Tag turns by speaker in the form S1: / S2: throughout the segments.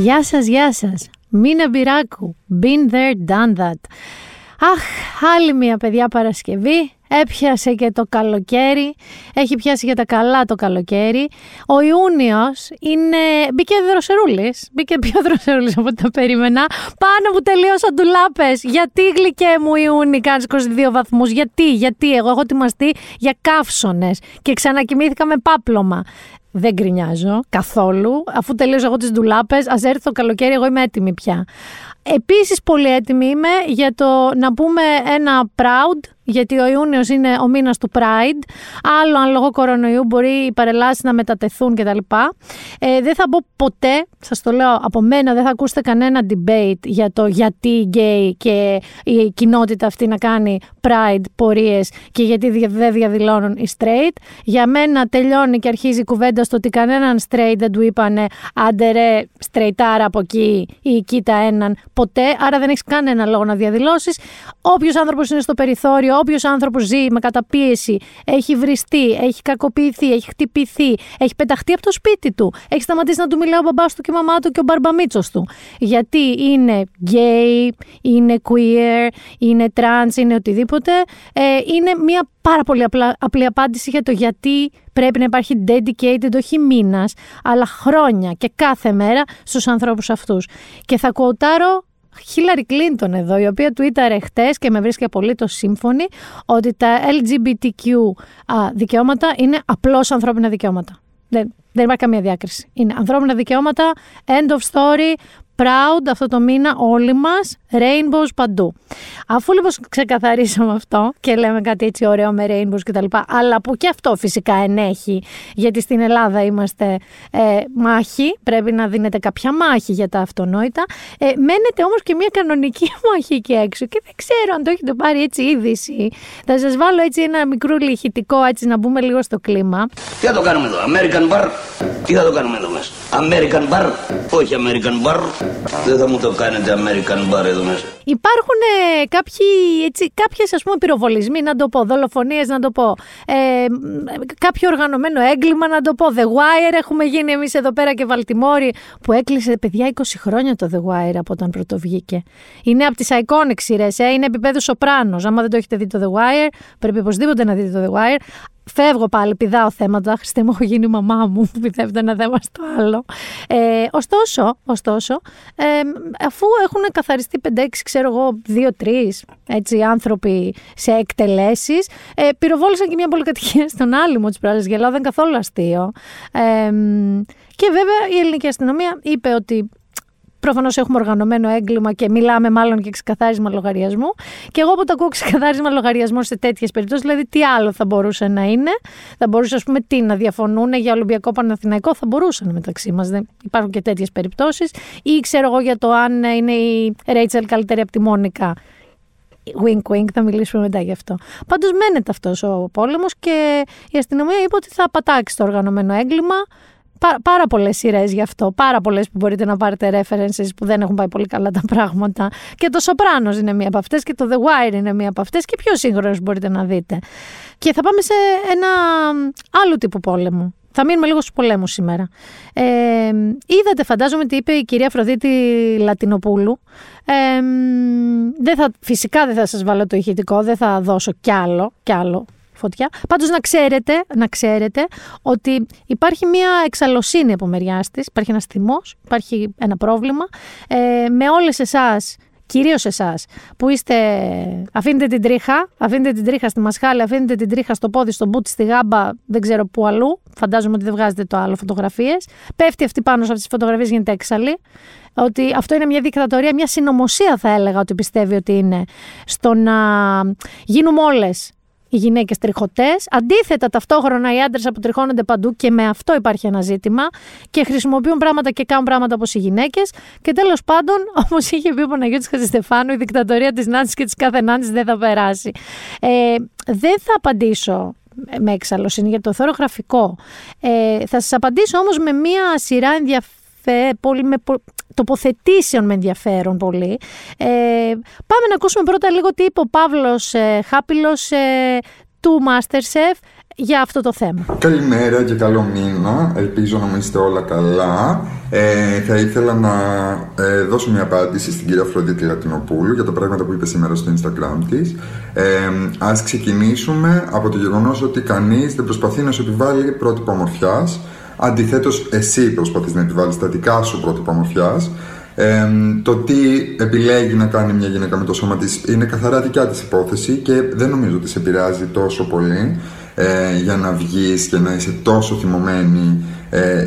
S1: Γεια σας, γεια σας. Μίνα Μπυράκου. Been there, done that. Αχ, άλλη μια παιδιά Παρασκευή. Έπιασε και το καλοκαίρι. Έχει πιάσει για τα καλά το καλοκαίρι. Ο Ιούνιος είναι... Μπήκε δροσερούλης. Μπήκε πιο δροσερούλης από ό,τι τα περίμενα. Πάνω που τελείωσαν ντουλάπες. Γιατί γλυκέ μου Ιούνι κάνεις 22 βαθμούς; Γιατί, γιατί. Εγώ έχω ετοιμαστεί για καύσονες. Και ξανακοιμήθηκα με πάπλωμα. Δεν γκρινιάζω καθόλου. Αφού τελείωσα εγώ τις ντουλάπες, ας έρθει το καλοκαίρι, εγώ είμαι έτοιμη πια. Επίσης, πολύ έτοιμη είμαι για το να πούμε ένα proud γιατί ο Ιούνιος είναι ο μήνας του Pride. Άλλο αν λόγω κορονοϊού μπορεί οι παρελάσεις να μετατεθούν κτλ. Ε, δεν θα μπω ποτέ, σας το λέω από μένα, δεν θα ακούσετε κανένα debate για το γιατί οι γκέι και η κοινότητα αυτή να κάνει Pride πορείες και γιατί δεν διαδηλώνουν οι straight. Για μένα τελειώνει και αρχίζει η κουβέντα στο ότι κανέναν straight δεν του είπανε άντε ρε straightάρα από εκεί ή κοίτα έναν ποτέ, άρα δεν έχεις κανένα λόγο να διαδηλώσεις. Όποιος άνθρωπος είναι στο περιθώριο, όποιος άνθρωπος ζει με καταπίεση, έχει βριστεί, έχει κακοποιηθεί, έχει χτυπηθεί, έχει πεταχτεί από το σπίτι του, έχει σταματήσει να του μιλάει ο μπαμπάς του και η μαμά του και ο μπαρμπαμίτσος του. Γιατί είναι γκέι, είναι queer, είναι trans, είναι οτιδήποτε. Ε, είναι μια πάρα πολύ απλά, απλή απάντηση για το γιατί πρέπει να υπάρχει dedicated όχι μήνας, αλλά χρόνια και κάθε μέρα στους ανθρώπους αυτούς. Και θα κουοτάρω Χίλαρη Κλίντον εδώ, η οποία τουίταρε χτες και με βρίσκει απολύτως σύμφωνη ότι τα LGBTQ δικαιώματα είναι απλώς ανθρώπινα δικαιώματα. Δεν, δεν υπάρχει καμία διάκριση. Είναι ανθρώπινα δικαιώματα, end of story, proud αυτό το μήνα όλοι μας, rainbows παντού. Αφού λοιπόν ξεκαθαρίσαμε αυτό και λέμε κάτι έτσι ωραίο με rainbows κτλ. Αλλά που και αυτό φυσικά ενέχει, γιατί στην Ελλάδα είμαστε ε, μάχη, πρέπει να δίνετε κάποια μάχη για τα αυτονόητα. Ε, μένετε όμως και μια κανονική μάχη εκεί έξω και δεν ξέρω αν το έχετε πάρει έτσι είδηση. Θα σας βάλω έτσι ένα μικρό ηχητικό έτσι να μπούμε λίγο στο κλίμα.
S2: Τι θα το κάνουμε εδώ, American Bar, τι θα το κάνουμε εδώ μέσα; American Bar, όχι American Bar, δεν θα μου το κάνετε American Bar εδώ μέσα.
S1: Υπάρχουν ε, κάποιοι, έτσι, κάποιες ας πούμε πυροβολισμοί, να το πω, δολοφονίες να το πω, ε, κάποιο οργανωμένο έγκλημα να το πω, The Wire έχουμε γίνει εμείς εδώ πέρα και Βαλτιμόρη που έκλεισε παιδιά 20 χρόνια το The Wire από όταν πρώτο βγήκε. Είναι από τις iconic σειρές, ε, είναι επίπεδος Σοπράνος, άμα δεν το έχετε δει το The Wire πρέπει οπωσδήποτε να δείτε το The Wire. Φεύγω πάλι, πηδάω θέματα. Χριστέ μου, έχω γίνει η μαμά μου που πιστεύετε ένα θέμα στο άλλο. Ε, ωστόσο, ωστόσο ε, αφού έχουν καθαριστεί 5-6, ξέρω εγώ, 2-3 έτσι, άνθρωποι σε εκτελέσεις, ε, πυροβόλησαν και μια πολυκατοικία στον άλυμο της προάλλη. Γελάω, δεν καθόλου αστείο. Ε, και βέβαια η ελληνική αστυνομία είπε ότι Προφανώς έχουμε οργανωμένο έγκλημα και μιλάμε μάλλον και ξεκαθάρισμα λογαριασμού. Και εγώ που το ακούω ξεκαθάρισμα λογαριασμού σε τέτοιες περιπτώσεις, δηλαδή τι άλλο θα μπορούσε να είναι. Θα μπορούσε, ας πούμε, τι να διαφωνούν για Ολυμπιακό Παναθηναϊκό, θα μπορούσαν μεταξύ μας. Δεν υπάρχουν και τέτοιες περιπτώσεις. Ή ξέρω εγώ για το αν είναι η Ρέιτσελ καλύτερη από τη Μόνικα. Wink, wink, θα μιλήσουμε μετά γι' αυτό. Πάντως μένεται αυτός ο πόλεμος και η αστυνομία είπε ότι θα πατάξει το οργανωμένο έγκλημα πάρα πολλές σειρές γι' αυτό. Πάρα πολλές που μπορείτε να πάρετε references που δεν έχουν πάει πολύ καλά τα πράγματα. Και το Σοπράνο είναι μία από αυτές και το The Wire είναι μία από αυτές και πιο σύγχρονο μπορείτε να δείτε. Και θα πάμε σε ένα άλλο τύπο πόλεμο. Θα μείνουμε λίγο στους πολέμους σήμερα. Ε, είδατε, φαντάζομαι, τι είπε η κυρία Αφροδίτη Λατινοπούλου. Ε, δεν θα, φυσικά δεν θα σας βάλω το ηχητικό, δεν θα δώσω κι άλλο, κι άλλο φωτιά. Πάντως να ξέρετε, να ξέρετε ότι υπάρχει μια εξαλωσύνη από μεριάς της, υπάρχει ένας θυμός, υπάρχει ένα πρόβλημα. Ε, με όλες εσάς κυρίως εσάς που είστε, αφήνετε την τρίχα, αφήνετε την τρίχα στη μασχάλη, αφήνετε την τρίχα στο πόδι, στο μπούτι, στη γάμπα, δεν ξέρω πού αλλού. Φαντάζομαι ότι δεν βγάζετε το άλλο φωτογραφίες. Πέφτει αυτή πάνω σε αυτές τις φωτογραφίες, γίνεται έξαλλη. Ότι αυτό είναι μια δικτατορία, μια συνωμοσία θα έλεγα ότι πιστεύει ότι είναι. Στο να γίνουμε όλες οι γυναίκες τριχωτές. Αντίθετα, ταυτόχρονα οι άντρες αποτριχώνονται παντού και με αυτό υπάρχει ένα ζήτημα και χρησιμοποιούν πράγματα και κάνουν πράγματα όπως οι γυναίκες. Και τέλος πάντων, όπω είχε πει ο Παναγιώτης Χατζηστεφάνου, η δικτατορία της Νάνσης και της κάθε Νάνσης δεν θα περάσει. Ε, δεν θα απαντήσω με εξαλωσύνη γιατί το θεωρώ γραφικό. Ε, θα σας απαντήσω όμως με μία σειρά ενδιαφέρον πολύ με τοποθετήσεων με ενδιαφέρον πολύ. Ε, πάμε να ακούσουμε πρώτα λίγο τι είπε ο Παύλος ε, Χάπηλος ε, του Masterchef για αυτό το θέμα.
S3: Καλημέρα και καλό μήνα. Ελπίζω να είστε όλα καλά. Ε, θα ήθελα να ε, δώσω μια απάντηση στην κυρία Φροντίτη Λατινοπούλου για τα πράγματα που είπε σήμερα στο Instagram της. Ε, ας ξεκινήσουμε από το γεγονός ότι κανείς δεν προσπαθεί να σου επιβάλλει πρότυπο ομορφιάς. Αντιθέτως, εσύ προσπαθείς να επιβάλλεις τα δικά σου πρότυπα ομορφιάς. Ε, το τι επιλέγει να κάνει μια γυναίκα με το σώμα της είναι καθαρά δικιά της υπόθεση και δεν νομίζω ότι σε επηρεάζει τόσο πολύ ε, για να βγεις και να είσαι τόσο θυμωμένη ε,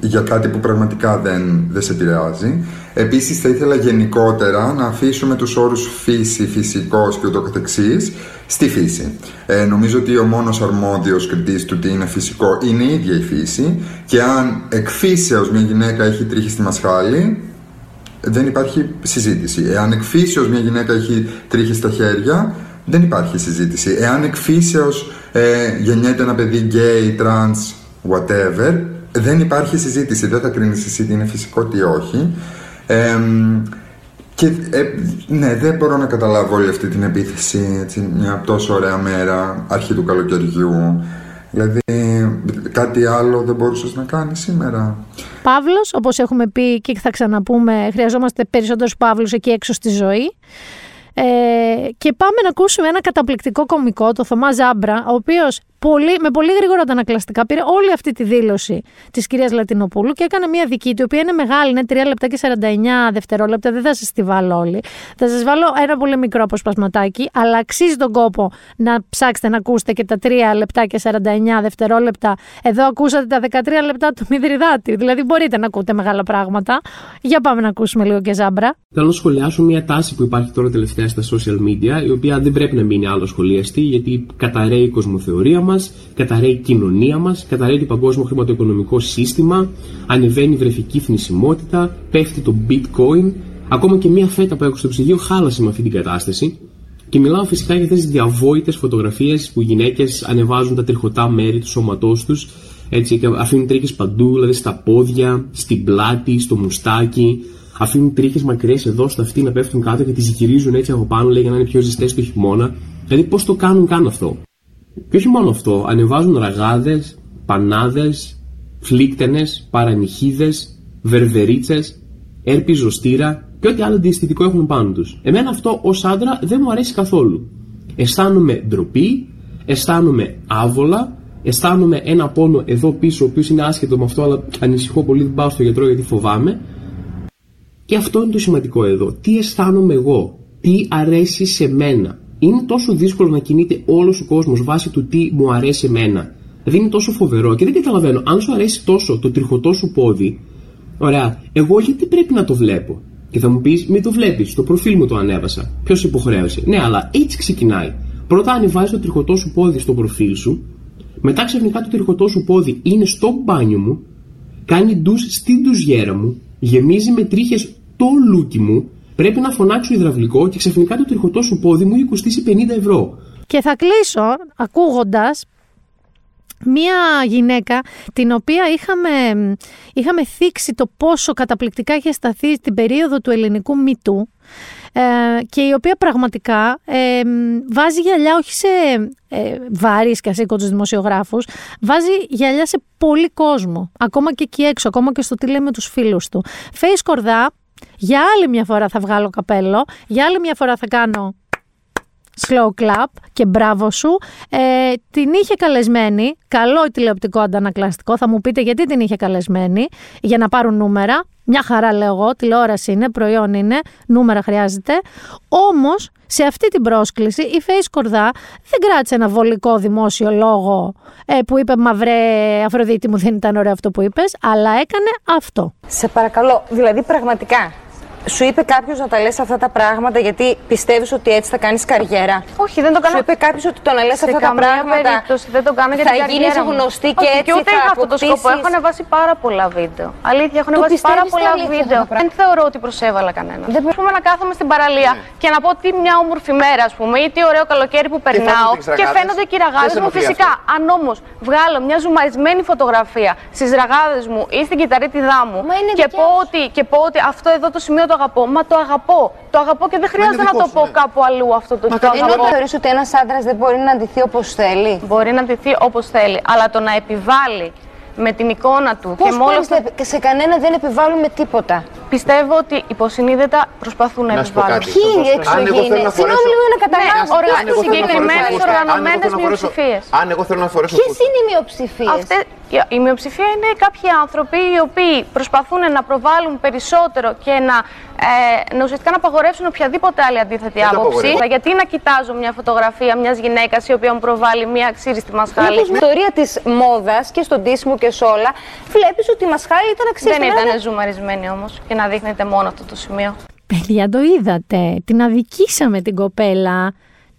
S3: για κάτι που πραγματικά δεν, δεν σε επηρεάζει. Επίσης θα ήθελα γενικότερα να αφήσουμε τους όρους φύση, φυσικός και ούτω καθεξής στη φύση. Ε, νομίζω ότι ο μόνος αρμόδιος κριτής του τι είναι φυσικό είναι η ίδια η φύση και αν εκ φύσεως μια γυναίκα έχει τρίχη στη μασχάλη δεν υπάρχει συζήτηση. Εάν εκ φύσεως μια γυναίκα έχει τρίχη στα χέρια δεν υπάρχει συζήτηση. Εάν εκ φύσεως ε, γεννιέται ένα παιδί γκέι, τρανς, whatever, δεν υπάρχει συζήτηση. Δεν θα κρίνεις εσύ τι είναι φυσικό, τι όχι. Ε, και ε, ναι, δεν μπορώ να καταλάβω όλη αυτή την επίθεση έτσι, μια τόσο ωραία μέρα, αρχή του καλοκαιριού. Δηλαδή, κάτι άλλο δεν μπορούσες να κάνεις σήμερα.
S1: Παύλος, όπως έχουμε πει και θα ξαναπούμε, χρειαζόμαστε περισσότερους Παύλους εκεί έξω στη ζωή. Ε, και πάμε να ακούσουμε ένα καταπληκτικό κομικό, το Θωμά Ζάμπρα, ο οποίος πολύ, με πολύ γρήγορα αντανακλαστικά πήρε όλη αυτή τη δήλωση της κυρίας Λατινοπούλου και έκανε μια δική του, η οποία είναι μεγάλη, είναι 3 λεπτά και 49 δευτερόλεπτα. Δεν θα σας τη βάλω όλη. Θα σας βάλω ένα πολύ μικρό αποσπασματάκι, αλλά αξίζει τον κόπο να ψάξετε να ακούσετε και τα 3 λεπτά και 49 δευτερόλεπτα. Εδώ ακούσατε τα 13 λεπτά του Μιδριδάτη. Δηλαδή μπορείτε να ακούτε μεγάλα πράγματα. Για πάμε να ακούσουμε λίγο και ζάμπρα.
S4: Θέλω να σχολιάσω μια τάση που υπάρχει τώρα τελευταία στα social media, η οποία δεν πρέπει να μείνει άλλο σχολιαστή, γιατί καταραίει η κοσμοθεωρία μας μας, καταραίει η κοινωνία μας, καταραίει το παγκόσμιο χρηματοοικονομικό σύστημα, ανεβαίνει η βρεφική θνησιμότητα, πέφτει το bitcoin, ακόμα και μια φέτα που έχω στο ψυγείο χάλασε με αυτή την κατάσταση. Και μιλάω φυσικά για αυτές τις διαβόητες φωτογραφίες που οι γυναίκες ανεβάζουν τα τριχωτά μέρη του σώματός τους έτσι, και αφήνουν τρίχες παντού, δηλαδή στα πόδια, στην πλάτη, στο μουστάκι. Αφήνουν τρίχες μακριέ εδώ στα αυτή να πέφτουν κάτω και τις γυρίζουν έτσι από πάνω, λέει για να είναι πιο ζεστές το χειμώνα. Δηλαδή, πώς το κάνουν καν αυτό. Και όχι μόνο αυτό, ανεβάζουν ραγάδες, πανάδες, φλίκτενες, παρανυχίδες, βερβερίτσες, έρπη ζωστήρα και ό,τι άλλο διαισθητικό έχουν πάνω τους. Εμένα αυτό ως άντρα δεν μου αρέσει καθόλου. Αισθάνομαι ντροπή, αισθάνομαι άβολα, αισθάνομαι ένα πόνο εδώ πίσω, ο οποίος είναι άσχετο με αυτό, αλλά ανησυχώ πολύ, δεν πάω στο γιατρό γιατί φοβάμαι. Και αυτό είναι το σημαντικό εδώ. Τι αισθάνομαι εγώ, τι αρέσει σε μένα είναι τόσο δύσκολο να κινείται όλος ο κόσμος βάσει του τι μου αρέσει εμένα. Δηλαδή είναι τόσο φοβερό και δεν καταλαβαίνω. Αν σου αρέσει τόσο το τριχωτό σου πόδι, ωραία, εγώ γιατί πρέπει να το βλέπω; Και θα μου πεις, μην το βλέπεις, στο προφίλ μου το ανέβασα. Ποιος υποχρέωσε; Ναι, αλλά έτσι ξεκινάει. Πρώτα ανεβάζεις το τριχωτό σου πόδι στο προφίλ σου, μετά ξαφνικά το τριχωτό σου πόδι είναι στο μπάνιο μου, κάνει ντους στην ντουζιέρα μου, γεμίζει με τρίχες το λούκι μου Πρέπει να φωνάξω υδραυλικό και ξαφνικά το τριχωτό σου πόδι μου έχει κοστίσει 50 ευρώ.
S1: Και θα κλείσω ακούγοντας μία γυναίκα την οποία είχαμε, είχαμε θίξει το πόσο καταπληκτικά είχε σταθεί στην περίοδο του ελληνικού μυτού ε, και η οποία πραγματικά ε, βάζει γυαλιά όχι σε ε, βάρης και ασήκωτους δημοσιογράφους, βάζει γυαλιά σε πολύ κόσμο, ακόμα και εκεί έξω, ακόμα και στο τι λέει με τους φίλους του. Face Κορδά, για άλλη μια φορά θα βγάλω καπέλο, για άλλη μια φορά θα κάνω slow clap και μπράβο σου. Ε, την είχε καλεσμένη, καλό τηλεοπτικό αντανακλαστικό, θα μου πείτε γιατί την είχε καλεσμένη, για να πάρουν νούμερα. Μια χαρά λέω εγώ, τηλεόραση είναι, προϊόν είναι, νούμερα χρειάζεται. Όμως, σε αυτή την πρόσκληση η Face Κορδά δεν κράτησε ένα βολικό δημόσιο λόγο ε, που είπε Μαυρέ Αφροδίτη μου δεν ήταν ωραίο αυτό που είπες, αλλά έκανε αυτό.
S5: Σε παρακαλώ, δηλαδή πραγματικά σου είπε κάποιος να τα λες αυτά τα πράγματα γιατί πιστεύεις ότι έτσι θα κάνεις καριέρα;
S6: Όχι, δεν το κάνω.
S5: Σου είπε κάποιος ότι το να λες αυτά τα πράγματα.
S6: περίπτωση δεν το κάνω για
S5: θα γίνεις γνωστή και
S6: Όχι,
S5: έτσι.
S6: Και ούτε
S5: θα
S6: είχα αυτό το σκοπό. Έχω ανεβάσει πάρα πολλά βίντεο. Αλήθεια, έχω ανεβάσει πάρα πολλά βίντεο. Δεν θεωρώ ότι προσέβαλα κανένα. Δεν μπορούμε να κάθομαι στην παραλία ναι. και να πω τι μια όμορφη μέρα, ας πούμε, ή τι ωραίο καλοκαίρι που περνάω και φαίνονται και οι ραγάδες μου φυσικά. Αν όμως βγάλω μια ζουμαρισμένη φωτογραφία στις ραγάδες μου ή στην κυταρίτιδά μου και πω ότι αυτό εδώ το σημείο το αγαπώ. Μα το αγαπώ. Το αγαπώ και δεν χρειάζεται να το πω κάπου αλλού αυτό το, το
S5: Ενώ
S6: αγαπώ.
S5: θεωρείς ότι ένας άντρας δεν μπορεί να αντιθεί όπως θέλει.
S6: Μπορεί να αντιθεί όπως θέλει, αλλά το να επιβάλλει με την εικόνα του
S5: Πώς
S6: και με όλα
S5: μπορείς
S6: αυτά.
S5: να επι- σε κανένα δεν επιβάλλουμε τίποτα;
S6: Πιστεύω ότι υποσυνείδητα προσπαθούν να,
S7: Να σου πω
S6: επιβάλλουν.
S7: κάτι.
S5: Ποιοι
S7: Αν εγώ θέλω
S5: εξωγήινοι.
S7: να φορέσω-
S5: Συγγνώμη λίγο να
S6: Ναι,
S5: καταλάβω.
S6: οργα-
S7: Αν εγώ θέλω να
S6: συγκεκριμένες
S7: φορέσω φούστα, αν εγώ
S6: οργανωμένες
S7: θέλω να φορέσω-
S6: μειοψηφίες.
S7: Αν εγώ θέλω να φορέσω
S5: Ποιες
S7: φούστα.
S5: είναι οι μειοψηφίες;
S6: Αυτές, η μειοψηφία είναι κάποιοι άνθρωποι οι οποίοι προσπαθούν να προβάλλουν περισσότερο και να, ε, να ουσιαστικά να απαγορεύσουν οποιαδήποτε άλλη αντίθετη
S7: το
S6: άποψη.
S7: απαγορεύω.
S6: Γιατί να κοιτάζω μια φωτογραφία μιας γυναίκας η οποία μου προβάλλει μια ξύριστη μασχάλη;
S5: Μήπως με την ιστορία της μόδας και στον τίσιμο και σε όλα, βλέπεις ότι η μασχάλη ήταν
S6: Δεν
S5: αξίριστη.
S6: ήταν ζουμαρισμένη όμως και να δείχνετε μόνο αυτό το σημείο.
S1: Παιδιά, το είδατε. Την αδικήσαμε την κοπέλα.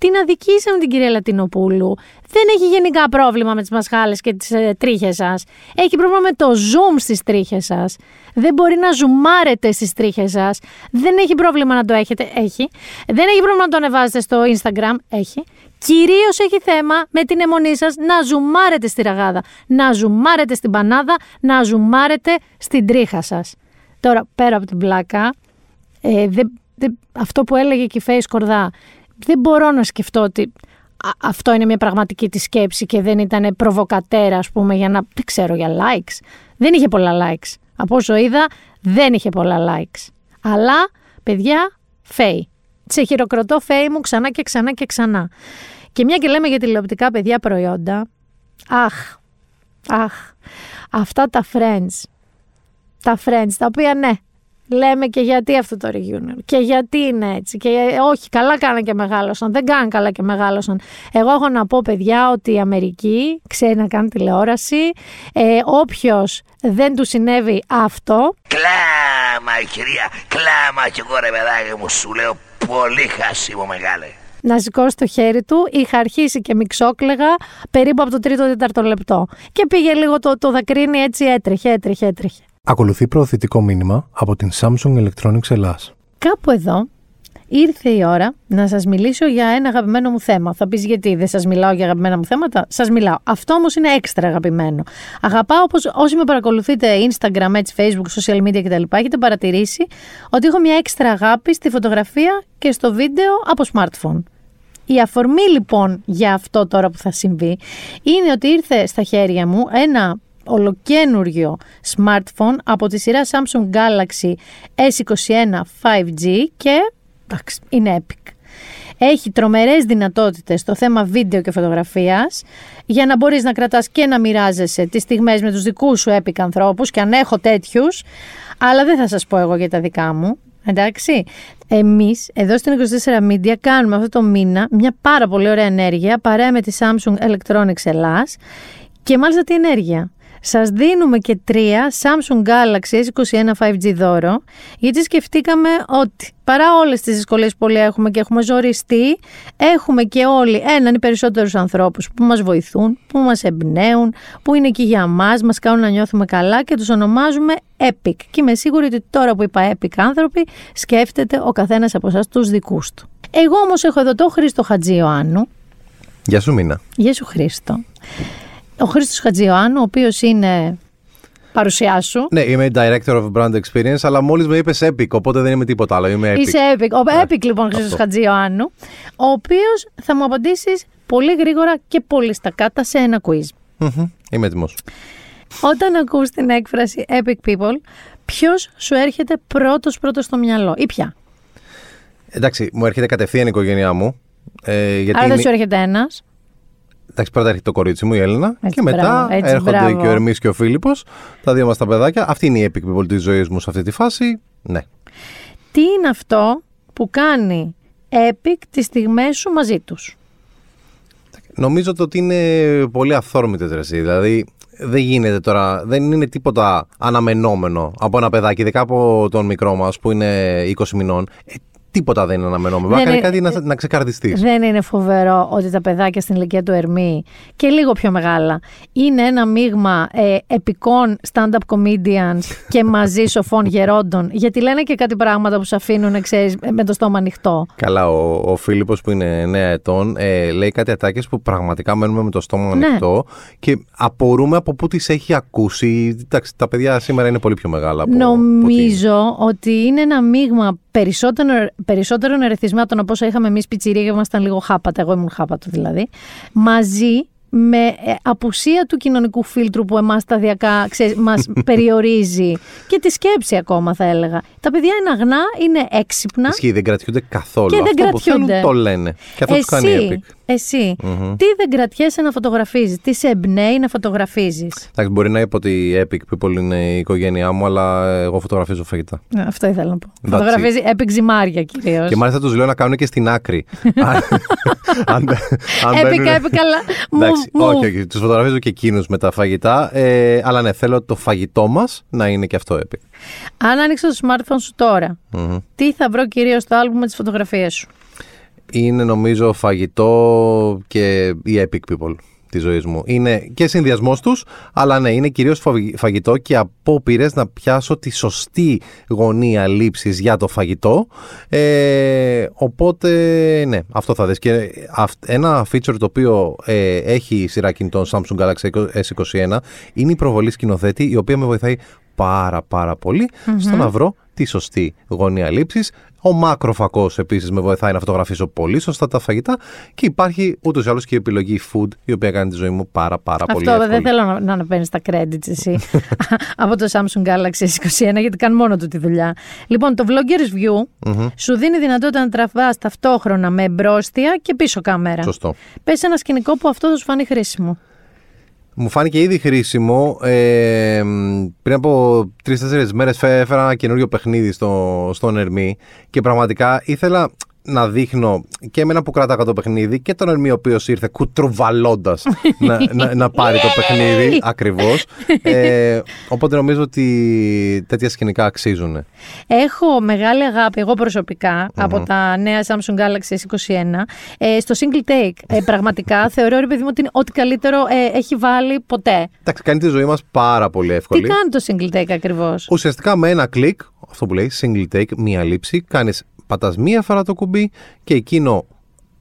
S1: Την αδικήσαμε την κυρία Λατινοπούλου. Δεν έχει γενικά πρόβλημα με τις μασχάλες και τις ε, τρίχες σας. Έχει πρόβλημα με το zoom στις τρίχες σας. Δεν μπορεί να ζουμάρετε στις τρίχες σας. Δεν έχει πρόβλημα να το έχετε. Έχει. Δεν έχει πρόβλημα να το ανεβάζετε στο Instagram. Έχει. Κυρίως έχει θέμα με την αιμονή σας να ζουμάρετε στη ραγάδα. Να ζουμάρετε στην πανάδα. Να ζουμάρετε στην τρίχα σας. Τώρα, πέρα από την πλάκα, ε, δεν- δεν- αυτό που έλεγε και η Φέης Σκορδά, δεν μπορώ να σκεφτώ ότι α- αυτό είναι μια πραγματική τη σκέψη και δεν ήταν προβοκατέρα, ας πούμε, για να, δεν ξέρω, για likes. Δεν είχε πολλά likes. Από όσο είδα, δεν είχε πολλά likes. Αλλά, παιδιά, Φέη. Σε χειροκροτώ Φέη μου ξανά και ξανά και ξανά. Και μια και λέμε για τηλεοπτικά παιδιά προϊόντα, αχ, αχ, αυτά τα friends, τα friends, τα οποία ναι, λέμε και γιατί αυτό το reunion και γιατί είναι έτσι και ε, όχι καλά κάναν και μεγάλωσαν, δεν κάναν καλά και μεγάλωσαν. Εγώ έχω να πω παιδιά ότι η Αμερική ξέρει να κάνει τηλεόραση, ε, όποιος δεν του συνέβη αυτό,
S2: Κλάμα κυρία, κλάμα κι εγώ ρε παιδάκι μου σου λέω πολύ χάσιμο μεγάλε.
S1: να σηκώσει το χέρι του, είχα αρχίσει και μιξόκλεγα περίπου από το τρίτο-τέταρτο λεπτό. Και πήγε λίγο το, το δακρύνι έτσι έτρεχε, έτρεχε, έτρεχε.
S8: Ακολουθεί προωθητικό μήνυμα από την Samsung Electronics Ελλάς.
S1: Κάπου εδώ ήρθε η ώρα να σας μιλήσω για ένα αγαπημένο μου θέμα. Θα πεις γιατί δεν σας μιλάω για αγαπημένα μου θέματα; Σας μιλάω. Αυτό όμως είναι έξτρα αγαπημένο. Αγαπάω όπως όσοι με παρακολουθείτε Instagram, έτσι, Facebook, social media κτλ. Έχετε παρατηρήσει ότι έχω μια έξτρα αγάπη στη φωτογραφία και στο βίντεο από smartphone. Η αφορμή λοιπόν για αυτό τώρα που θα συμβεί είναι ότι ήρθε στα χέρια μου ένα ολοκένουργιο smartphone από τη σειρά Samsung Galaxy S21 5G και εντάξει, είναι epic. Έχει τρομερές δυνατότητες στο θέμα βίντεο και φωτογραφίας για να μπορείς να κρατάς και να μοιράζεσαι τις στιγμές με τους δικούς σου epic ανθρώπους και αν έχω τέτοιους, αλλά δεν θα σας πω εγώ για τα δικά μου. Εντάξει, εμείς εδώ στην 24 Media κάνουμε αυτό το μήνα μια πάρα πολύ ωραία ενέργεια παρέα με τη Samsung Electronics Ελλάς και μάλιστα τι ενέργεια. Σας δίνουμε και τρία Samsung Galaxy S21 5G δώρο, γιατί σκεφτήκαμε ότι παρά όλες τις δυσκολίες που όλοι έχουμε και έχουμε ζοριστεί, έχουμε και όλοι έναν ή περισσότερους ανθρώπους που μας βοηθούν, που μας εμπνέουν, που είναι εκεί για μας, μας κάνουν να νιώθουμε καλά και τους ονομάζουμε Epic. Και είμαι σίγουρη ότι τώρα που είπα Epic άνθρωποι, σκέφτεται ο καθένας από εσάς τους δικούς του. Εγώ όμως έχω εδώ το Χρήστο Χατζιωάννου,
S8: Γεια σου Μίνα.
S1: Γεια σου Χρήστο. Ο Χρήστος Χατζιωάννου, ο οποίος είναι παρουσιάσου.
S8: Ναι, είμαι Director of Brand Experience, αλλά μόλις με είπες Epic, οπότε δεν είμαι τίποτα άλλο. Είμαι Epic.
S1: Είσαι Epic. Ο Epic λοιπόν Χρήστος
S8: Αυτό.
S1: Χατζιωάννου, ο οποίος θα μου απαντήσεις πολύ γρήγορα και πολύ στα κάτα σε ένα quiz.
S8: Μμμ, Είμαι έτοιμος.
S1: Όταν ακούς την έκφραση Epic People, ποιος σου έρχεται πρώτος πρώτος στο μυαλό ή ποια;
S8: Εντάξει, μου έρχεται κατευθείαν η οικογένειά μου. Ε, γιατί
S1: Άρα δεν
S8: είναι-
S1: σου έρχεται ένας.
S8: Εντάξει, πρώτα έρχεται το κορίτσι μου, η Έλληνα.
S1: Έτσι,
S8: και μετά
S1: μπράβο, έτσι,
S8: έρχονται
S1: μπράβο.
S8: και ο Ερμής και ο Φίλιππος. Τα δύο μας τα παιδάκια. Αυτή είναι η epic people τη ζωή μου σε αυτή τη φάση. Ναι.
S1: Τι είναι αυτό που κάνει Epic τις στιγμές σου μαζί τους;
S8: Νομίζω το ότι είναι πολύ αυθόρμητες ρεσί. Δηλαδή δεν γίνεται τώρα, δεν είναι τίποτα αναμενόμενο από ένα παιδάκι, ειδικά από τον μικρό μας που είναι 20 μηνών. Ε, τίποτα δεν είναι αναμενόμενο.
S1: Δεν
S8: Να κάνει
S1: είναι-
S8: κάτι να, να ξεκαρδιστείς.
S1: Δεν είναι φοβερό ότι τα παιδάκια στην ηλικία του Ερμή και λίγο πιο μεγάλα είναι ένα μείγμα ε, επικών stand-up comedians και μαζί σοφών γερόντων. Γιατί λένε και κάτι πράγματα που σε αφήνουν, ξέρεις, με το στόμα ανοιχτό.
S8: Καλά, ο, ο Φίλιππος που είναι 9 ετών ε, λέει κάτι ατάκες που πραγματικά μένουμε με το στόμα
S1: Ναι.
S8: ανοιχτό και απορούμε από πού τις έχει ακούσει. Εντάξει, τα παιδιά σήμερα είναι πολύ πιο μεγάλα. Από, από ότι-
S1: Νομίζω ότι είναι ένα μείγμα περισσότερων, περισσότερων ερεθισμάτων από όσα είχαμε εμείς πιτσιρία και ήμασταν λίγο χάπατα. Εγώ ήμουν χάπατο δηλαδή. Μαζί με ε, απουσία του κοινωνικού φίλτρου που εμάς σταδιακά ξέρεις, μας περιορίζει και τη σκέψη ακόμα θα έλεγα. Τα παιδιά είναι αγνά, είναι έξυπνα
S8: Ισχύει, δεν κρατιούνται καθόλου.
S1: και δεν
S8: Αυτό που
S1: κρατιούνται.
S8: θέλουν το λένε. Και αυτό τους κάνει
S1: εσύ,
S8: epic.
S1: εσύ τι δεν κρατιέσαι να φωτογραφίζεις, τι σε εμπνέει να φωτογραφίζεις;
S8: Εντάξει, μπορεί να είπε ότι η Epic People είναι η οικογένειά μου, αλλά εγώ φωτογραφίζω φαγητά.
S1: Ε, Αυτό ήθελα να πω.
S8: That's
S1: Φωτογραφίζει epic ζυμάρια κυρίως.
S8: Και μάλιστα τους λέω να κάνουν και στην άκρη. Αν- αν- αν
S1: Έπικα,
S8: μπαίνουνε-
S1: έπικα, αλλά μου-
S8: Εντάξει,
S1: μου-
S8: όχι, όχι. Τους φωτογραφίζω και εκείνους με τα φαγητά. Ε, αλλά ναι, θέλω το φαγητό μας να είναι και αυτό epic.
S1: Αν ανοίξω το smartphone σου τώρα,
S8: Μμμ.
S1: τι θα βρω κυρίως στο άλμπουμ με τις φωτογραφίες σου;
S8: Είναι νομίζω φαγητό και η epic people τη ζωή μου. Είναι και συνδυασμός τους, αλλά ναι, είναι κυρίως φαγητό και απόπειρε να πιάσω τη σωστή γωνία λήψης για το φαγητό. Ε, οπότε, ναι, αυτό θα δεις. Και αυ- ένα feature το οποίο ε, έχει η σειρά κινητών Samsung Galaxy S21 είναι η προβολή σκηνοθέτη, η οποία με βοηθάει πάρα πάρα πολύ στο να βρω τη σωστή γωνία λήψης. Ο μάκροφακός επίσης με βοηθάει να φωτογραφίσω πολύ σωστά τα φαγητά και υπάρχει ούτως ή άλλως και η επιλογή food η οποία κάνει τη ζωή μου πάρα πάρα πολύ
S1: Αυτό
S8: εύκολη.
S1: δεν θέλω να, να παίρνει τα credits εσύ από το Samsung Galaxy S21 γιατί κάνει μόνο του τη δουλειά. Λοιπόν, το Vloggers View σου δίνει δυνατότητα να τραβάς ταυτόχρονα με εμπρόστια και πίσω κάμερα.
S8: Σωστό.
S1: Πες ένα σκηνικό που αυτό θα σου φανεί χρήσιμο.
S8: Μου φάνηκε ήδη χρήσιμο. Ε, μ, πριν από τρει-τέσσερι μέρες έφερα ένα καινούριο παιχνίδι στο, στον Ερμή και πραγματικά ήθελα να δείχνω και εμένα που κράταγα το παιχνίδι και τον Ερμή ο οποίος ήρθε κουτρουβαλώντα να, να, να πάρει το παιχνίδι ακριβώς. Ε, οπότε νομίζω ότι τέτοια σκηνικά αξίζουν.
S1: Έχω μεγάλη αγάπη εγώ προσωπικά από τα νέα Samsung Galaxy S21 ε, στο single take. Ε, πραγματικά θεωρώ ρε παιδί μου ότι είναι ό,τι καλύτερο ε, έχει βάλει ποτέ.
S8: Εντάξει, κάνει τη ζωή μας πάρα πολύ
S1: Τι
S8: εύκολη.
S1: κάνει το single take ακριβώς;
S8: Ουσιαστικά με ένα κλικ, αυτό που λέει single take, μία λήψη, κάνεις, πατάς μία φορά το κουμπί και εκείνο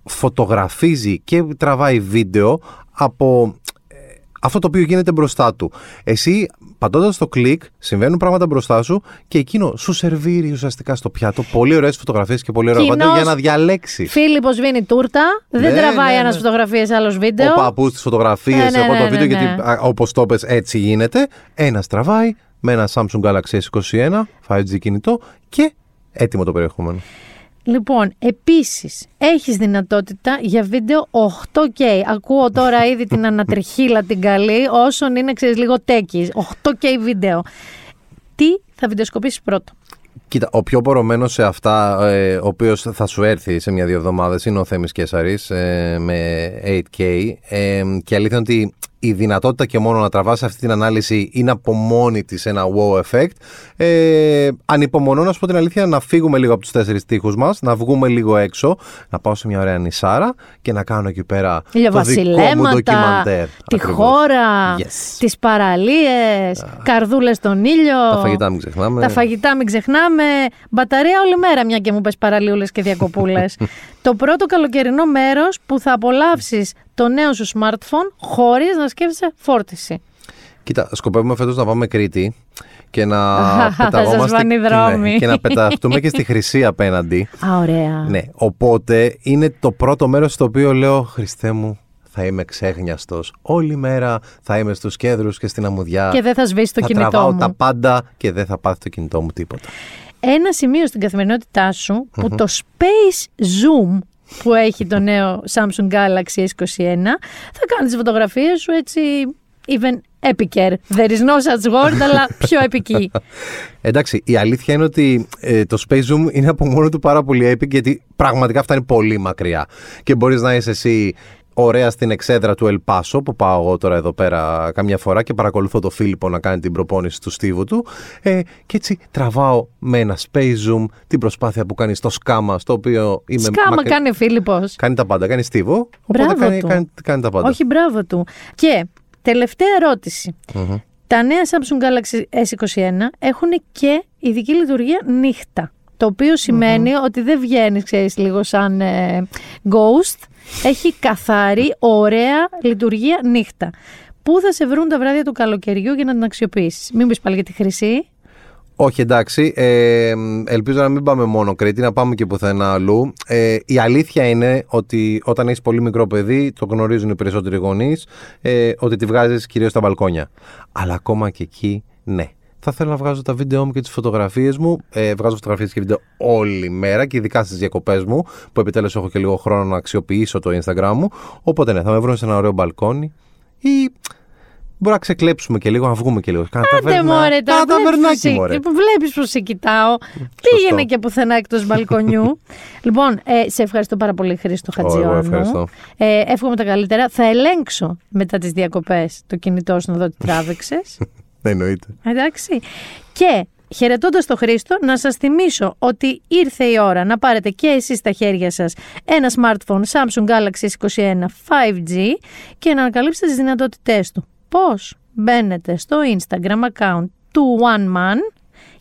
S8: φωτογραφίζει και τραβάει βίντεο από ε, αυτό το οποίο γίνεται μπροστά του. Εσύ πατώντας το κλικ, συμβαίνουν πράγματα μπροστά σου και εκείνο σου σερβίρει ουσιαστικά στο πιάτο πολύ ωραίες φωτογραφίες και πολύ ωραία
S1: Κοινώς
S8: βίντεο για να διαλέξει.
S1: Φίλιππος βίνει τούρτα, δεν
S8: Ναι,
S1: τραβάει
S8: ναι,
S1: ένας
S8: ναι.
S1: φωτογραφίες, άλλος βίντεο.
S8: Ο παππούς τις φωτογραφίες,
S1: Ναι, ναι,
S8: εγώ το
S1: ναι,
S8: βίντεο,
S1: ναι, ναι.
S8: γιατί όπως το πες έτσι γίνεται. Ένας τραβάει με ένα Samsung Galaxy S21 5G κινητό και έτοιμο το περιεχόμενο.
S1: Λοιπόν, επίσης, έχεις δυνατότητα για βίντεο 8K. Ακούω τώρα ήδη την ανατριχίλα την καλή, όσον είναι, ξέρεις, λίγο τέκης. 8K βίντεο. Τι θα βιντεοσκοπήσεις πρώτο;
S8: Κοίτα, ο πιο πορωμένος σε αυτά, ε, ο οποίος θα σου έρθει σε μια-δύο εβδομάδες, είναι ο Θέμης Κέσαρης ε, με 8K. Ε, και αλήθεια είναι ότι η δυνατότητα και μόνο να τραβάσει αυτή την ανάλυση είναι από μόνη της ένα wow effect. Ε, ανυπομονώ να σου πω την αλήθεια να φύγουμε λίγο από τους τέσσερις τείχου μας, να βγούμε λίγο έξω, να πάω σε μια ωραία νησάρα και να κάνω εκεί πέρα το δικό μου
S1: Ηλιοβασιλέματα,
S8: ντοκιμαντέρ.
S1: τη
S8: Ακριβώς.
S1: χώρα,
S8: Yes.
S1: τις παραλίες, καρδούλες στον ήλιο.
S8: Τα φαγητά μην ξεχνάμε.
S1: Τα φαγητά μην ξεχνάμε. Μπαταρία όλη μέρα, μια και μου πες παραλίουλες και διακοπούλες. το πρώτο καλοκαιρινό μέρος που θα απολαύσεις το νέο σου smartphone χωρίς να σκέφτεσαι φόρτιση.
S8: Κοίτα, σκοπεύουμε φέτος να πάμε Κρήτη και να
S1: Θα σας
S8: πεταγόμαστε
S1: πάνε οι
S8: και,
S1: δρόμοι.
S8: και να πεταχτούμε και στη Χρυσή απέναντι.
S1: Α, ωραία.
S8: Ναι, οπότε είναι το πρώτο μέρος στο οποίο λέω Χριστέ μου, θα είμαι ξέχνιαστος. Όλη μέρα θα είμαι στους κέντρους και στην αμμουδιά.
S1: Και δεν θα σβήσει το
S8: θα
S1: κινητό
S8: τραβάω
S1: μου.
S8: τα πάντα και δεν θα πάθει το κινητό μου τίποτα.
S1: Ένα σημείο στην καθημερινότητά σου που το Space Zoom που έχει το νέο Samsung Galaxy S21 θα κάνεις τις φωτογραφίες σου έτσι even epicer. There is no such word, αλλά πιο επική.
S8: Εντάξει, η αλήθεια είναι ότι ε, το Space Zoom είναι από μόνο του πάρα πολύ epic γιατί πραγματικά φτάνει πολύ μακριά. Και μπορείς να είσαι εσύ ωραία στην εξέδρα του Ελπάσο που πάω εγώ τώρα εδώ πέρα καμιά φορά και παρακολουθώ το Φίλιππο να κάνει την προπόνηση του στίβου του ε, και έτσι τραβάω με ένα space zoom την προσπάθεια που κάνει στο σκάμα στο οποίο είμαι
S1: Σκάμα
S8: μακρι-
S1: κάνει ο Φίλιππος.
S8: Κάνει τα πάντα, κάνει στίβο οπότε
S1: Μπράβο
S8: κάνει,
S1: του.
S8: κάνει, κάνει τα πάντα.
S1: Όχι, μπράβο του. Και τελευταία ερώτηση. Τα νέα Samsung Galaxy S21 έχουν και ειδική λειτουργία νύχτα. Το οποίο σημαίνει ότι δεν βγαίνεις, ξέρεις, λίγο σαν ε, ghost. Έχει καθαρή, ωραία λειτουργία νύχτα. Πού θα σε βρουν τα βράδια του καλοκαιριού για να την αξιοποιήσεις; Μην πεις πάλι για τη χρυσή.
S8: Όχι, εντάξει. Ε, ελπίζω να μην πάμε μόνο Κρήτη, να πάμε και πουθενά αλλού. Ε, η αλήθεια είναι ότι όταν έχεις πολύ μικρό παιδί, το γνωρίζουν οι περισσότεροι γονείς, ε, ότι τη βγάζεις κυρίως στα μπαλκόνια. Αλλά ακόμα και εκεί, ναι. Θα θέλω να βγάζω τα βίντεο μου και τις φωτογραφίες μου. Ε, βγάζω φωτογραφίες και βίντεο όλη μέρα και ειδικά στις διακοπές μου, που επιτέλους έχω και λίγο χρόνο να αξιοποιήσω το Instagram μου. Οπότε ναι, θα με βρουν σε ένα ωραίο μπαλκόνι ή Μπορεί να ξεκλέψουμε και λίγο, να βγούμε και λίγο. Κάνα
S1: Άντε
S8: ταβέρνα-
S1: μωρέ τώρα,
S8: κάνα ταβερνάκι, μωρέ.
S1: Βλέπεις πως σε κοιτάω. Πήγαινε και πουθενά εκτός μπαλκονιού. λοιπόν, ε, σε ευχαριστώ πάρα πολύ Χρήστο
S8: εγώ
S1: Χατζιώνου.
S8: ευχαριστώ.
S1: Ε, εύχομαι τα καλύτερα. Θα ελέγξω μετά τις διακοπές το κινητό σου να δω τι τράβηξες.
S8: Δεν εννοείται.
S1: Εντάξει. Και χαιρετώντας το Χρήστο, να σας θυμίσω ότι ήρθε η ώρα να πάρετε και εσείς στα χέρια σας ένα smartphone Samsung Galaxy S21 5G και να ανακαλύψετε τις δυνατότητές του. Πώς; Μπαίνετε στο Instagram account του One Man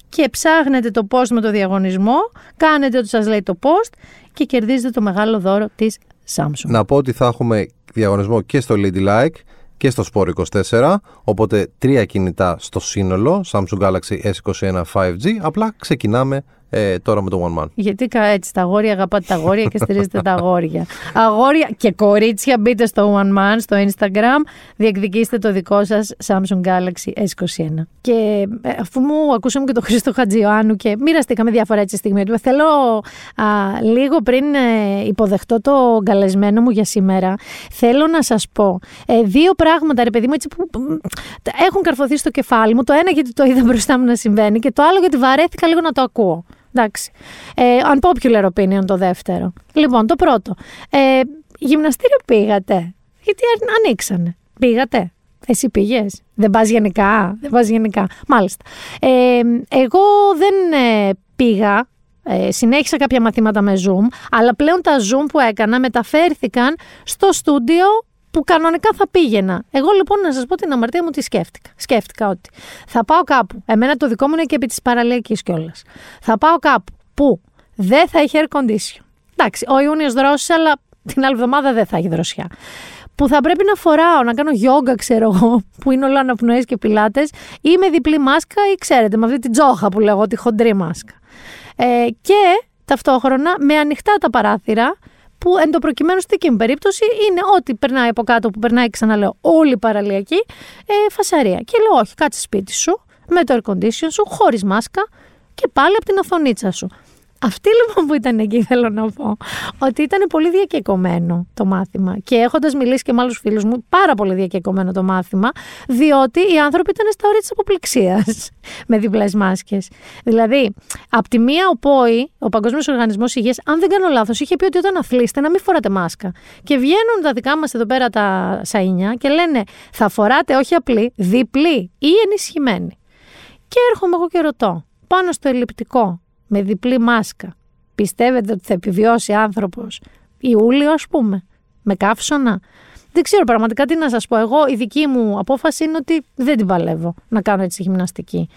S1: και ψάχνετε το post με το διαγωνισμό, κάνετε ό,τι σας λέει το post και κερδίζετε το μεγάλο δώρο της Samsung.
S8: Να πω ότι θα έχουμε διαγωνισμό και στο Ladylike και στο Sport 24, οπότε τρία κινητά στο σύνολο, Samsung Galaxy S21 5G, απλά ξεκινάμε ε, τώρα με το One Man.
S1: Γιατί κα- έτσι τα αγόρια αγαπάτε τα αγόρια και στηρίζετε τα αγόρια. Αγόρια και κορίτσια μπείτε στο One Man, στο Instagram, διεκδικήστε το δικό σας Samsung Galaxy S21. Και ε, αφού μου ακούσαμε και τον Χρήστο Χατζιωάννου και μοιραστήκαμε διάφορα έτσι στιγμή, του θέλω α, λίγο πριν ε, υποδεχτώ το καλεσμένο μου για σήμερα, θέλω να σας πω ε, δύο πράγματα ρε παιδί μου έτσι που που, τα έχουν καρφωθεί στο κεφάλι μου. Το ένα γιατί το είδα μπροστά μου να συμβαίνει και το άλλο γιατί βαρέθηκα λίγο να το ακούω. Εντάξει. Ε, unpopular opinion το δεύτερο. Λοιπόν, το πρώτο. Ε, γυμναστήριο πήγατε; Γιατί αν- ανοίξανε. Πήγατε; Εσύ πήγες; Δεν πας γενικά; Δεν πας γενικά. Μάλιστα. Ε, εγώ δεν ε, πήγα. Ε, συνέχισα κάποια μαθήματα με Zoom, αλλά πλέον τα Zoom που έκανα μεταφέρθηκαν στο στούντιο που κανονικά θα πήγαινα. Εγώ λοιπόν να σας πω την αμαρτία μου τι σκέφτηκα. Σκέφτηκα ότι θα πάω κάπου. Εμένα το δικό μου είναι και επί της παραλιακής κιόλας. Θα πάω κάπου που δεν θα έχει air condition. Εντάξει, ο Ιούνιος δρόσει, αλλά την άλλη εβδομάδα δεν θα έχει δροσιά. Που θα πρέπει να φοράω, να κάνω γιόγκα, ξέρω εγώ, που είναι όλα αναπνοές και πιλάτες, ή με διπλή μάσκα, ή ξέρετε, με αυτή την τζόχα που λέγω, τη χοντρή μάσκα. Ε, και ταυτόχρονα με ανοιχτά τα παράθυρα, που εν το προκειμένου στη δική μου περίπτωση είναι ό,τι περνάει από κάτω, που περνάει, ξαναλέω, όλη η παραλιακή ε, φασαρία. Και λέω, όχι, κάτσε σπίτι σου, με το air condition σου, χωρίς μάσκα και πάλι από την οθονίτσα σου. Αυτή λοιπόν που ήταν εκεί, θέλω να πω, ότι ήταν πολύ διακεκομένο το μάθημα. Και έχοντας μιλήσει και με άλλους φίλους μου, πάρα πολύ διακεκομένο το μάθημα, διότι οι άνθρωποι ήταν στα όρια της αποπληξία με διπλές μάσκες. Δηλαδή, απ' τη μία ο ΠΟΗ, ο Παγκόσμιος Οργανισμός Υγείας, αν δεν κάνω λάθος, είχε πει ότι όταν αθλείστε να μην φοράτε μάσκα. Και βγαίνουν τα δικά μας εδώ πέρα τα σαΐνια και λένε θα φοράτε όχι απλή, διπλή ή ενισχυμένη. Και έρχομαι εγώ και ρωτώ, πάνω στο ελλειπτικό, με διπλή μάσκα, πιστεύετε ότι θα επιβιώσει άνθρωπος Ιούλιο ας πούμε, με καύσωνα; Δεν ξέρω πραγματικά τι να σας πω. Εγώ η δική μου απόφαση είναι ότι δεν την παλεύω να κάνω έτσι γυμναστική.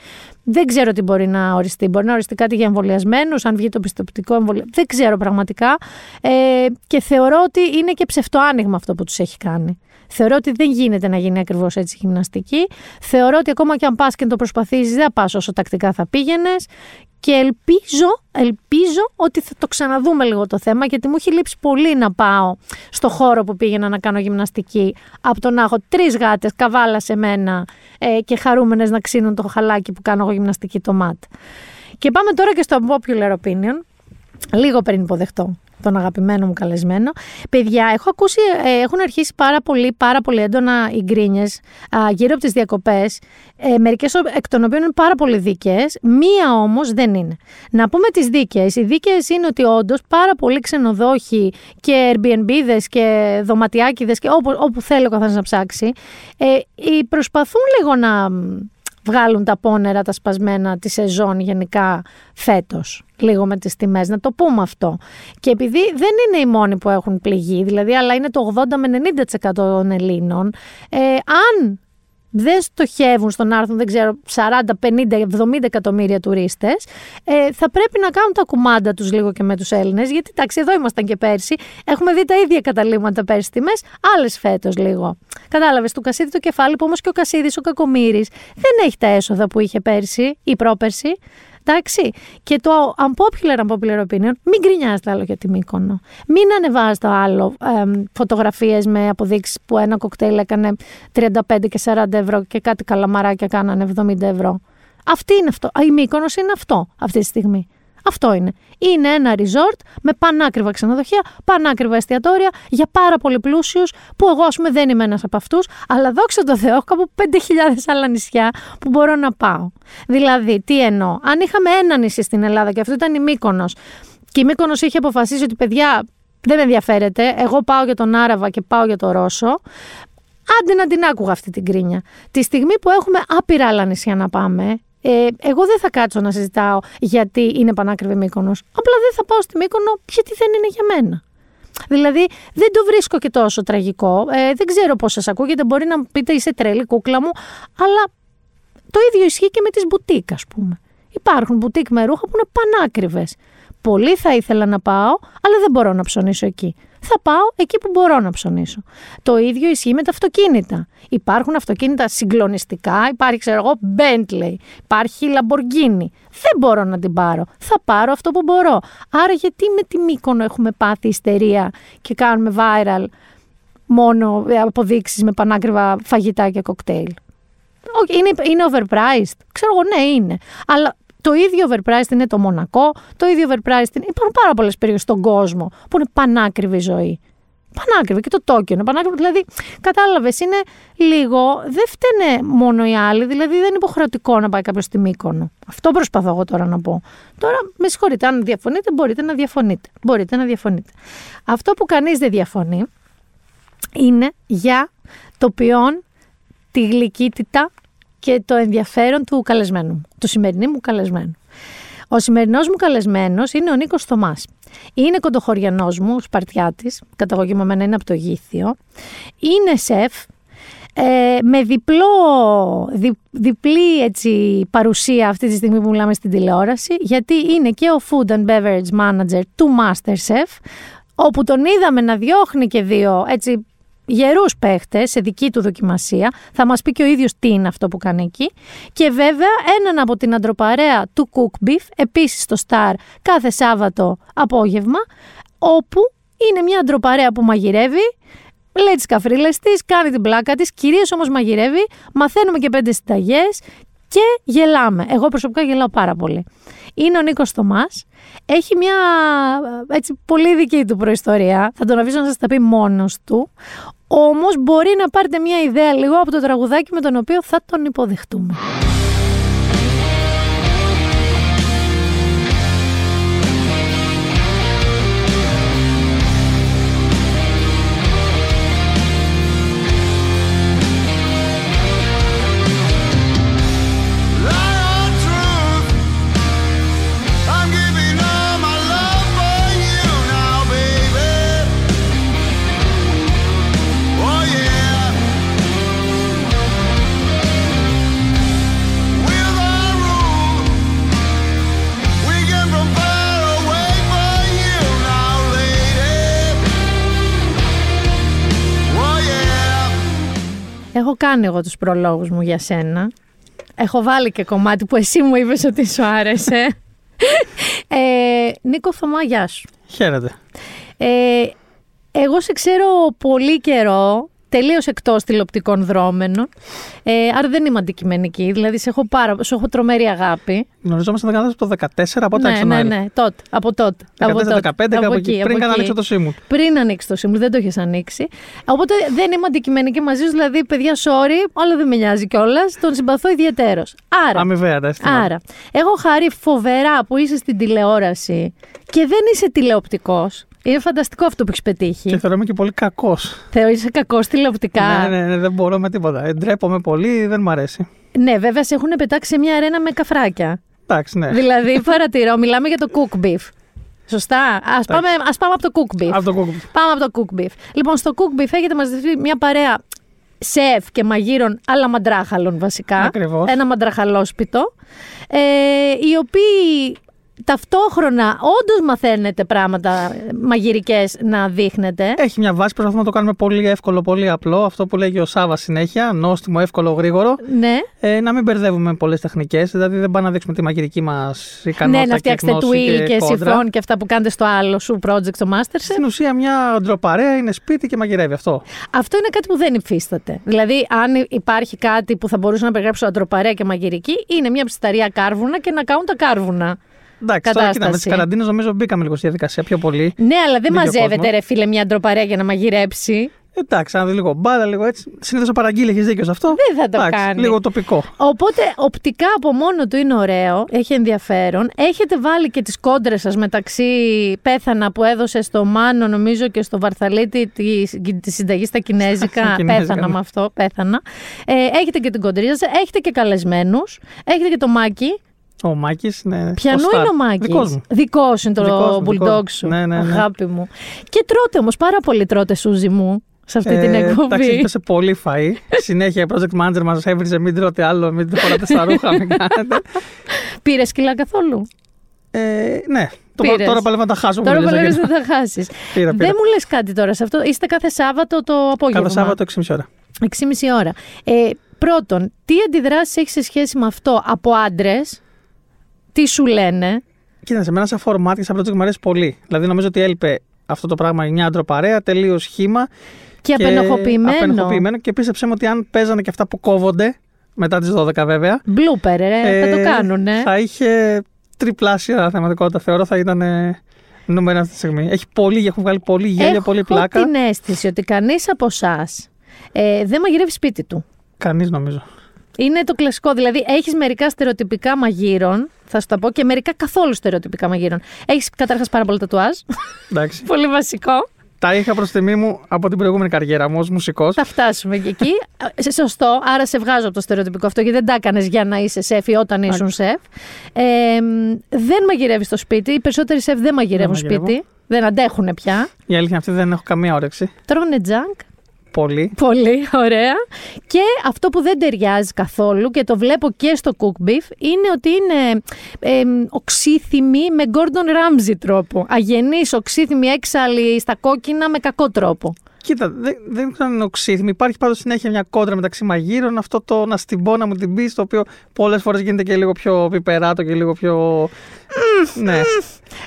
S1: Δεν ξέρω τι μπορεί να οριστεί. Μπορεί να οριστεί κάτι για εμβολιασμένους, αν βγει το πιστοποιητικό εμβολιασμένο. Δεν ξέρω πραγματικά. Ε, και θεωρώ ότι είναι και ψευτοάνοιγμα αυτό που τους έχει κάνει. Θεωρώ ότι δεν γίνεται να γίνει ακριβώς έτσι γυμναστική. Θεωρώ ότι ακόμα και αν πας και το προσπαθήσεις, δεν πας όσο τακτικά θα πήγαινες. Και ελπίζω, ελπίζω ότι θα το ξαναδούμε λίγο το θέμα, γιατί μου έχει λείψει πολύ να πάω στο χώρο που πήγαινα να κάνω γυμναστική, από το να έχω τρεις γάτες καβάλα σε μένα ε, και χαρούμενες να ξύνουν το χαλάκι που κάνω εγώ γυμναστική το ΜΑΤ. Και πάμε τώρα και στο popular opinion, λίγο πριν υποδεχτώ τον αγαπημένο μου καλεσμένο. Παιδιά, έχω ακούσει, ε, έχουν αρχίσει πάρα πολύ, πάρα πολύ έντονα οι γκρίνιες γύρω από τις διακοπές. Ε, Μερικές εκ των οποίων είναι πάρα πολύ δίκαιες. Μία όμως δεν είναι. Να πούμε τις δίκαιες. Οι δίκαιες είναι ότι όντως πάρα πολλοί ξενοδόχοι και Airbnb και δωματιάκιδε και όπου, όπου θέλει ο καθένας να ψάξει, ε, προσπαθούν λίγο να βγάλουν τα πόνερα, τα σπασμένα τη σεζόν γενικά φέτος, λίγο με τις τιμές, να το πούμε αυτό. Και επειδή δεν είναι οι μόνοι που έχουν πληγεί, δηλαδή, αλλά είναι το 80 με 90% των Ελλήνων, ε, αν δεν στοχεύουν στο να έρθουν, δεν ξέρω, 40, 50, 70 εκατομμύρια τουρίστες, ε, θα πρέπει να κάνουν τα κουμάντα τους λίγο και με τους Έλληνες. Γιατί εντάξει, εδώ ήμασταν και πέρσι. Έχουμε δει τα ίδια καταλήμματα πέρσι τιμές, άλλες φέτος λίγο. Κατάλαβες του Κασίδη το κεφάλι που όμως και ο Κασίδης, ο Κακομήρη, δεν έχει τα έσοδα που είχε πέρσι ή πρόπερσι. Εντάξει. Και το unpopular, unpopular opinion, μην γκρινιάζετε άλλο για τη Μύκονο. Μην ανεβάζετε άλλο ε, φωτογραφίες με αποδείξεις που ένα κοκτέιλ έκανε 35 και 40 ευρώ και κάτι καλαμαράκια κάνανε 70 ευρώ. Αυτή είναι αυτό. Η Μύκονος είναι αυτό αυτή τη στιγμή. Αυτό είναι. Είναι ένα resort με πανάκριβα ξενοδοχεία, πανάκριβα εστιατόρια για πάρα πολύ πλούσιους, που εγώ ας πούμε δεν είμαι ένας από αυτούς, αλλά δόξα τω Θεώ, έχω κάπου 5.000 άλλα νησιά που μπορώ να πάω. Δηλαδή, τι εννοώ; Αν είχαμε ένα νησί στην Ελλάδα και αυτό ήταν η Μύκονος, και η Μύκονος είχε αποφασίσει ότι παιδιά δεν με ενδιαφέρεται, εγώ πάω για τον Άραβα και πάω για τον Ρώσο, άντε να την άκουγα αυτή την κρίνια. Τη στιγμή που έχουμε άπειρα άλλα νησιά να πάμε, ε, εγώ δεν θα κάτσω να συζητάω γιατί είναι πανάκριβη Μύκονος. Απλά δεν θα πάω στη Μύκονο γιατί δεν είναι για μένα. Δηλαδή δεν το βρίσκω και τόσο τραγικό. Ε, δεν ξέρω πώς σας ακούγεται. Μπορεί να πείτε είσαι τρέλη κούκλα μου. Αλλά το ίδιο ισχύει και με τις μπουτίκ ας πούμε. Υπάρχουν μπουτίκ με ρούχα που είναι πανάκριβες. Πολύ θα ήθελα να πάω, αλλά δεν μπορώ να ψωνίσω εκεί θα πάω εκεί που μπορώ να ψωνίσω. Το ίδιο ισχύει με τα αυτοκίνητα. Υπάρχουν αυτοκίνητα συγκλονιστικά, υπάρχει ξέρω εγώ Bentley, υπάρχει Lamborghini. Δεν μπορώ να την πάρω. Θα πάρω αυτό που μπορώ. Άρα γιατί με τη Μύκονο έχουμε πάθει ιστερία και κάνουμε viral μόνο αποδείξεις με πανάκριβα φαγητά και κοκτέιλ; Είναι, είναι overpriced. Ξέρω εγώ, ναι, είναι. Αλλά το ίδιο overpriced είναι το Μονακό, το ίδιο overpriced είναι. Υπάρχουν πάρα πολλές περιοχές στον κόσμο που είναι πανάκριβη ζωή. Πανάκριβη και το Τόκιο είναι πανάκριβη. Δηλαδή, κατάλαβες, είναι λίγο. Δεν φταίνε μόνο οι άλλοι, δηλαδή δεν είναι υποχρεωτικό να πάει κάποιος στη Μύκονο. Αυτό προσπαθώ εγώ τώρα να πω. Τώρα, με συγχωρείτε, αν διαφωνείτε, μπορείτε να διαφωνείτε. Μπορείτε να διαφωνείτε. Αυτό που κανείς δεν διαφωνεί είναι για το ποιόν, τη γλυκύτητα και το ενδιαφέρον του καλεσμένου, του σημερινού μου καλεσμένου. Ο σημερινός μου καλεσμένος είναι ο Νίκος Θωμάς. Είναι κοντοχωριανός μου, Σπαρτιάτης, καταγωγή μου είναι από το Γήθιο. Είναι σεφ, ε, με διπλό, διπλή έτσι, παρουσία αυτή τη στιγμή που μιλάμε στην τηλεόραση, γιατί είναι και ο Food and Beverage Manager του Masterchef, όπου τον είδαμε να διώχνει και δύο έτσι γερούς παίχτες σε δική του δοκιμασία. Θα μας πει και ο ίδιος τι είναι αυτό που κάνει εκεί. Και βέβαια έναν από την αντροπαρέα του Cook Beef, επίσης στο Star, κάθε Σάββατο απόγευμα, όπου είναι μια αντροπαρέα που μαγειρεύει, λέει τις καφρίλες της, κάνει την πλάκα της, κυρίως όμως μαγειρεύει, μαθαίνουμε και πέντε συνταγές και γελάμε. Εγώ προσωπικά γελάω πάρα πολύ. Είναι ο Νίκος Θωμάς. Έχει μια έτσι, πολύ δική του προϊστορία. Θα τον αφήσω να σας τα πει μόνος του. Όμως μπορεί να πάρετε μια ιδέα λίγο από το τραγουδάκι με τον οποίο θα τον υποδεχτούμε. Έχω κάνει εγώ τους προλόγους μου για σένα. Έχω βάλει και κομμάτι που εσύ μου είπες ότι σου άρεσε. ε, Νίκο Θωμά, γεια σου.
S7: Χαίρετε.
S1: Ε, εγώ σε ξέρω πολύ καιρό, τελείως εκτός τηλεοπτικών δρόμενων. Ε, άρα δεν είμαι αντικειμενική. Δηλαδή, σε έχω, πάρα, σου έχω τρομερή αγάπη.
S7: Γνωριζόμαστε δεν από το 14 από
S1: ναι, ναι, ναι, τότε. Από τότε.
S7: 14-15 από εκεί. Πριν καν ανοίξω το Σίμουλ.
S1: Πριν ανοίξει το Σίμουλ, δεν το έχει ανοίξει. Οπότε δεν είμαι αντικειμενική μαζί σου, δηλαδή, παιδιά, sorry, όλα δεν με νοιάζει κιόλας. Τον συμπαθώ ιδιαίτερος. Άρα.
S7: Αμοιβαία,
S1: Άρα, έχω χαρεί φοβερά που είσαι στην τηλεόραση και δεν είσαι τηλεοπτικός. Είναι φανταστικό αυτό που έχεις πετύχει.
S7: Και θεωρώ και πολύ κακός.
S1: Θεωρείσαι κακός τηλεοπτικά;
S7: Ναι, ναι, ναι, δεν μπορώ με τίποτα. Εντρέπομαι πολύ, δεν μ' αρέσει.
S1: Ναι, βέβαια σε έχουν πετάξει σε μια αρένα με καφράκια.
S7: Εντάξει, ναι.
S1: Δηλαδή, παρατηρώ, μιλάμε για το cook beef. Σωστά; Α πάμε, ας πάμε από το cook beef.
S7: Από το cook beef.
S1: Πάμε από το cook beef. Λοιπόν, στο cook beef έχετε μαζευτεί μια παρέα σεφ και μαγείρων, αλλά μαντράχαλων βασικά.
S7: Ακριβώς.
S1: Ένα μαντραχαλόσπιτο. Ε, οι οποίοι ταυτόχρονα όντως μαθαίνετε πράγματα μαγειρικές να δείχνετε.
S7: Έχει μια βάση, προσπαθούμε να το κάνουμε πολύ εύκολο, πολύ απλό. Αυτό που λέγει ο Σάβα συνέχεια, νόστιμο, εύκολο, γρήγορο.
S1: Ναι.
S7: Ε, να μην μπερδεύουμε πολλές τεχνικές. Δηλαδή δεν πάμε να δείξουμε τη μαγειρική μας ικανότητα.
S1: Ναι, να φτιάξετε τουίλ και, και συμφών και αυτά που κάνετε στο άλλο σου project, στο Masterchef.
S7: Στην ουσία, μια ντροπαρέα είναι σπίτι και μαγειρεύει αυτό.
S1: Αυτό είναι κάτι που δεν υφίσταται. Δηλαδή, αν υπάρχει κάτι που θα μπορούσα να περιγράψω αντροπαρέα και μαγειρική, είναι μια ψηταρία κάρβουνα και να κάνουν τα κάρβουνα.
S7: Εντάξει, τώρα κοίτα, με τις καραντίνες νομίζω μπήκαμε λίγο στη διαδικασία πιο πολύ.
S1: Ναι, αλλά δεν μαζεύεται, ρε φίλε, μια ντροπαρέα για να μαγειρέψει.
S7: Εντάξει, αν δει λίγο μπάλα, λίγο έτσι. Συνήθως ο παραγγείλει, έχεις δίκιο σε αυτό.
S1: Δεν θα το
S7: Εντάξει,
S1: κάνει.
S7: Λίγο τοπικό.
S1: Οπότε οπτικά από μόνο του είναι ωραίο, έχει ενδιαφέρον. Έχετε βάλει και τις κόντρες σας μεταξύ Πέθανα που έδωσε στο Μάνο, νομίζω και στο Βαρθαλίτη τη, τη συνταγή στα Κινέζικα. πέθανα με αυτό, πέθανα. Ε, έχετε και την κοντρίζα σας, έχετε και καλεσμένους. Έχετε και το Μάκη,
S7: ο Μάκης, ναι.
S1: Πιανού είναι ο Μάκης;
S7: Δικό μου.
S1: Δικό είναι το bulldog σου.
S7: Ναι, ναι, ναι.
S1: Αγάπη μου. Και τρώτε όμως πάρα πολύ τρώτε σούζι μου σε αυτή
S7: ε,
S1: την εκπομπή.
S7: Εντάξει, έπεσε πολύ φαΐ. Συνέχεια η project manager μας έβριζε μην τρώτε άλλο, μην φοράτε στα ρούχα, μην κάνετε.
S1: Πήρες κιλά καθόλου;
S7: Ε, ναι, Πήρες. τώρα πάλι να τα χάσω.
S1: Τώρα πάλι να τα χάσεις. Δεν μου λες κάτι τώρα σε αυτό; Είστε κάθε Σάββατο το απόγευμα;
S7: Κάθε Σάββατο 6,5 ώρα.
S1: 6,5 ώρα. Ε, πρώτον, τι αντιδράσεις έχεις σε σχέση με αυτό από άντρες; Τι σου λένε;
S7: Κοίταξε, εμένα σαν φορμάτι και σαν project μου αρέσει πολύ. Δηλαδή νομίζω ότι έλειπε αυτό το πράγμα μια αντροπαρέα, τελείως σχήμα.
S1: Και, και απενοχοποιημένο.
S7: απενοχοποιημένο. Και πίστεψε ότι αν παίζανε και αυτά που κόβονται, μετά τις 12 βέβαια.
S1: Μπλούπερ, ε, θα το κάνουν.
S7: Θα είχε τριπλάσια θεματικότητα, θεωρώ θα ήταν νούμερο αυτή τη στιγμή. Έχει πολύ, έχουν βγάλει πολύ γέλιο,
S1: Έχω
S7: πολύ πλάκα.
S1: Έχω την αίσθηση ότι κανείς από εσάς ε, δεν μαγειρεύει σπίτι του.
S7: Κανείς νομίζω.
S1: Είναι το κλασικό. Δηλαδή, έχεις μερικά στερεοτυπικά μαγείρων, θα σου τα πω, και μερικά καθόλου στερεοτυπικά μαγείρων. Έχεις καταρχάς πάρα πολύ τατουάζ.
S7: Εντάξει.
S1: πολύ βασικό.
S7: Τα είχα προς τιμή μου από την προηγούμενη καριέρα μου ως μουσικός.
S1: Θα φτάσουμε και εκεί. σε σωστό, άρα σε βγάζω από το στερεοτυπικό αυτό, γιατί δεν τα έκανες για να είσαι σεφ ή όταν ήσουν σεφ. Ε, δεν μαγειρεύεις στο σπίτι. Οι περισσότεροι σεφ δεν μαγειρεύουν δεν σπίτι. Δεν αντέχουν πια.
S7: Η αλήθεια αυτή δεν έχω καμία όρεξη.
S1: Τρώνε τζανκ.
S7: Πολύ.
S1: Πολύ, ωραία. Και αυτό που δεν ταιριάζει καθόλου και το βλέπω και στο cook beef είναι ότι είναι ε, οξύθυμη με Gordon Ramsay τρόπο. Αγενής, οξύθυμη, έξαλλη στα κόκκινα με κακό τρόπο.
S7: Κοίτα, δεν, δεν ξέρω αν είναι οξύθυμη. Υπάρχει πάντως συνέχεια μια κόντρα μεταξύ μαγείρων. Αυτό το να στην πω να μου την πεις, το οποίο πολλές φορές γίνεται και λίγο πιο πιπεράτο και λίγο πιο. ναι.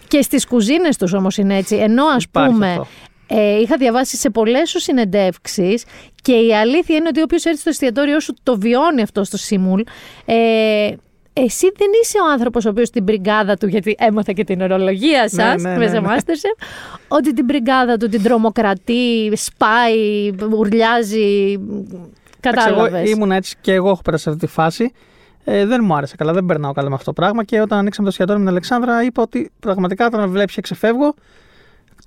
S1: Και στις κουζίνες τους όμως είναι έτσι. Ενώ ας πούμε. Αυτό. Ε, είχα διαβάσει σε πολλές σου συνεντεύξεις και η αλήθεια είναι ότι όποιος έρθει στο εστιατόριό σου το βιώνει αυτό στο Σίμουλ. Ε, εσύ δεν είσαι ο άνθρωπος ο οποίος την μπριγκάδα του, γιατί έμαθα και την ορολογία σας ναι, ναι, μέσα ναι, ναι. ότι την μπριγκάδα του την τρομοκρατεί, σπάει, ουρλιάζει. Κατάλαβε.
S7: Εγώ ήμουν έτσι και εγώ έχω περάσει σε αυτή τη φάση. Ε, δεν μου άρεσε καλά, δεν περνάω καλά με αυτό το πράγμα. Και όταν ανοίξαμε το εστιατόριο με την Αλεξάνδρα, είπα ότι πραγματικά όταν με βλέπει και ξεφεύγω,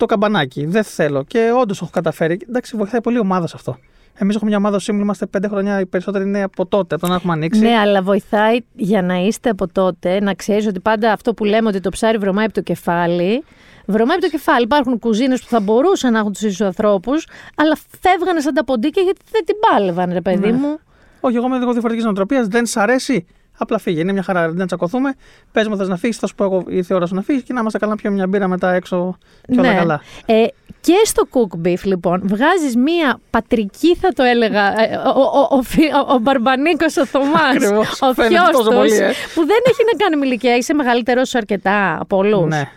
S7: το καμπανάκι. Δεν θέλω. Και όντως έχω καταφέρει. Εντάξει, βοηθάει πολύ η ομάδα σε αυτό. Εμείς έχουμε μια ομάδα σήμερα, είμαστε πέντε χρονιά οι περισσότεροι είναι από τότε, από τον έχουμε ανοίξει.
S1: Ναι, αλλά βοηθάει για να είστε από τότε να ξέρεις ότι πάντα αυτό που λέμε ότι το ψάρι βρωμάει από το κεφάλι. Βρωμάει από το κεφάλι. Υπάρχουν κουζίνες που θα μπορούσαν να έχουν τους ίδιους ανθρώπους, αλλά φεύγανε σαν τα ποντίκια γιατί δεν την πάλευαν, ρε παιδί ναι. μου.
S7: Όχι, εγώ είμαι λίγο διαφορετικής νοοτροπίας. Δεν σ' αρέσει; Απλά φύγει. Είναι μια χαρά. Δεν τσακωθούμε. Πες μου, θες να φύγεις, θα σου πω εγώ ήρθε η ώρα σου να φύγεις και να είμαστε καλά να πιούμε μια μπύρα μετά έξω και όλα ναι. καλά.
S1: Ε, και στο cook beef, λοιπόν, βγάζεις μία πατρική, θα το έλεγα, ε, ο, ο, ο, ο, ο Μπαρμπανίκος ο Θωμάς. ο θείο τους,
S7: ε.
S1: που δεν έχει να κάνει με ηλικία. Είσαι μεγαλύτερος σου αρκετά από όλους.
S7: Ναι.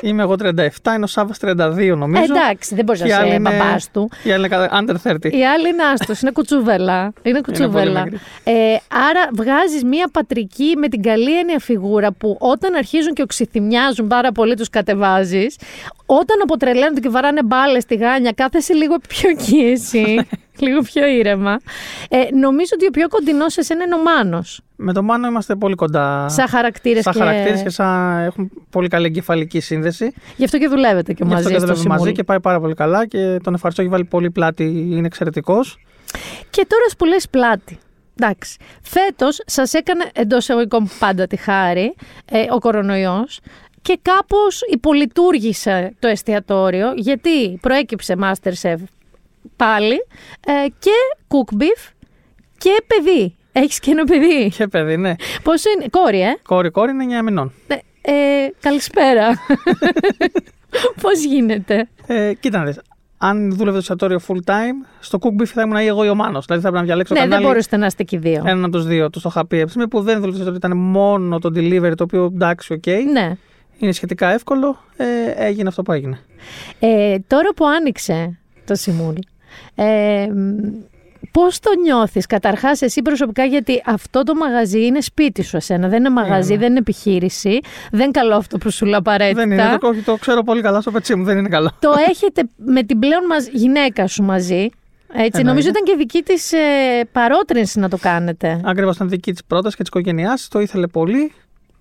S7: Είμαι εγώ 37, είναι ο Σάβα 32 νομίζω.
S1: εντάξει, δεν μπορείς να είσαι μπαμπάς του.
S7: Η άλλη είναι under 30.
S1: Η άλλη είναι άστος, είναι κουτσούβελα. Είναι κουτσούβελα. ε, άρα βγάζεις μία πατρική με την καλή έννοια φιγούρα που όταν αρχίζουν και οξυθυμιάζουν πάρα πολύ τους κατεβάζεις. Όταν αποτρελαίνονται και βαράνε μπάλες στη γάνια, κάθεσαι λίγο πιο εκεί εσύ. λίγο πιο ήρεμα. Ε, νομίζω ότι ο πιο κοντινός σε είναι ο Μάνος.
S7: Με τον Μάνο είμαστε πολύ κοντά.
S1: Σαν χαρακτήρες
S7: και... χαρακτήρες και σαν... έχουν πολύ καλή εγκεφαλική σύνδεση.
S1: Γι' αυτό και δουλεύετε και μαζί.
S7: Γι' αυτό και δουλεύουμε μαζί και πάει πάρα πολύ καλά και τον ευχαριστώ. Έχει βάλει πολύ πλάτη, είναι εξαιρετικός.
S1: Και τώρα που λες πλάτη. Εντάξει. Φέτος σας έκανε εντός εγωγικών πάντα τη χάρη ε, ο κορονοϊός και κάπως υπολειτουργήσε το εστιατόριο γιατί προέκυψε Masterchef πάλι ε, και cook beef και παιδί. Έχεις και ένα παιδί.
S7: Και παιδί, ναι.
S1: Πόσο είναι, κόρη, ε;
S7: Κόρη, κόρη είναι 9 μηνών.
S1: Ε, ε, καλησπέρα. Πώς γίνεται;
S7: Ε, κοίτα να Αν δούλευε το εστιατόριο full time, στο cook beef θα ήμουν εγώ ή ο Μάνος. Δηλαδή θα έπρεπε να διαλέξω
S1: ναι,
S7: κανάλι.
S1: δεν μπορούσατε να είστε και δύο.
S7: Έναν από τους δύο, τους το είχα πει. που δεν δούλευε το ήταν μόνο το delivery, το οποίο εντάξει, OK. Okay.
S1: Ναι.
S7: Είναι σχετικά εύκολο. Ε, έγινε αυτό που έγινε.
S1: Ε, τώρα που άνοιξε το Simul, ε, Πώς το νιώθεις καταρχάς εσύ προσωπικά γιατί αυτό το μαγαζί είναι σπίτι σου εσένα, δεν είναι μαγαζί, δεν είναι επιχείρηση, δεν καλό αυτό που σου λέω απαραίτητα.
S7: Δεν είναι, το, το ξέρω πολύ καλά στο πετσί μου, δεν είναι καλό.
S1: Το έχετε με την πλέον μας γυναίκα σου μαζί, έτσι, νομίζω ήταν και δική της ε, παρότρινση να το κάνετε.
S7: Ακριβώς, ήταν δική της πρόταση και της οικογένειάς το ήθελε πολύ.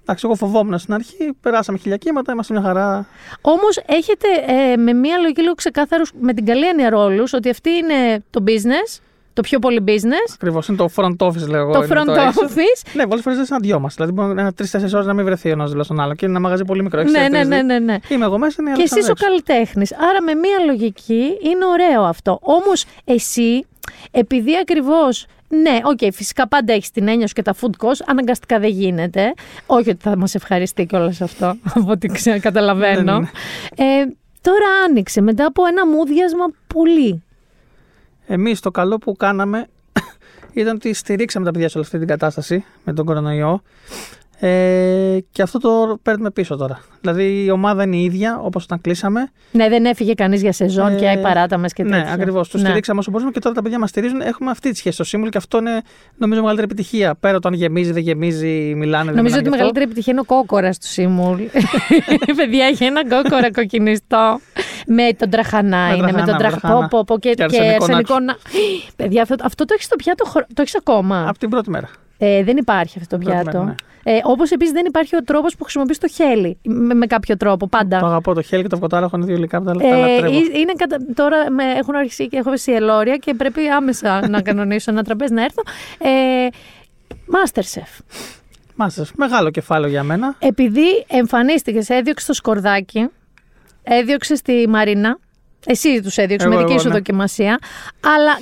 S7: Εντάξει, εγώ φοβόμουν στην αρχή, περάσαμε χιλιά κύματα, είμαστε μια χαρά.
S1: Όμως έχετε ε, με μια λογική λίγο ξεκάθαρου, με την καλή έννοια ρόλους, ότι αυτή είναι το business, το πιο πολύ business.
S7: Ακριβώς, είναι το front office, λέω εγώ.
S1: Το front
S7: το
S1: office.
S7: ναι, πολλές φορές δεν συναντιόμαστε. Δηλαδή, μπορεί τρει-τέσσερι ώρες να μην βρεθεί ένας δίπλα στον άλλο. Και είναι ένα μαγαζί πολύ μικρό.
S1: Ναι, ναι, ναι, ναι, ναι.
S7: Είμαι εγώ μέσα, είναι
S1: Και εσύ ο καλλιτέχνης. Άρα, με μία λογική είναι ωραίο αυτό. Όμως, εσύ, επειδή ακριβώς ναι, OK, okay, φυσικά πάντα έχεις την έννοια σου και τα food cost. Αναγκαστικά δεν γίνεται. Όχι ότι θα μας ευχαριστεί κιόλας αυτό, από ό,τι καταλαβαίνω. Ναι, ναι. ε, τώρα άνοιξε μετά από ένα μούδιασμα πολύ.
S7: Εμείς το καλό που κάναμε ήταν ότι στηρίξαμε τα παιδιά σε όλη αυτή την κατάσταση με τον κορονοϊό. Ε, και αυτό το παίρνουμε πίσω τώρα. Δηλαδή η ομάδα είναι η ίδια όπως όταν κλείσαμε.
S1: Ναι, δεν έφυγε κανείς για σεζόν ε, και οι παράταμες και ναι, τέτοια.
S7: Ναι, ακριβώς. Τους ναι. στηρίξαμε όσο μπορούμε και τώρα τα παιδιά μας στηρίζουν. Έχουμε αυτή τη σχέση στο Σύμβουλο και αυτό είναι νομίζω μεγαλύτερη επιτυχία. Πέρα όταν γεμίζει, δεν γεμίζει, μιλάνε.
S1: Νομίζω ότι η μεγαλύτερη επιτυχία είναι ο κόκορας του Σύμβουλ. παιδιά έχει ένα κόκορα κοκκινιστό. με τον τραχανά είναι, με τον τραχπόπο και, και, και αρσενικό. Παιδιά, αυτό, αυτό το έχεις στο πιάτο, το έχεις ακόμα;
S7: Από την πρώτη μέρα.
S1: Ε, δεν υπάρχει αυτό το πιάτο. Ναι. Ε, Όπως επίσης δεν υπάρχει ο τρόπος που χρησιμοποιείς το χέλι. Με, με κάποιο τρόπο, πάντα.
S7: Το αγαπώ το χέλι και το φωτάρο έχουν δύο υλικά που τα
S1: ε, είναι κατα... Τώρα με, έχουν αρχίσει και έχω η ελόρια και πρέπει άμεσα να κανονίσω ένα τραπέζι να έρθω. Ε, Masterchef.
S7: Masterchef. Μεγάλο κεφάλαιο για μένα.
S1: Επειδή εμφανίστηκες, έδιωξες το σκορδάκι, έδιωξες τη Μαρίνα, εσύ τους έδιωξες με δική σου ναι. δοκιμασία. Αλλά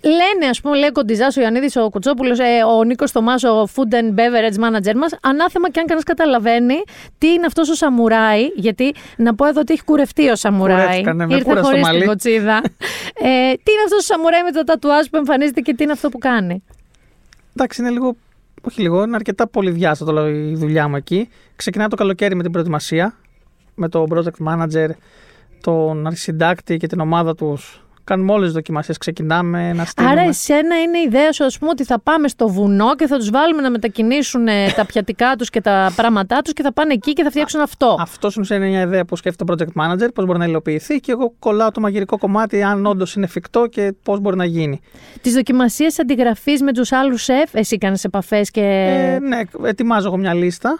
S1: λένε, ας πούμε, λέει κοντιζάς ο Ιωαννίδης, ο Κουτσόπουλος, ε, ο Νίκος Θωμάς, ο Food and Beverage Manager μας, ανάθεμα και αν κανένας καταλαβαίνει τι είναι αυτός ο Σαμουράι. Γιατί να πω εδώ ότι έχει κουρευτεί ο Σαμουράι.
S7: Ναι,
S1: Ήρθε χωρίς την κοτσίδα. ε, τι είναι αυτός ο Σαμουράι με το τατουάζ που εμφανίζεται και τι είναι αυτό που κάνει;
S7: Εντάξει, είναι λίγο. Όχι λίγο, είναι αρκετά πολύ διάστατο η δουλειά μου εκεί. Ξεκινάει το καλοκαίρι με την προετοιμασία, με το project manager τον αρχισυντάκτη και την ομάδα τους. Κάνουμε όλες τις δοκιμασίες. Ξεκινάμε να στείλουμε.
S1: Άρα, εσένα είναι η ιδέα σου, ας πούμε, ότι θα πάμε στο βουνό και θα τους βάλουμε να μετακινήσουν ε, τα πιατικά τους και τα πράγματά τους και θα πάνε εκεί και θα φτιάξουν αυτό.
S7: Αυτός είναι μια ιδέα που σκέφτεται το project manager, πώς μπορεί να υλοποιηθεί και εγώ κολλάω το μαγειρικό κομμάτι, αν όντως είναι εφικτό και πώς μπορεί να γίνει.
S1: Τις δοκιμασίες αντιγραφής με τους άλλους σεφ, εσύ κάνεις επαφές και.
S7: Ε, ναι, ετοιμάζω εγώ μια λίστα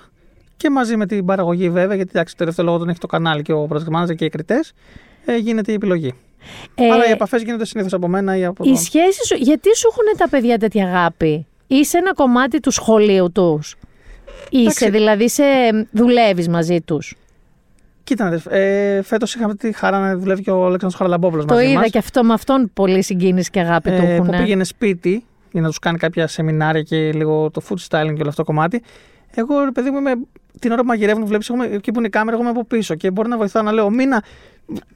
S7: και μαζί με την παραγωγή βέβαια, γιατί εντάξει, το τελευταίο λόγο τον έχει το κανάλι και ο project manager και οι κριτές, ε, γίνεται η επιλογή. Ε, Αλλά οι επαφές γίνονται συνήθως από μένα ή από.
S1: Οι σχέσεις σου, γιατί σου έχουν τα παιδιά τέτοια αγάπη, Είσαι ένα κομμάτι του σχολείου τους; Είσαι δηλαδή, σε, δουλεύεις μαζί τους;
S7: Κοίτα, ε, φέτος είχαμε τη χαρά να δουλεύει και ο Αλέξανδρος Χαραλαμπόπουλος
S1: μαζί
S7: Το είδα
S1: και αυτό με αυτόν πολύ συγκίνηση και αγάπη ε, του έχουν.
S7: Που πήγαινε σπίτι για να τους κάνει κάποια σεμινάρια και λίγο το food styling και όλο αυτό το κομμάτι. Εγώ, ρε παιδί μου, είμαι, την ώρα που μαγειρεύουν, βλέπεις εκεί που είναι η κάμερα, εγώ είμαι από πίσω και μπορεί να βοηθάω να λέω μήνα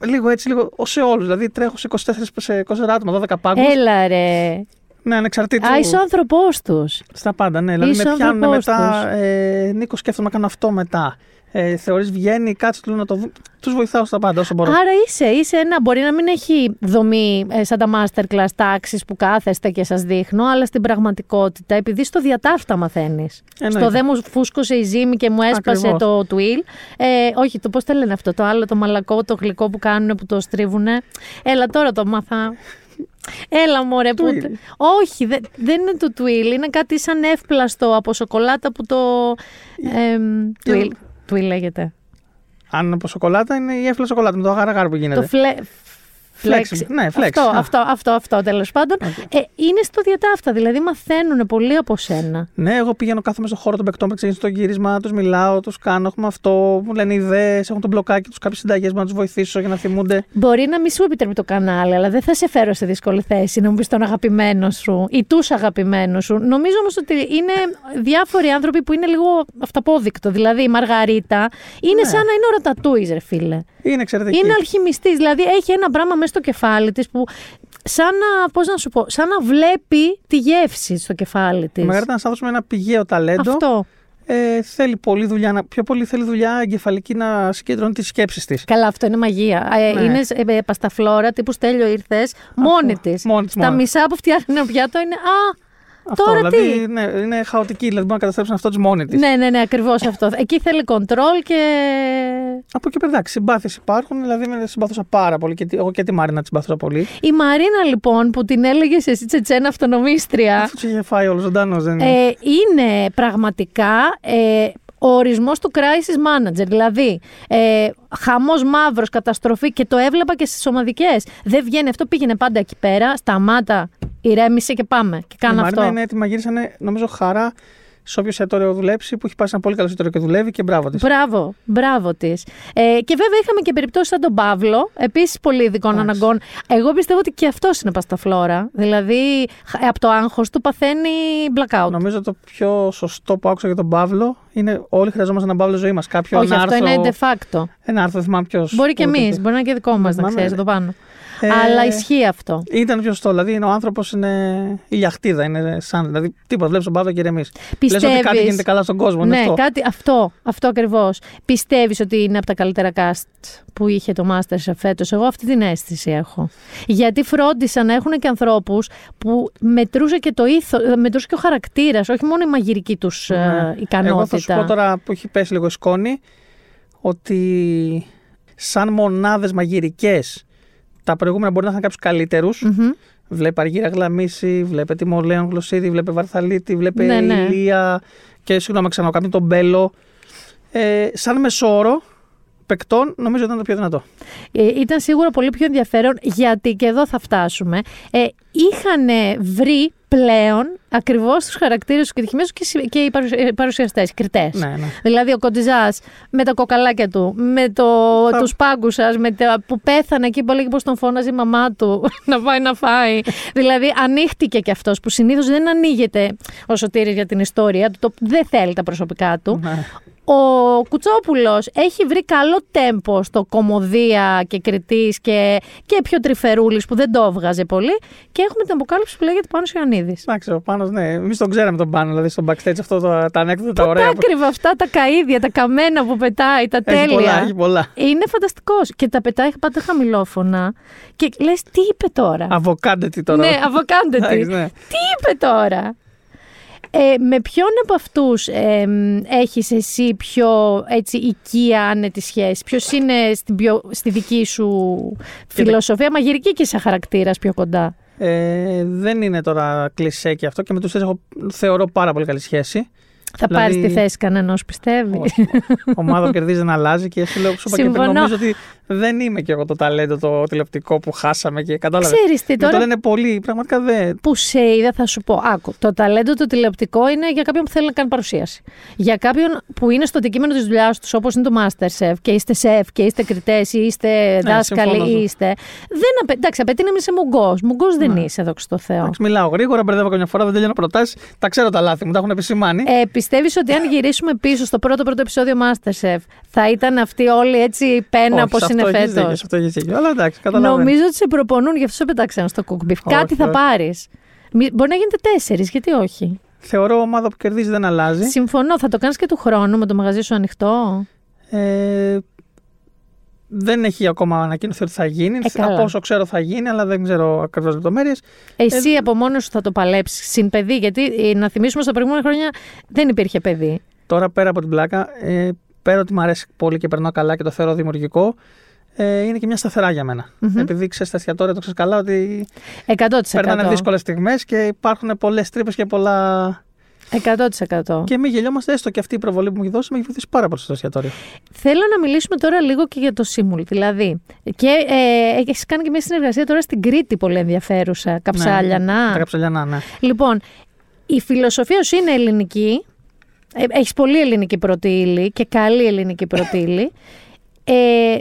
S7: λίγο έτσι, λίγο σε όλους. Δηλαδή τρέχω σε 24, σε 24 άτομα, 12 πάγκους.
S1: Έλα ρε.
S7: Ναι, ανεξαρτήτως.
S1: Α, είσαι ο άνθρωπός τους.
S7: Στα πάντα, ναι. Δηλαδή
S1: Είσαι
S7: με πιάνουν
S1: άνθρωπός
S7: μετά. Ε, Νίκο, σκέφτομαι να κάνω αυτό μετά. Ε, Θεωρείς βγαίνει, κάτσε του να το δω. Τους βοηθάω στα πάντα όσο μπορώ.
S1: Άρα είσαι, είσαι ένα. Μπορεί να μην έχει δομή ε, σαν τα masterclass τάξεις που κάθεστε και σας δείχνω, αλλά στην πραγματικότητα, επειδή στο διατάφτα μαθαίνεις.
S7: Εννοείται.
S1: Στο δε μου φούσκωσε η ζύμη και μου έσπασε
S7: Ακριβώς.
S1: το τουίλ. Ε, όχι, το πώς το λένε αυτό, το άλλο, το μαλακό, το γλυκό που κάνουν που το στρίβουνε. Έλα τώρα το μάθα. Έλα μωρέ που...
S7: Twill.
S1: Όχι, δε- δεν είναι το τουίλ, είναι κάτι σαν εύπλαστο από σοκολάτα που το... Ε, τουίλ, τουίλ λέγεται.
S7: Αν από σοκολάτα είναι η έφλα σοκολάτα με το αγαραγάρ που γίνεται.
S1: Το φλε...
S7: Flex. Ναι, flex.
S1: Αυτό,
S7: Α.
S1: αυτό, αυτό, αυτό τέλος πάντων. Ε, είναι στο διατάφτα, δηλαδή μαθαίνουν πολύ από σένα.
S7: Ναι, εγώ πηγαίνω, κάθομαι στο χώρο των παικτών, με ξεκινήσω το γύρισμα, τους μιλάω, τους κάνω. Έχουμε αυτό, μου λένε ιδέες, έχουν το μπλοκάκι τους, κάποιες συνταγές να τους βοηθήσω για να θυμούνται.
S1: Μπορεί να μην σου επιτρέπει το κανάλι, αλλά δεν θα σε φέρω σε δύσκολη θέση να μου πεις τον αγαπημένο σου ή τους αγαπημένους σου. Νομίζω όμως ότι είναι διάφοροι άνθρωποι που είναι λίγο αυταπόδεικτο. Δηλαδή η Μαργαρίτα είναι
S7: Ναι.
S1: σαν να είναι ο ρατατούι, ρε φίλε.
S7: Είναι εξαιρετική.
S1: Είναι αλχημιστής. Δηλαδή έχει ένα πράγμα μέσα στο κεφάλι της που. Σαν να, πώς να σου πω, σαν να βλέπει τη γεύση στο κεφάλι της.
S7: Η Μαργαρίτα είναι ένα άνθρωπο με ένα πηγαίο ταλέντο.
S1: Αυτό.
S7: Ε, θέλει πολύ δουλειά, να- πιο πολύ θέλει δουλειά εγκεφαλική να συγκεντρώνει τις σκέψεις της.
S1: Καλά, αυτό είναι μαγεία. Ε,
S7: Ναι.
S1: Είναι ε, πασταφλόρα, τύπου στέλιο ήρθες, μόνη της.
S7: μόνη της
S1: Τα
S7: μόνο.
S1: μισά που φτιάχνει ένα πιάτο είναι. Α,
S7: Αυτό,
S1: τώρα
S7: δηλαδή,
S1: τι;
S7: Ναι, είναι χαοτική, δηλαδή μπορεί να καταστρέψουν αυτό της μόνη της.
S1: Ναι, ναι, ναι, ακριβώς αυτό. Εκεί θέλει κοντρόλ και.
S7: Από εκεί πέρα, εντάξει, συμπάθειες υπάρχουν, δηλαδή με συμπαθούσα πάρα πολύ. Και, τη- εγώ και τη Μαρίνα τη συμπαθούσα πολύ.
S1: Η Μαρίνα, λοιπόν, που την έλεγες εσύ τσετσένα αυτονομίστρια,
S7: Αφού του είχε φάει όλο ζωντανός, δεν είναι;
S1: ε, είναι πραγματικά ε, ο ορισμός του crisis manager. Δηλαδή, ε, χαμός μαύρος, καταστροφή και το έβλεπα και στις ομαδικές. Δεν βγαίνει αυτό, πήγαινε πάντα εκεί πέρα, σταμάτα, ηρέμησε και πάμε. Και
S7: η
S1: κάνω
S7: Μαρίνα
S1: αυτό.
S7: είναι έτοιμα, γύρισανε νομίζω χαρά σε όποιο εστιατόριο δουλέψει που έχει πάει σε ένα πολύ καλό εστιατόριο και δουλεύει και μπράβο της.
S1: Μπράβο, μπράβο της. Ε, και βέβαια είχαμε και περιπτώσεις σαν τον Παύλο, επίσης πολύ ειδικών
S7: Εντάξει.
S1: αναγκών. Εγώ πιστεύω ότι και αυτός είναι πασταφλόρα. Δηλαδή, χ- από το άγχος του παθαίνει blackout.
S7: Νομίζω το πιο σωστό που άκουσα για τον Παύλο είναι όλοι χρειαζόμαστε έναν Παύλο ζωή μας. Κάποιο
S1: Όχι, αυτό
S7: άρθρο,
S1: είναι de facto.
S7: Ένα άρθρο, δεν θυμάμαι ποιος.
S1: Μπορεί και εμείς, μπορεί να είναι και δικό μας, να
S7: θυμάμαι,
S1: ξέρεις
S7: ναι.
S1: εδώ πάνω.
S7: Ε,
S1: Αλλά ισχύει αυτό.
S7: Ήταν πιο σωστό. Δηλαδή είναι ο άνθρωπος είναι η λιαχτίδα. Είναι σαν. Δηλαδή τίποτα. Βλέπεις τον Παύλο και ηρεμείς. Λες ότι
S1: Πιστεύεις-
S7: κάτι γίνεται καλά στον κόσμο. είναι
S1: Ναι,
S7: αυτό.
S1: κάτι, αυτό, αυτό ακριβώς. Πιστεύεις ότι είναι από τα καλύτερα cast που είχε το Masterchef φέτος; Εγώ αυτή την αίσθηση έχω. Γιατί φρόντισαν να έχουν και ανθρώπους που μετρούσε και το ήθο, μετρούσε και ο χαρακτήρας, όχι μόνο η μαγειρική τους
S7: Ναι.
S1: ικανότητα.
S7: Εγώ θα σου πω τώρα που έχει πέσει λίγο η σκόνη ότι σαν μονάδες μαγειρικές τα προηγούμενα μπορεί να είχαν κάποιους καλύτερους.
S1: Μμμ.
S7: Βλέπε Αργύρα Γλαμίση, βλέπε Τιμολέον Γλωσσίδη, βλέπε Βαρθαλίτη, βλέπε
S1: Ναι, ναι.
S7: Ηλία και συγγνώμη ξανά κάποιον τον Μπέλο. Ε, σαν μεσόρο παικτών νομίζω ήταν το πιο δυνατό.
S1: Ε, ήταν σίγουρα πολύ πιο ενδιαφέρον γιατί και εδώ θα φτάσουμε. Ε, είχαν βρει πλέον ακριβώς τους χαρακτήρες τους και τυχημένου και, συ- και οι παρουσιαστές, οι κριτές.
S7: Ναι, ναι.
S1: Δηλαδή ο Κοντιζάς με τα κοκαλάκια του, με το,
S7: Θα-
S1: τους πάγκους σας, με τα, που πέθανε εκεί που έλεγε πως τον φώναζε η μαμά του να πάει να φάει. δηλαδή ανοίχτηκε και αυτός που συνήθως δεν ανοίγεται ο Σωτήρης για την ιστορία του, το, δεν θέλει τα προσωπικά του.
S7: Ναι.
S1: Ο Κουτσόπουλος έχει βρει καλό τέμπο στο κομμωδία και κριτής και, και πιο τρυφερούλης που δεν το έβγαζε πολύ και έχουμε την αποκάλυψη που λέγεται Πάνος Ιωαννίδης.
S7: Εντάξει, ο Πάνος, ναι. Εμείς τον ξέραμε τον Πάνο, δηλαδή στο backstage αυτό το, τα ανέκδοτα τα
S1: Τα
S7: ωραία. που-
S1: άκριβα αυτά, τα καΐδια, τα καμένα που πετάει, τα
S7: Έχει
S1: τέλεια.
S7: πολλά, έχει πολλά.
S1: Είναι φανταστικός. Και τα πετάει πάντα χαμηλόφωνα. Και λες, τι είπε τώρα;
S7: Αβοκάντε τι τώρα.
S1: Ναι, αβοκάντε τι.
S7: Εντάξει, ναι.
S1: Τι είπε τώρα; Ε, με ποιον από αυτούς ε, έχεις εσύ πιο έτσι οικία άνετη σχέση, ποιος είναι στην πιο, στη δική σου φιλοσοφία, μαγειρική και σε χαρακτήρας πιο κοντά.
S7: Ε, δεν είναι τώρα κλισέ και αυτό και με τους τρεις έχω θεωρώ πάρα πολύ καλή σχέση.
S1: Θα
S7: Δηλαδή-
S1: πάρεις τη θέση κανένας, πιστεύεις;
S7: Όχι. Ομάδα που κερδίζει δεν αλλάζει και σου λέω σου είπα και πριν,
S1: Συμφωνώ.
S7: νομίζω ότι δεν είμαι και εγώ το ταλέντο το τηλεοπτικό που χάσαμε και κατάλαβες.
S1: Ξέρεις τι,
S7: Με
S1: τώρα-
S7: το λένε πολύ, πραγματικά δεν.
S1: που σε είδα, θα σου πω. Άκου, το ταλέντο το τηλεοπτικό είναι για κάποιον που θέλει να κάνει παρουσίαση. Για κάποιον που είναι στο αντικείμενο της δουλειάς τους, όπως είναι το Masterchef, και είστε σεφ και είστε κριτές ή είστε δάσκαλοι
S7: συμφωνώ.
S1: ή είστε. Δεν απαι... Εντάξει, απαιτεί να είσαι μουγκός. Μουγκός δεν
S7: Ναι.
S1: είσαι, δόξα τω Θεώ.
S7: Εντάξει, μιλάω γρήγορα, μπερδεύω καμιά φορά, δεν τελειώνω προτάσεις. Τα ξέρω τα λάθη μου, τα έχουν επισημάνει.
S1: Ε, Πιστεύεις ότι αν γυρίσουμε πίσω στο πρώτο πρώτο επεισόδιο Masterchef, θα ήταν αυτοί όλοι έτσι πένα
S7: Όχι,
S1: όπω
S7: σε
S1: είναι
S7: αυτό έχεις δίκιο,
S1: φέτος.
S7: σε αυτό έχεις δίκιο. Αλλά εντάξει, καταλαβαίνω.
S1: Νομίζω ότι σε προπονούν, γι' αυτό σε πετάξαν στο cookbeef.
S7: Όχι,
S1: Κάτι θα
S7: όχι.
S1: πάρεις. Μη- Μπορεί να γίνετε τέσσερις, γιατί όχι;
S7: Θεωρώ ομάδα που κερδίζει δεν αλλάζει.
S1: Συμφωνώ, θα το κάνεις και του χρόνου με το μαγαζί σου ανοιχτό;
S7: Ε, δεν έχει ακόμα ανακοινωθεί ότι θα γίνει.
S1: Ε, καλά.
S7: Από όσο ξέρω θα γίνει, αλλά δεν ξέρω ακριβώς λεπτομέρειες.
S1: Εσύ από μόνος σου θα το παλέψεις συν παιδί, γιατί ε, να θυμίσουμε στα προηγούμενα χρόνια δεν υπήρχε παιδί.
S7: Τώρα πέρα από την πλάκα, ε, πέρα ότι μου αρέσει πολύ και περνάω καλά και το θεωρώ δημιουργικό, ε, είναι και μια σταθερά για μένα. Επειδή ξέρεις τα εστιατόρια, το ξέρεις καλά ότι
S1: 100%.
S7: περνάνε δύσκολες στιγμές και υπάρχουν πολλές τρύπες και πολλά.
S1: 100%.
S7: Και μην γελιόμαστε, έστω και αυτή η προβολή που μου έχει δώσει με έχει βοηθήσει πάρα πολύ στο εστιατόριο.
S1: Θέλω να μιλήσουμε τώρα λίγο και για το Σίμουλ. Δηλαδή, και ε, έχεις κάνει και μια συνεργασία τώρα στην Κρήτη πολύ ενδιαφέρουσα. Καψάλιανα.
S7: Ναι, τα καψαλιανά, ναι.
S1: Λοιπόν, η φιλοσοφία σου είναι ελληνική. Ε, έχεις πολύ ελληνική πρώτη ύλη και καλή ελληνική πρώτη ύλη. Ε,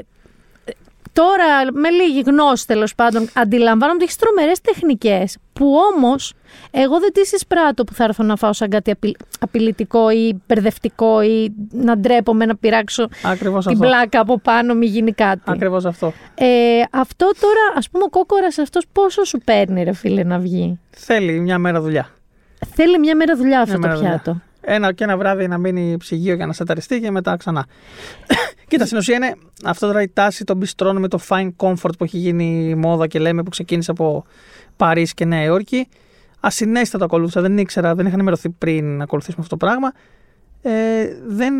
S1: τώρα, με λίγη γνώση τέλος πάντων, αντιλαμβάνομαι ότι έχεις τρομερές τεχνικές που όμως εγώ δεν τις εισπράττω που θα έρθω να φάω σαν κάτι απειλ- απειλητικό ή μπερδευτικό ή να ντρέπομαι να πειράξω
S7: Ακριβώς
S1: την
S7: αυτό.
S1: πλάκα από πάνω, μη γίνει κάτι.
S7: Ακριβώς αυτό.
S1: Ε, αυτό τώρα, ας πούμε, ο κόκορας αυτός πόσο σου παίρνει, ρε φίλε, να βγει;
S7: Θέλει μια μέρα δουλειά.
S1: Θέλει μια μέρα δουλειά αυτό
S7: Μια
S1: το
S7: μέρα δουλειά.
S1: Πιάτο.
S7: Ένα και ένα βράδυ να μείνει ψυγείο για να σεταριστεί και μετά ξανά. Κοίτα, στην ουσία είναι αυτό τώρα η τάση των μπιστρών με το fine comfort που έχει γίνει η μόδα και λέμε που ξεκίνησε από Παρίσι και Νέα Υόρκη. Ασυνέστητα το ακολούθησα, δεν ήξερα, δεν είχα ενημερωθεί πριν να ακολουθήσουμε αυτό το πράγμα. Ε, δεν,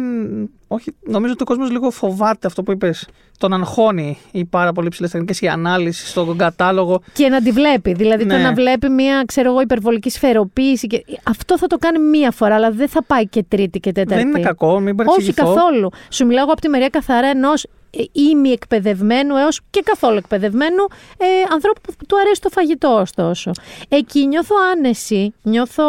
S7: όχι, νομίζω ότι ο κόσμος λίγο φοβάται αυτό που είπες. Τον αγχώνει οι πάρα πολύ ψηλές τεχνικές, η ανάλυση στον κατάλογο.
S1: Και να τη βλέπει. Δηλαδή το
S7: Ναι.
S1: να βλέπει μια ξέρω εγώ, υπερβολική σφαιροποίηση. Και... Αυτό θα το κάνει μία φορά, αλλά δεν θα πάει και τρίτη και τέταρτη.
S7: Δεν είναι κακό, μην
S1: Όχι
S7: παρεξηγηθώ.
S1: καθόλου. Σου μιλάω εγώ από τη μεριά καθαρά ενός ήμι εκπαιδευμένου έως και καθόλου εκπαιδευμένου ε, ανθρώπου που του αρέσει το φαγητό, ωστόσο. Εκεί νιώθω άνεση, νιώθω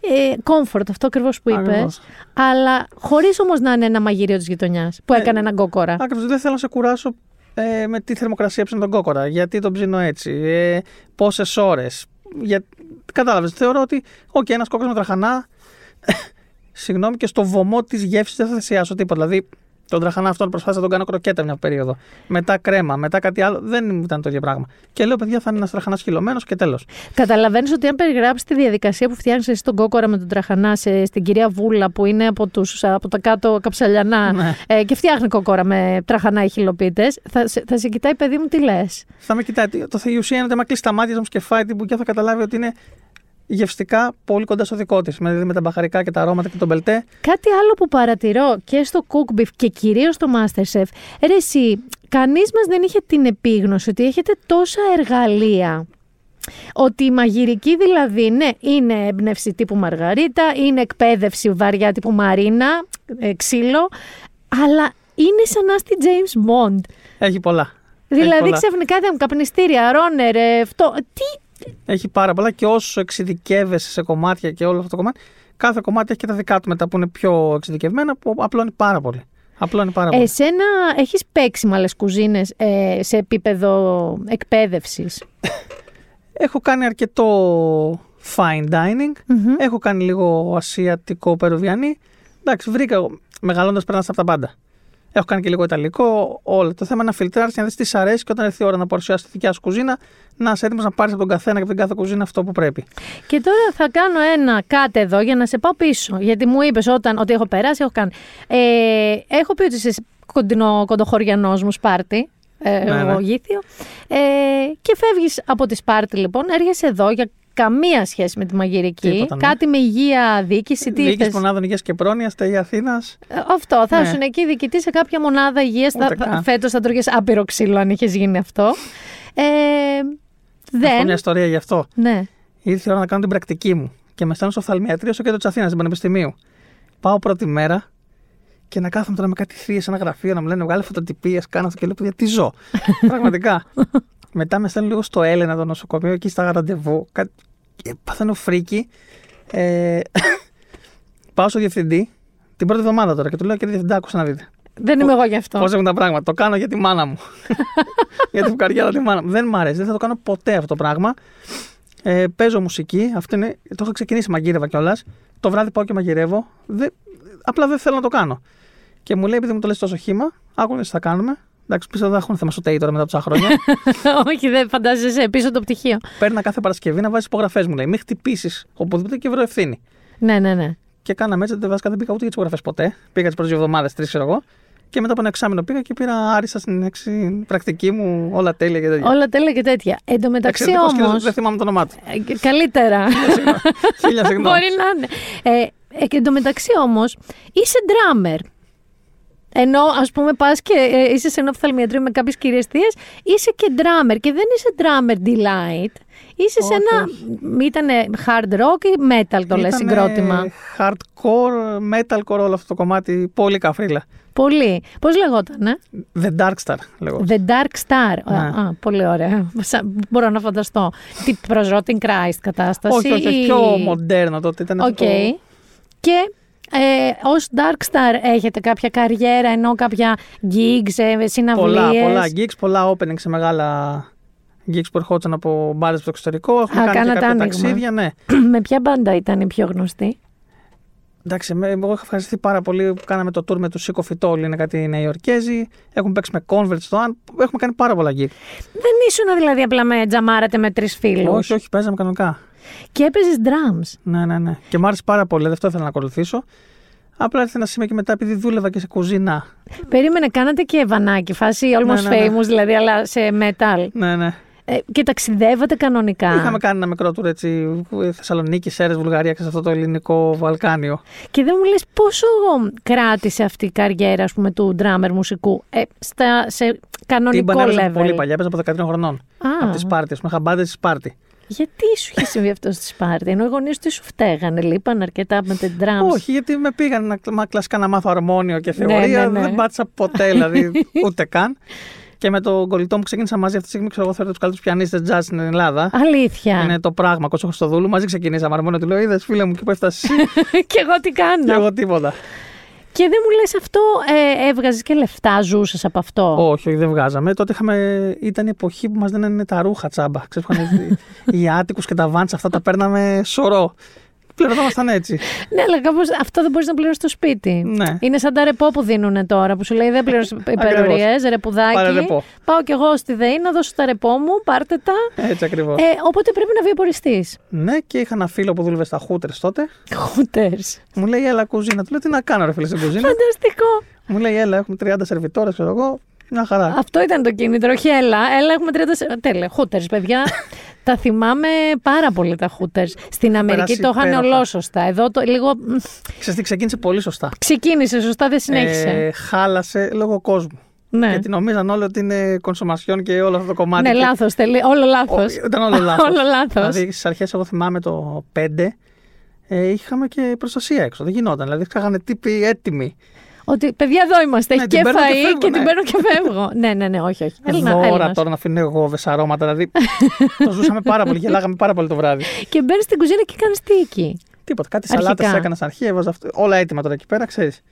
S1: ε, comfort, αυτό ακριβώς που είπε.
S7: Ακριβώς.
S1: Αλλά χωρίς όμως να είναι ένα μαγειρίο της γειτονιάς που
S7: Ε,
S1: έκανε έναν κόκορα.
S7: Ακριβώς. Δεν θέλω να σε κουράσω ε, με τη θερμοκρασία ψήνω τον κόκορα. Γιατί τον ψήνω έτσι. Ε, Πόσες ώρες. Για... Κατάλαβες. Θεωρώ ότι, οκ, ένας κόκορα με τραχανά. Συγγνώμη, και στο βωμό της γεύσης δεν θα θυσιάσω τίποτα. Δηλαδή, τον τραχανά αυτόν προσπάθησα να τον κάνω κροκέτα μια περίοδο. Μετά κρέμα, μετά κάτι άλλο. Δεν ήταν το ίδιο πράγμα. Και λέω, παιδιά, θα είναι ένας τραχανάς χυλωμένος και τέλος.
S1: Καταλαβαίνεις ότι αν περιγράψεις τη διαδικασία που φτιάχνεις εσύ τον κόκορα με τον τραχανά σε, στην κυρία Βούλα που είναι από, τους, από τα κάτω καψαλιανά
S7: Ναι.
S1: ε, και φτιάχνει κόκορα με τραχανά οι χιλοπίτε, θα, σε- θα σε κοιτάει παιδί μου τι λες;
S7: Θα με κοιτάει. Το η ουσία είναι ότι άμα κλείσει τα μάτια μου και φάει την μπουκιά, θα καταλάβει ότι είναι γευστικά πολύ κοντά στο δικό της. Δηλαδή με τα μπαχαρικά και τα αρώματα και τον μπελτέ.
S1: Κάτι άλλο που παρατηρώ και στο Cook Beef και κυρίως στο Masterchef, ρε εσύ, κανείς μας δεν είχε την επίγνωση ότι έχετε τόσα εργαλεία. Ότι η μαγειρική δηλαδή, ναι, είναι έμπνευση τύπου Μαργαρίτα, είναι εκπαίδευση βαριά τύπου Μαρίνα, ε, ξύλο, αλλά είναι σαν να στη James Bond.
S7: Έχει πολλά. Έχει
S1: Δηλαδή
S7: πολλά.
S1: ξαφνικά είδαμε καπνιστήρια, ρόνερ, ε, αυτό. Τι
S7: Έχει πάρα πολλά και όσο εξειδικεύεσαι σε κομμάτια και όλο αυτό το κομμάτι, κάθε κομμάτι έχει και τα δικά του μετά που είναι πιο εξειδικευμένα που απλώνει πάρα πολύ. Απλώνει πάρα πολύ.
S1: Εσένα έχεις παίξει με άλλες κουζίνες ε, σε επίπεδο εκπαίδευσης;
S7: Έχω κάνει αρκετό fine dining.
S1: Μμμ.
S7: Έχω κάνει λίγο ασιατικό περουβιανή. Εντάξει, βρήκα εγώ. Μεγαλώντας πέρασε από τα πάντα. Έχω κάνει και λίγο ιταλικό. Όλο. Το θέμα είναι να φιλτράρεις και να δεις τι σ' αρέσει και όταν έρθει η ώρα να παρουσιάσεις τη δικιά σου κουζίνα, να είσαι έτοιμος να πάρεις από τον καθένα και από την κάθε κουζίνα αυτό που πρέπει.
S1: Και τώρα θα κάνω ένα κάτι εδώ για να σε πάω πίσω. Γιατί μου είπες όταν, ότι έχω περάσει, έχω κάνει. Ε, έχω πει ότι είσαι κοντινό κοντοχωριανός μου Σπάρτη. Ε,
S7: Ναι,
S1: εγώ
S7: ναι.
S1: γήθιο. Ε, και φεύγεις από τη Σπάρτη λοιπόν, έρχεσαι εδώ για καμία σχέση με τη μαγειρική.
S7: Τίποτα, ναι.
S1: Κάτι με υγεία, διοίκηση, τι
S7: Διοίκηση
S1: ήθες;
S7: μονάδων υγείας και πρόνοιας, ΣΤΕΙ Αθήνας.
S1: Ε, Αυτό, θα
S7: Ναι.
S1: ήσουν εκεί διοικητή σε κάποια μονάδα υγείας.
S7: Ούτε καν.
S1: Φέτος θα τρώγες άπειρο ξύλο αν είχες γίνει αυτό. Ε,
S7: Έχω
S1: δεν.
S7: μια ιστορία γι' αυτό.
S1: Ναι.
S7: Ήρθε η ώρα να κάνω την πρακτική μου και με στέλνουν στο οφθαλμιατρίο στο κέντρο της Αθήνας, στην Πανεπιστημίου. Πάω πρώτη μέρα και να κάθομαι τώρα με κάτι θείε σε ένα γραφείο να μου λένε βγάλε φωτοτυπίες, κάνω αυτό και λέω παιδιά τι ζω. Πραγματικά. Μετά με στέλνουν λίγο στο Έλενα το νοσοκομείο, εκεί στα ραντεβού. Κάτι... Και παθαίνω φρίκι. Ε... Πάω στο διευθυντή την πρώτη εβδομάδα τώρα και του λέω κύριε διευθυντά, άκουσα να δείτε.
S1: Δεν είμαι εγώ γι' αυτό.
S7: Πώς έχουν τα πράγματα. Το κάνω για τη μάνα μου. για την καριέρα τη μάνα μου. Δεν μ' αρέσει. Δεν θα το κάνω ποτέ αυτό το πράγμα. Ε, παίζω μουσική. Αυτό είναι, το έχω ξεκινήσει μαγείρευα κιόλας. Το βράδυ πάω και μαγειρεύω. Δεν, απλά δεν θέλω να το κάνω. Και μου λέει, επειδή μου το λες τόσο χήμα, άκου τι θα κάνουμε. Εντάξει, πίσω δεν έχουν θέμα στο ΤΕΙ τώρα μετά από τόσα χρόνια.
S1: Όχι, δεν φαντάζεσαι πίσω το πτυχίο.
S7: Παίρνα κάθε Παρασκευή να βάζεις υπογραφές μου. Λέει, μην χτυπήσεις οπουδήποτε και βρω ευθύνη.
S1: Ναι, ναι, ναι.
S7: Και κάναμε έτσι, δεν δεν πήγα ούτε για τις υπογραφές ποτέ. Πήγα τις πρώτες δύο εβδομάδες, τρεις ξέρω εγώ. Και μετά από ένα εξάμεινο πήγα και πήρα άριστα στην έξι πρακτική μου όλα τέλεια και τέτοια.
S1: Όλα τέλεια και τέτοια. Εν τω μεταξύ όμω.
S7: Δεν θυμάμαι το όνομά του.
S1: Ε, καλύτερα.
S7: Χίλια συγγνώμη.
S1: Μπορεί να είναι. Ε, ε, εν τω μεταξύ όμως είσαι drummer. Ενώ ας πούμε πας και ε, είσαι σε ένα οφθαλμιατρίο με κάποιες κυριαστίε, είσαι και drummer και δεν είσαι drummer delight. Είσαι σε ένα. Ήταν hard rock ή metal το λες συγκρότημα;
S7: Hardcore, metalcore όλο αυτό το κομμάτι. Πολύ καφρίλα.
S1: Πολύ. Πώς λεγόταν, ε;
S7: The Dark Star λεγόταν.
S1: The Dark Star. Ναι. Α, πολύ ωραία. Μπορώ να φανταστώ. Τι προς Rotting Christ κατάσταση.
S7: Όχι, όχι, όχι, πιο μοντέρνο τότε. Ήταν
S1: okay.
S7: το...
S1: Και ε, ως Darkstar έχετε κάποια καριέρα ενώ κάποια gigs, ε, συναυλίες;
S7: Πολλά, πολλά gigs, πολλά opening σε μεγάλα gigs που ερχόντουσαν από μπάρες στο εξωτερικό. Έχουμε
S1: Α,
S7: κάνει και κάποια ταξίδια, ναι.
S1: με ποια μπάντα ήταν η πιο γνωστή;
S7: Εντάξει, εγώ έχω ευχαριστηθεί πάρα πολύ που κάναμε το tour με τους Σίκο Φιτόλ, είναι κάτι Νεοϊορκέζοι. Έχουμε παίξει με Convert στο Αν. Έχουμε κάνει πάρα πολλά gig.
S1: Δεν ήσουν δηλαδή απλά με τζαμάρατε με τρεις φίλους;
S7: Όχι, όχι, παίζαμε κανονικά.
S1: Και έπαιζες drums.
S7: Ναι, ναι, ναι. Και μου άρεσε πάρα πολύ, δεν αυτό ήθελα να ακολουθήσω. Απλά ήρθε ένα σημείο και μετά επειδή δούλευα και σε κουζίνα.
S1: Περίμενε, κάνατε και βανάκι, φάση almost ναι, ναι, ναι. famous δηλαδή, αλλά σε metal.
S7: Ναι, ναι.
S1: Ε, και ταξιδεύατε κανονικά;
S7: Είχαμε κάνει ένα μικρό tour έτσι, Θεσσαλονίκη, Σέρες, Βουλγαρία και σε αυτό το ελληνικό Βαλκάνιο.
S1: Και δεν μου λες πόσο κράτησε αυτή η καριέρα ας πούμε, του ντράμερ μουσικού; Ε, στα, σε κανονικό level.
S7: πολύ παλιά, έπαιζα από 13 χρονών. Α. Από τη Σπάρτη, ας πούμε, είχα μπάντες στη Σπάρτη.
S1: Γιατί σου είχε συμβεί αυτό στη Σπάρτη, ενώ οι γονείς του σου φταίγανε, λείπαν αρκετά με την τραμ.
S7: Όχι, γιατί με πήγαν να, μα, κλασικά να μάθω αρμόνιο και θεωρία. Ναι, ναι, ναι. Δεν πάτησα ποτέ, δηλαδή ούτε καν. Και με τον κολλητό μου ξεκίνησα μαζί αυτή τη στιγμή. Ξέρω εγώ θεωρώ τους καλύτερους πιανίστες jazz στην Ελλάδα.
S1: Αλήθεια.
S7: Είναι το πράγμα, Κότσο Χριστοδούλου. Μαζί ξεκινήσαμε. Αρμόνιο του λέω: Είδες, φίλε μου, και που έφτασες.
S1: και εγώ τι κάνω;
S7: και εγώ τίποτα.
S1: Και δεν μου λες αυτό, ε, έβγαζες και λεφτά, ζούσες από αυτό;
S7: Όχι, όχι, δεν βγάζαμε. Τότε είχαμε, ήταν η εποχή που μας δίνανε τα ρούχα τσάμπα. Ξέρεις, οι άτικους και τα βάντς αυτά τα παίρναμε σωρό. Πληρωθόμασταν έτσι.
S1: ναι, αλλά κάπως αυτό δεν μπορείς να πληρώσει στο σπίτι.
S7: Ναι.
S1: Είναι σαν τα ρεπό που δίνουν τώρα, που σου λέει δεν πληρώσει υπερορίες, ρεπουδάκι.
S7: ρεπό.
S1: Πάω κι εγώ στη ΔΕΗ να δώσω τα ρεπό μου, πάρτε τα.
S7: Έτσι ακριβώς.
S1: Ε, οπότε πρέπει να βιοποριστεί.
S7: Ναι, και είχα ένα φίλο που δούλευε στα χούτερ τότε.
S1: Χούτερ.
S7: Μου λέει, έλα κουζίνα. Του λέω, τι να κάνω, ρε φίλε, στην κουζίνα;
S1: Φανταστικό.
S7: Μου λέει, έλα, έχουμε 30 σερβιτόρες, ξέρω εγώ. Μια χαρά.
S1: Αυτό ήταν το κίνητρο. Όχι, έλα, έλα έχουμε 30. Τέλε, χούτερ, παιδιά. τα θυμάμαι πάρα πολύ τα χούτερ. Στην Αμερική το είχαν ολόσωστα. Εδώ το λίγο.
S7: Ξέρετε, τι ξεκίνησε πολύ σωστά.
S1: Ξεκίνησε σωστά, δεν συνέχισε.
S7: Ε, χάλασε λόγω κόσμου.
S1: Ναι.
S7: Γιατί νομίζαν όλοι ότι είναι κονσομασιόν και όλο αυτό το κομμάτι.
S1: Ναι,
S7: και...
S1: λάθος. Τελεί... Όλο λάθος.
S7: Ήταν όλο λάθος.
S1: όλο λάθος.
S7: Δηλαδή στις αρχές, εγώ θυμάμαι το 5, ε, είχαμε και προστασία έξω. Δεν γινόταν. Δηλαδή, είχαν τύποι έτοιμοι.
S1: Ότι παιδιά εδώ είμαστε.
S7: Ναι,
S1: έχει και φαΐ και, και,
S7: ναι.
S1: την παίρνω και φεύγω. ναι, ναι, ναι, όχι, όχι.
S7: Δώρα τώρα να αφήνω εγώ αρώματα. Δηλαδή το ζούσαμε πάρα πολύ, γελάγαμε πάρα πολύ το βράδυ.
S1: και μπαίνεις στην κουζίνα και κάνεις τι εκεί;
S7: Τίποτα. Κάτι σαλάτε έκανα στην αρχή, έβαζα αυτό. Όλα έτοιμα τώρα εκεί πέρα, ξέρεις.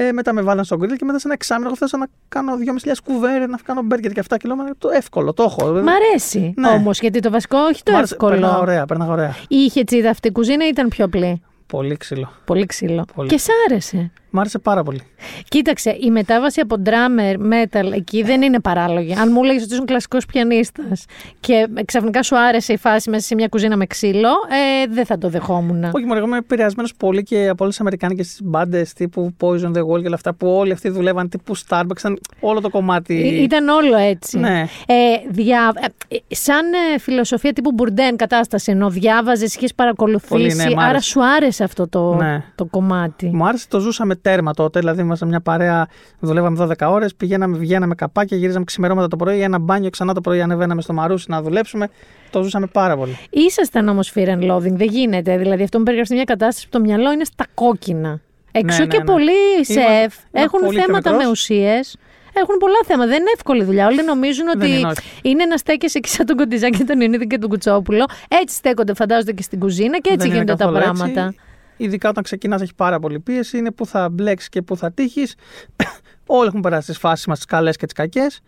S7: Ε, μετά με βάλαν στον γκριλ και μετά σε ένα εξάμεινο εγώ θέλω να κάνω 2.500 κουβέρες, να κάνω μπέργκερ και αυτά κιλόμετρα. Το εύκολο, το έχω.
S1: Μ' αρέσει ναι. όμως, γιατί το βασικό όχι το εύκολο.
S7: Παίρναγα ωραία, παίρναγα ωραία.
S1: Είχε τσίδα αυτή η κουζίνα ή ήταν πιο απλή.
S7: Πολύ ξύλο.
S1: Πολύ ξύλο.
S7: Πολύ.
S1: Και σ' άρεσε.
S7: Μ' άρεσε πάρα πολύ.
S1: Κοίταξε, η μετάβαση από drummer, metal εκεί δεν είναι παράλογη. Αν μου λέγει ότι ήσουν κλασικός πιανίστας και ξαφνικά σου άρεσε η φάση μέσα σε μια κουζίνα με ξύλο, ε, δεν θα το δεχόμουν.
S7: Όχι, μόνο εγώ είμαι επηρεασμένος πολύ και από όλες τις Αμερικάνικες μπάντες τύπου Poison the Wall και όλα αυτά που όλοι αυτοί δουλεύαν τύπου Starbucks. Ήταν όλο το κομμάτι.
S1: Ε, ήταν όλο έτσι.
S7: Ναι.
S1: Ε, δια... ε, σαν ε, φιλοσοφία τύπου Μπουρντέν κατάσταση, ενώ διάβαζες, είχες παρακολουθήσει.
S7: Πολύ, ναι,
S1: άρα σου άρεσε αυτό το,
S7: ναι.
S1: το κομμάτι.
S7: Μου άρεσε, το ζούσαμε τέρμα τότε. Δηλαδή, ήμασταν μια παρέα, δουλεύαμε 12 ώρες, πηγαίναμε, βγαίναμε καπάκια, γυρίζαμε ξημερώματα το πρωί, ένα μπάνιο, ξανά το πρωί ανεβαίναμε στο Μαρούσι να δουλέψουμε. Το ζούσαμε πάρα πολύ.
S1: Ήσασταν όμως fear and loathing, δεν γίνεται. Δηλαδή, αυτό μου περιγράφει μια κατάσταση που το μυαλό είναι στα κόκκινα. Εξού
S7: ναι,
S1: και
S7: ναι.
S1: πολλοί σεφ
S7: Είμαι
S1: έχουν
S7: πολύ πιο
S1: θέματα
S7: μικρός.
S1: με ουσίες. Έχουν πολλά θέματα. Δεν είναι εύκολη δουλειά. Όλοι νομίζουν ότι
S7: είναι, όχι.
S1: είναι να στέκεσαι εκεί σαν τον Κοντιζάκη, τον Ιωνίδη και τον Κουτσόπουλο. Έτσι στέκονται, φαντάζονται και στην κουζίνα και έτσι
S7: Δεν είναι
S1: γίνονται τα
S7: καθόλου
S1: πράγματα.
S7: έτσι. Ειδικά όταν ξεκινάς, έχει πάρα πολύ πίεση. Είναι που θα μπλέξεις και που θα τύχεις. Όλοι έχουν περάσει τις φάσεις μας, τις καλές και τις κακές.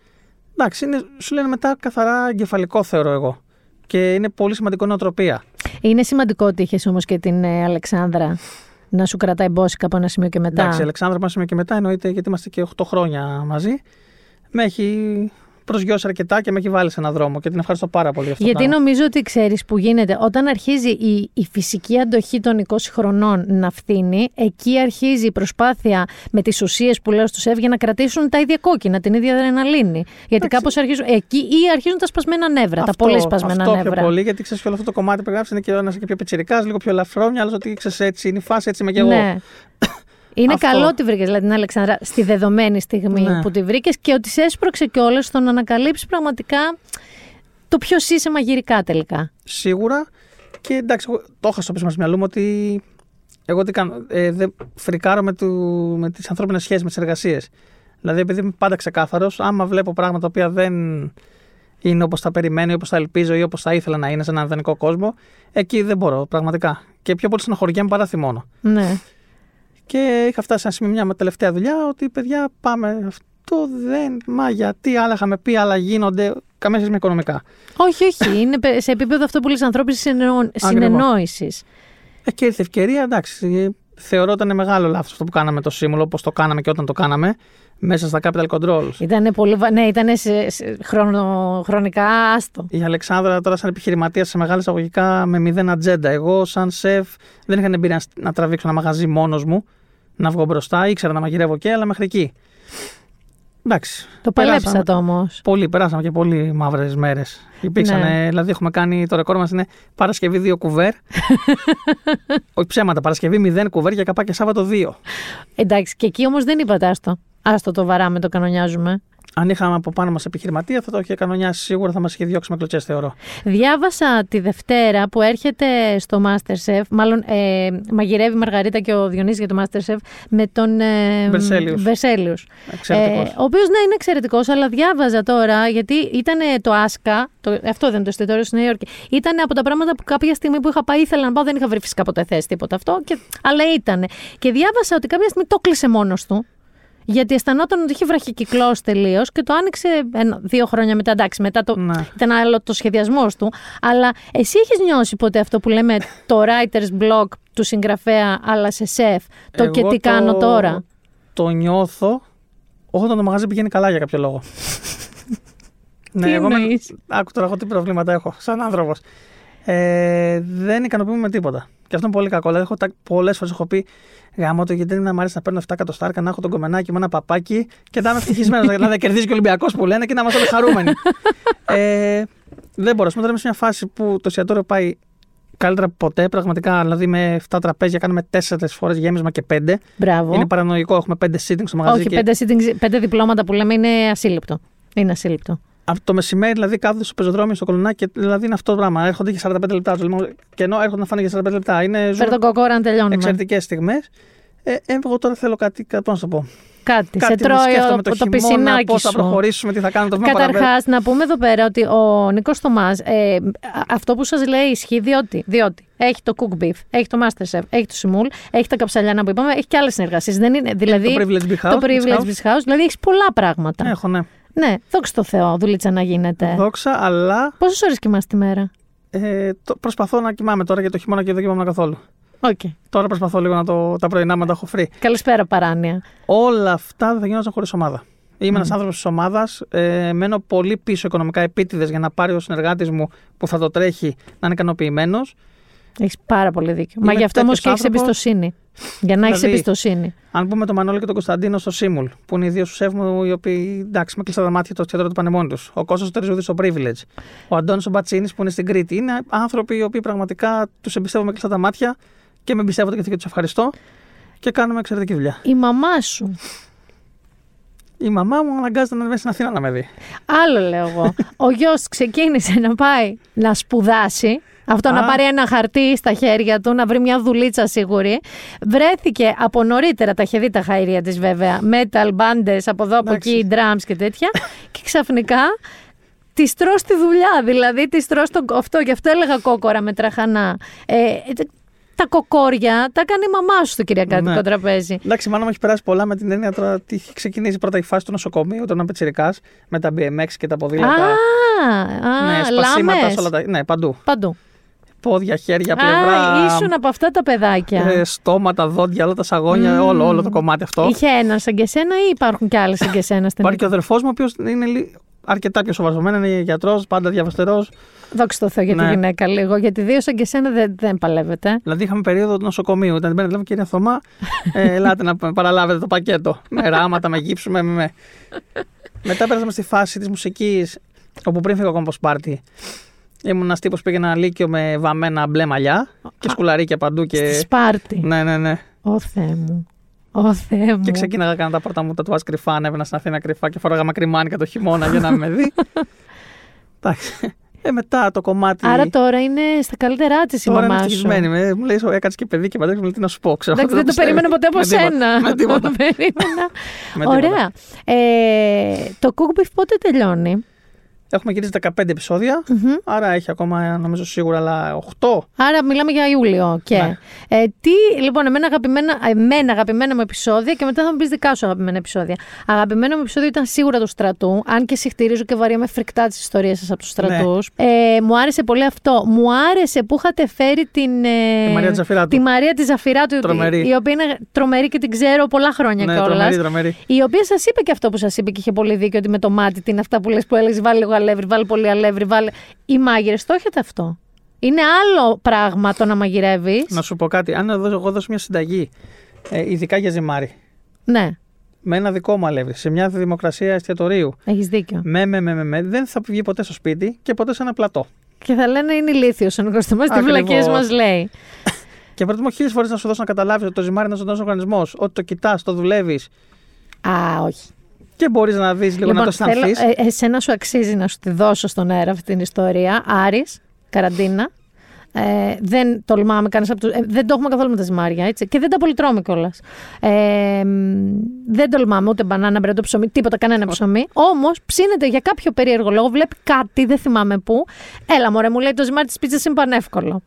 S7: Εντάξει, είναι, σου λένε μετά καθαρά εγκεφαλικό, θεωρώ εγώ. Και είναι πολύ σημαντικό νοοτροπία.
S1: Είναι σημαντικό ότι είχες όμως και την ε, Αλεξάνδρα να σου κρατάει μπόσικα από ένα σημείο και μετά.
S7: Εντάξει, η Αλεξάνδρα μα και μετά εννοείται γιατί είμαστε και 8 χρόνια μαζί. με έχει προσγειώσει αρκετά και με έχει βάλει σε έναν δρόμο και την ευχαριστώ πάρα πολύ για αυτό. το
S1: Γιατί
S7: πράγμα.
S1: νομίζω ότι ξέρεις που γίνεται. Όταν αρχίζει η, η φυσική αντοχή των 20 χρονών να φθήνει, εκεί αρχίζει η προσπάθεια με τις ουσίες που λέω στους ΣΕΒ για να κρατήσουν τα ίδια κόκκινα, την ίδια αδρεναλίνη. Γιατί κάπως αρχίζουν. Εκεί ή αρχίζουν τα σπασμένα νεύρα, τα πολύ σπασμένα
S7: αυτό
S1: νεύρα.
S7: πιο πολύ, γιατί ξέρεις και όλο αυτό το κομμάτι που περιγράψει είναι και ένας και πιο πετσυρικά, λίγο πιο ελαφρό, άλλος ότι ξέρεις έτσι είναι η φάση, έτσι είμαι και εγώ.
S1: Ναι. Είναι
S7: Αυτό.
S1: καλό ότι βρήκες δηλαδή, την Αλεξάνδρα στη δεδομένη στιγμή
S7: Ναι.
S1: που τη βρήκες και ότι σε έσπρωξε κιόλας στο να ανακαλύψεις πραγματικά το ποιος είσαι μαγειρικά τελικά.
S7: Σίγουρα. Και εντάξει, εγώ το είχα στο πίσω μας μυαλού μου ότι εγώ τι κάνω. Ε, δεν φρικάρω με, του, με τις ανθρώπινες σχέσεις, με τις εργασίες. Δηλαδή, επειδή είμαι πάντα ξεκάθαρος, άμα βλέπω πράγματα τα οποία δεν είναι όπως τα περιμένω ή όπως τα ελπίζω ή όπως θα ήθελα να είναι σε έναν ιδανικό κόσμο, εκεί δεν μπορώ, πραγματικά. Και πιο πολύ στενοχωριέμαι παρά θυμώνω.
S1: Ναι.
S7: Και είχα φτάσει σε ένα σημείο μια με τελευταία δουλειά ότι παιδιά πάμε. Αυτό δεν. Μα γιατί άλλα είχαμε πει, άλλα γίνονται. Καμία σχέση με οικονομικά.
S1: Όχι, όχι. Είναι πε- σε επίπεδο αυτό πολύ ανθρώπινης συνεννόησης.
S7: Ε, και ήρθε ευκαιρία, εντάξει. ε, Θεωρώ ότι ήταν μεγάλο λάθος αυτό που κάναμε το σύμβολο, όπως το κάναμε και όταν το κάναμε, μέσα στα capital controls.
S1: Ήταν πολύ. βα- Ναι, ήταν σε, σε χρονο, χρονικά άστο.
S7: Η Αλεξάνδρα τώρα σαν επιχειρηματίας σε μεγάλα εισαγωγικά με μηδέν ατζέντα. Εγώ σαν σεφ δεν είχα την εμπειρία να- να τραβήξω ένα μαγαζί μόνος μου, να βγω μπροστά, ήξερα να μαγειρεύω και, αλλά μέχρι εκεί. Εντάξει.
S1: Το
S7: περάσαμε-
S1: παλέψατε όμως.
S7: Πολύ, περάσαμε και πολύ μαύρες μέρες. Υπήρξαν,
S1: Ναι.
S7: ε, δηλαδή έχουμε κάνει το ρεκόρ μας είναι Παρασκευή 2 κουβέρ. Όχι ψέματα, Παρασκευή 0 κουβέρ και καπά και Σάββατο 2.
S1: Εντάξει, και εκεί όμως δεν είπατε άστο. Άστο το βαράμε, το κανονιάζουμε.
S7: Αν είχαμε από πάνω μας επιχειρηματία, θα το είχε κανονιάσει σίγουρα, θα μας είχε διώξει με κλωτσές, θεωρώ.
S1: Διάβασα τη Δευτέρα που έρχεται στο Masterchef, μάλλον ε, μαγειρεύει η Μαργαρίτα και ο Διονύσης για το Masterchef με τον ε,
S7: Βερσέλιους.
S1: Βερσέλιους.
S7: Εξαιρετικός.
S1: Ε, ο οποίος ναι, είναι εξαιρετικός, αλλά διάβαζα τώρα γιατί ήταν το Άσκα, το, αυτό δεν είναι το εστιατόριο στη Νέα Υόρκη. Ήταν από τα πράγματα που κάποια στιγμή που είχα πάει ήθελα να πάω, δεν είχα βρει φυσικά ποτέ θέση τίποτα αυτό, και, αλλά ήταν. Και διάβασα ότι κάποια στιγμή το κλείσε μόνος του. Γιατί αισθανόταν ότι είχε βραχικυκλώσει τελείως και το άνοιξε ένα, δύο χρόνια μετά. Εντάξει, μετά το,
S7: Ναι.
S1: ήταν άλλο το σχεδιασμός του. Αλλά εσύ έχεις νιώσει ποτέ αυτό που λέμε το writer's block του συγγραφέα, αλλά σε σεφ. Το
S7: Εγώ
S1: και τι κάνω τώρα.
S7: Το νιώθω όταν το μαγαζί πηγαίνει καλά για κάποιο λόγο.
S1: Τι
S7: εγώ με-
S1: εννοείς;
S7: Άκου τώρα εγώ τι προβλήματα έχω σαν άνθρωπος. Ε, δεν ικανοποιούμε με τίποτα. Και αυτό είναι πολύ κακό. Δηλαδή, έχω πολλές φορές έχω πει γάμο το γιατί δεν να μ' αρέσει να παίρνω 7 εκατοστάρκα, να έχω τον κομμενάκι με ένα παπάκι και να είμαι ευτυχισμένος. δηλαδή, να κερδίζει και ο Ολυμπιακός που λένε και να είμαστε όλοι χαρούμενοι. ε, δεν μπορώ. Α πούμε τώρα είμαι σε μια φάση που το εστιατόριο πάει καλύτερα από ποτέ. Πραγματικά, δηλαδή με 7 τραπέζια κάνουμε 4 φορές γέμισμα και 5.
S1: Μπράβο.
S7: Είναι παρανοϊκό. Έχουμε 5 sitting στο μαγαζί.
S1: Όχι,
S7: και
S1: πέντε, sittings, πέντε διπλώματα που λέμε είναι ασύλληπτο. Είναι ασύλληπτο.
S7: Από το μεσημέρι δηλαδή κάθονται στο πεζοδρόμιο στο κολονάκι και δηλαδή είναι αυτό το πράγμα. Έρχονται και 45 λεπτά. του λέμε, Και ενώ έρχονται να φάνε για 45 λεπτά. Είναι
S1: Φέρ τον κοκόρα να τελειώνουμε.
S7: εξαιρετικές στιγμές. Ε, ε, εγώ τώρα θέλω κάτι, κάτι πώς να το πω.
S1: Κάτι.
S7: κάτι
S1: σε τρώει
S7: σκέφτομαι
S1: ο-
S7: το,
S1: το,
S7: χειμώνα,
S1: πισινάκι
S7: πώς θα
S1: σου.
S7: προχωρήσουμε, τι θα κάνουμε το βήμα παραπέρα.
S1: Καταρχάς, να πούμε εδώ πέρα ότι ο Νίκος Θωμάς, ε, αυτό που σας λέει ισχύει διότι, διότι έχει το Cook Beef, έχει το Masterchef, έχει το Simul, έχει τα καψαλιάνα που είπαμε, έχει και άλλες συνεργασίες. Δεν είναι, δηλαδή,
S7: το Privilege Big House,
S1: Το
S7: Beach
S1: Privilege
S7: House.
S1: Beach House, δηλαδή έχεις πολλά πράγματα.
S7: Έχω, ναι.
S1: Ναι, δόξα τω Θεώ, δουλίτσα να γίνεται.
S7: Δόξα, αλλά
S1: Πόσες ώρες κοιμάσαι τη μέρα;
S7: ε, το, προσπαθώ να κοιμάμαι τώρα για το χειμώνα και δεν κοιμάμαι καθόλου.
S1: Οκ.
S7: Τώρα προσπαθώ λίγο να το, τα πρωινά μου να τα έχω free.
S1: Καλησπέρα, παράνοια.
S7: Όλα αυτά δεν θα γίνονταν χωρίς ομάδα. Είμαι ένας άνθρωπος της ομάδας. Ε, μένω πολύ πίσω οικονομικά επίτηδες για να πάρει ο συνεργάτης μου που θα το τρέχει να είναι ικανοποιημένος.
S1: Έχεις πάρα πολύ δίκιο.
S7: Είμαι
S1: Μα γι' αυτό όμως
S7: τέτοιος
S1: και έχεις
S7: άνθρωπος.
S1: εμπιστοσύνη. Για να έχεις
S7: Δηλαδή,
S1: εμπιστοσύνη.
S7: Αν πούμε τον Μανώλη και τον Κωνσταντίνο στο Σίμουλ, που είναι οι δύο σεφ μου, οι οποίοι εντάξει, με κλείσαν τα μάτια το εστιατόριο του πάνε μόνοι τους. Ο Κώστας ο Τερζούδη στο Privilege. Ο Αντώνης ο Μπατσίνης που είναι στην Κρήτη. Είναι άνθρωποι οι οποίοι πραγματικά τους εμπιστεύω με κλειστά τα μάτια και με εμπιστεύονται και τους ευχαριστώ και κάνουμε εξαιρετική δουλειά.
S1: Η μαμά σου.
S7: Η μαμά μου αναγκάζεται να ανέβει στην Αθήνα να με δει.
S1: Άλλο λέω εγώ. Ο γιος ξεκίνησε να πάει να σπουδάσει. Αυτό
S7: Α.
S1: να πάρει ένα χαρτί στα χέρια του, να βρει μια δουλίτσα σίγουρη. Βρέθηκε από νωρίτερα, τα είχε δει τα χαίρια της βέβαια, metal μπάντες από εδώ από
S7: Εντάξει.
S1: εκεί, drums και τέτοια. και ξαφνικά της τρώ τη δουλειά. Δηλαδή της τρώ το αυτό. Γι' αυτό έλεγα κόκορα με τραχανά. Ε, ε, τα κοκόρια τα κάνει η μαμά σου στο κυριακάτικο
S7: Ναι.
S1: τραπέζι.
S7: Εντάξει, η μάνα μου έχει περάσει πολλά με την έννοια τώρα ότι είχε ξεκινήσει πρώτα η φάση του νοσοκομείου, όταν ήταν πετσυρικά, με τα BMX και τα
S1: Α,
S7: ποδήλατα.
S1: α,
S7: ναι, σπασίματα
S1: λάμες.
S7: σε όλα τα. Ναι, παντού.
S1: Παντού.
S7: πόδια, χέρια, πλευρά.
S1: Α, ήσουν από αυτά τα παιδάκια.
S7: ε, στόματα, δόντια, όλα τα σαγόνια, όλο, όλο το κομμάτι αυτό.
S1: Είχε ένα σαν και σένα ή υπάρχουν και άλλε σαν και σένα στην
S7: Υπάρχει και ο αδερφός μου, ο οποίος είναι λι- αρκετά πιο σοβαρό. Είναι γιατρός, πάντα διαβαστερός.
S1: Δόξα τω Θεώ για τη
S7: Ναι.
S1: γυναίκα λίγο. Γιατί δύο σαν και σένα δεν, δεν παλεύετε.
S7: Δηλαδή είχαμε περίοδο νοσοκομείου. Ήταν την λέμε, κυρία Θωμά, ε, ελάτε να παραλάβετε το πακέτο. Με ράματα, με γύψουμε, με. με. Μετά πέρασαμε στη φάση της μουσικής, όπου πριν φύγω ακόμα από σπάρτι. Ήμουν ένας τύπος που πήγαινα λύκειο με βαμμένα μπλε μαλλιά και σκουλαρίκια παντού. Και...
S1: Στη Σπάρτη.
S7: Ναι, ναι, ναι.
S1: Ω Θεέ μου. Ω Θεέ μου.
S7: Και ξεκίναγα κάνα τα πρώτα μου τα τουάς κρυφά, ανέβαινα στην Αθήνα κρυφά και φοράγα μακρύ μάνικα το χειμώνα για να μην με δει. Εντάξει. Ε, μετά το κομμάτι.
S1: Άρα τώρα είναι στα καλύτερά της η
S7: Τώρα είναι
S1: μαμά σου.
S7: ευτυχισμένη. Με- Μου λέει, έκανε και παιδί και παντού μου λέει τι να σου πω. Ξέρω,
S1: Εντάξει, δεν το
S7: πιστεύει.
S1: περίμενα ποτέ από
S7: Με τίποτα,
S1: σένα.
S7: Με τίποτα.
S1: Το περίμενα.
S7: Με τίποτα.
S1: Ωραία. Ε, το cookbeef πότε τελειώνει;
S7: Έχουμε γυρίσει 15 επεισόδια, άρα έχει ακόμα νομίζω σίγουρα άλλα 8.
S1: Άρα μιλάμε για Ιούλιο. Και.
S7: Ναι.
S1: Ε, τι, λοιπόν, εμένα αγαπημένα, εμένα αγαπημένα μου επεισόδια και μετά θα μου πεις δικά σου αγαπημένα επεισόδια. Αγαπημένο μου επεισόδιο ήταν σίγουρα του στρατού, αν και συχτηρίζω και βαριά με φρικτά τις ιστορίες σας από τους στρατούς.
S7: Ναι.
S1: Ε, μου άρεσε πολύ αυτό. Μου άρεσε που είχατε φέρει την. ε,
S7: Τη Μαρία τη Ζαφυράτου.
S1: Τη Μαρία τη Ζαφυράτου,
S7: Τρομερή.
S1: η οποία είναι τρομερή και την ξέρω πολλά χρόνια
S7: Ναι,
S1: κιόλας.
S7: τρομερή, τρομερή.
S1: Η οποία σας είπε και αυτό που σας είπε και είχε πολύ δίκιο ότι με το μάτι τι είναι αυτά που λες που έλεγες βάλει λίγο αλεύρι, βάλει πολύ αλεύρι, βάλει. Οι μάγειρες το έχετε αυτό. Είναι άλλο πράγμα το να μαγειρεύεις.
S7: Να σου πω κάτι. Αν εδώ, εγώ δώσω μια συνταγή, ε, ειδικά για ζυμάρι,
S1: Ναι,
S7: με ένα δικό μου αλεύρι, σε μια δημοκρασία εστιατορίου,
S1: έχεις δίκιο.
S7: με, με, με, με, με, δεν θα βγει ποτέ στο σπίτι και ποτέ σε ένα πλατό.
S1: Και θα λένε είναι ηλίθιος ο Νικοστομά, τις
S7: Ακριβώς.
S1: βλακίες μας λέει.
S7: Και προτιμώ χίλιες φορές να σου δώσω να καταλάβεις ότι το ζυμάρι είναι ένας ζωντανό οργανισμός, ότι το κοιτάς, το δουλεύεις
S1: Α, όχι.
S7: Και μπορείς να δεις λίγο να το
S1: θέλω,
S7: αισθανθείς.
S1: ε, εσένα σου αξίζει να σου τη δώσω στον αέρα αυτή την ιστορία. Άρης, καραντίνα. Ε, δεν τολμάμε κανείς από τους, ε, δεν το έχουμε καθόλου με τα ζυμάρια, έτσι. Και δεν τα πολυτρώμε κιόλας. Ε, μ, δεν τολμάμε ούτε μπανάνα, μπρέντο, ψωμί, τίποτα, κανένα ψωμί. Όμως ψήνεται για κάποιο περίεργο λόγο, βλέπει κάτι, δεν θυμάμαι πού. Έλα, μωρέ, μου λέει το ζυμάρι της πίτσας είναι πανεύκολο.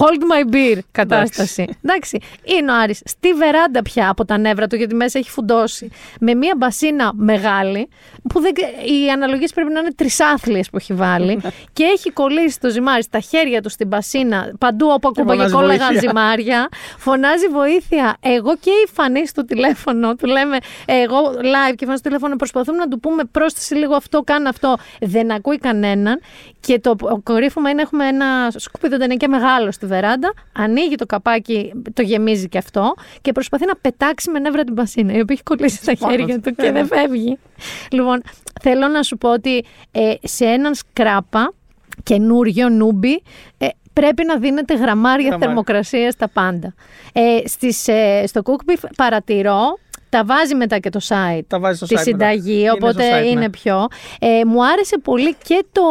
S1: Hold my beer κατάσταση. Εντάξει. Είναι ο Άρης στη βεράντα πια από τα νεύρα του, γιατί μέσα έχει φουντώσει. Με μία μπασίνα μεγάλη, που δεν, οι αναλογίες πρέπει να είναι τρισάθλιες που έχει βάλει. και έχει κολλήσει το ζυμάρι στα χέρια του στην μπασίνα, παντού όπου ακούμπαγε
S7: φωνάζει
S1: κόλλαγαν
S7: βοήθεια.
S1: ζυμάρια. Φωνάζει βοήθεια. Εγώ και η φανή στο τηλέφωνο, του λέμε, εγώ live και η φανή στο τηλέφωνο, προσπαθούμε να του πούμε πρόσθεση λίγο αυτό, κάνε αυτό. Δεν ακούει κανέναν. Και το κορύφωμα είναι έχουμε ένα σκουπίδι και μεγάλο στη βεράντα. Ανοίγει το καπάκι, το γεμίζει και αυτό και προσπαθεί να πετάξει με νεύρα την μπασίνα, η οποία έχει κολλήσει στα χέρια του και δεν φεύγει. Λοιπόν, θέλω να σου πω ότι ε, σε έναν σκράπα καινούριο νούμπι ε, πρέπει να δίνετε γραμμάρια
S7: Γραμμάρια.
S1: θερμοκρασία στα πάντα. Ε, στις, ε, στο cookbeef παρατηρώ, τα βάζει μετά και το site.
S7: Τα βάζει στο
S1: τη
S7: site μετά.
S1: συνταγή,
S7: Είναι
S1: οπότε
S7: στο site,
S1: είναι
S7: ναι.
S1: πιο. Ε, μου άρεσε πολύ και το.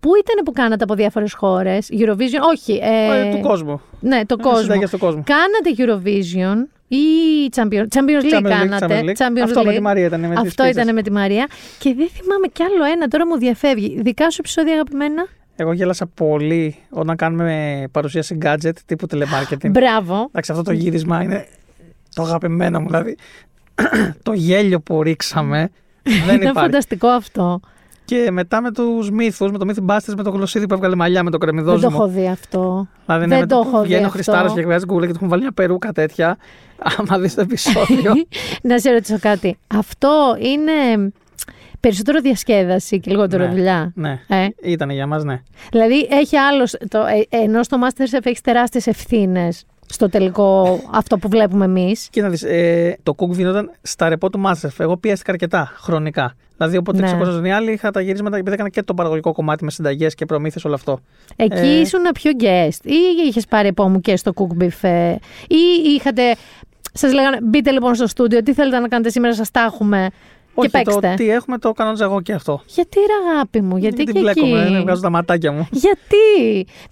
S1: Πού ήταν που κάνατε από διάφορες χώρες, Eurovision, όχι. Ε,
S7: Ε, του κόσμου.
S1: Ναι, το
S7: Ε,
S1: κόσμο.
S7: συνταγές του κόσμου.
S1: Κάνατε Eurovision ή Champions, Champions League
S7: Champions League,
S1: κάνατε.
S7: Champions League.
S1: Champions
S7: Αυτό με
S1: League.
S7: τη Μαρία ήταν, με τις
S1: Αυτό
S7: πίτσες.
S1: ήταν με τη Μαρία. Και δεν θυμάμαι κι άλλο ένα, τώρα μου διαφεύγει. Δικά σου επεισόδια αγαπημένα;
S7: Εγώ γέλασα πολύ όταν κάνουμε παρουσίαση gadget τύπου telemarketing.
S1: Μπράβο.
S7: Εντάξει, αυτό το γύρισμα είναι το αγαπημένο μου. Δηλαδή, το γέλιο που ρίξαμε δεν
S1: Ήταν
S7: υπάρχει.
S1: φανταστικό αυτό.
S7: Και μετά με τους μύθους, με το Mythbusters, με το γλωσσίδι που έβγαλε μαλλιά με το
S1: Δεν το
S7: κρεμμυδόζυμο.
S1: έχω δει αυτό.
S7: Δηλαδή,
S1: δεν
S7: με
S1: το έχω δει
S7: Βγαίνει ο
S1: αυτό.
S7: Χριστάρα και βγάζει γκούλα και του έχουν βάλει μια περούκα τέτοια. Άμα δεις το επεισόδιο.
S1: να σε ρωτήσω κάτι. Αυτό είναι περισσότερο διασκέδαση και λιγότερο
S7: Ναι,
S1: δουλειά;
S7: ναι.
S1: Ε;
S7: Ήταν για μας, ναι.
S1: Δηλαδή έχει άλλος. Το, ε, ενώ στο Masterchef έχεις τεράστιες ευθύνες στο τελικό αυτό που βλέπουμε εμείς.
S7: Και να δεις, ε, το κουκ γινόταν στα ρεπό του Masterchef. Εγώ πιέστηκα αρκετά χρονικά. Δηλαδή, όποτε
S1: Ναι.
S7: ναι. ξεκόσαζαν οι άλλοι, είχα τα γυρίσματα επειδή έκανα και το παραγωγικό κομμάτι με συνταγές και προμήθειες, όλο αυτό.
S1: Εκεί
S7: Ε.
S1: ήσουν πιο guest ή είχες πάρει επόμου και στο cook buffet ε, ή είχατε. Σας λέγανε μπείτε λοιπόν στο στούντιο, τι θέλετε να κάνετε σήμερα, σας τα έχουμε
S7: Όχι,
S1: και παίξτε.
S7: το τι έχουμε το κανόνιζα εγώ και αυτό.
S1: Γιατί ρε αγάπη μου, γιατί
S7: την
S1: και εκεί.
S7: μπλέκομαι, δεν βγάζω τα ματάκια μου.
S1: Γιατί;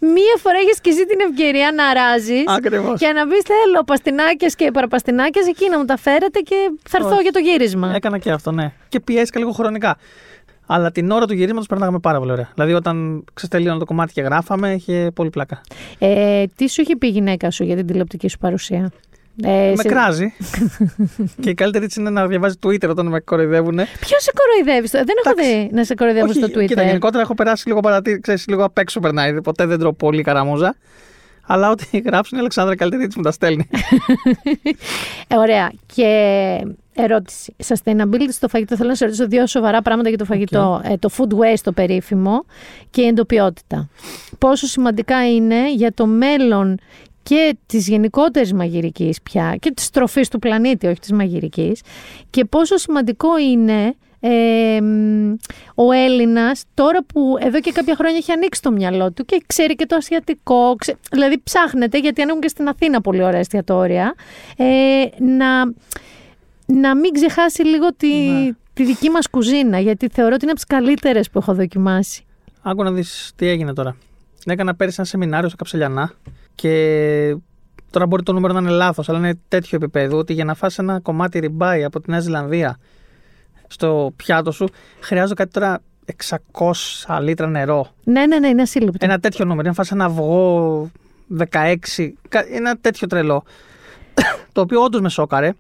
S1: Μία φορά έχεις και εσύ την ευκαιρία να αράζει
S7: Ακριβώς.
S1: και να πεις: Θέλω παστινάκια και παραπαστινάκια εκεί να μου τα φέρετε και θα έρθω
S7: Όχι.
S1: για το γύρισμα.
S7: Έκανα και αυτό, ναι. Και πιέστηκα λίγο χρονικά. Αλλά την ώρα του γυρίσματος περνάγαμε πάρα πολύ ωραία. Δηλαδή, όταν ξεστελείωνα το κομμάτι και γράφαμε, είχε πολύ πλάκα.
S1: Ε, τι σου είχε πει η γυναίκα σου για την τηλεοπτική σου παρουσία; Ε,
S7: με
S1: σε-
S7: κράζει. και η καλύτερη έτσι είναι να διαβάζει Twitter όταν με κοροϊδεύουν.
S1: Ποιος σε κοροϊδεύει, δεν έχω
S7: Εντάξει.
S1: δει να σε κοροϊδεύω στο Twitter.
S7: Κοίτα, γενικότερα έχω περάσει λίγο παρατήρηση, ξέρεις, λίγο απ' έξω περνάει. Ποτέ δεν τρώω πολύ καραμούζα. Αλλά ό,τι γράψουν η Αλεξάνδρα Καλτερίτης μου τα στέλνει.
S1: Ε, ωραία. Και ερώτηση. Sustainability στο φαγητό. Θέλω να σε ρωτήσω δύο σοβαρά πράγματα για το φαγητό. Ε, το food waste το περίφημο και η εντοπιότητα. Πόσο σημαντικά είναι για το μέλλον και της γενικότερης μαγειρικής πια και της τροφής του πλανήτη, όχι της μαγειρικής και πόσο σημαντικό είναι ε, μ, ο Έλληνας τώρα που εδώ και κάποια χρόνια έχει ανοίξει το μυαλό του και ξέρει και το ασιατικό, ξε- δηλαδή ψάχνεται γιατί ανοίγουν και στην Αθήνα πολύ ωραία εστιατόρια, ε, να, να μην ξεχάσει λίγο τη, τη δική μας κουζίνα γιατί θεωρώ ότι είναι από τις καλύτερες που έχω δοκιμάσει.
S7: Άκου να δεις τι έγινε τώρα. Έκανα πέρυσι ένα σεμινάριο στο Καψελιανά και τώρα μπορεί το νούμερο να είναι λάθος, αλλά είναι τέτοιο επίπεδο ότι για να φας ένα κομμάτι ριμπάι από τη Νέα Ζηλανδία στο πιάτο σου χρειάζεται κάτι τώρα 600 λίτρα νερό.
S1: Ναι, ναι, ναι, είναι ασύλληπτο.
S7: Ένα τέτοιο νούμερο. Να φας ένα αυγό 16, κα- ένα τέτοιο τρελό. το οποίο όντως με σόκαρε.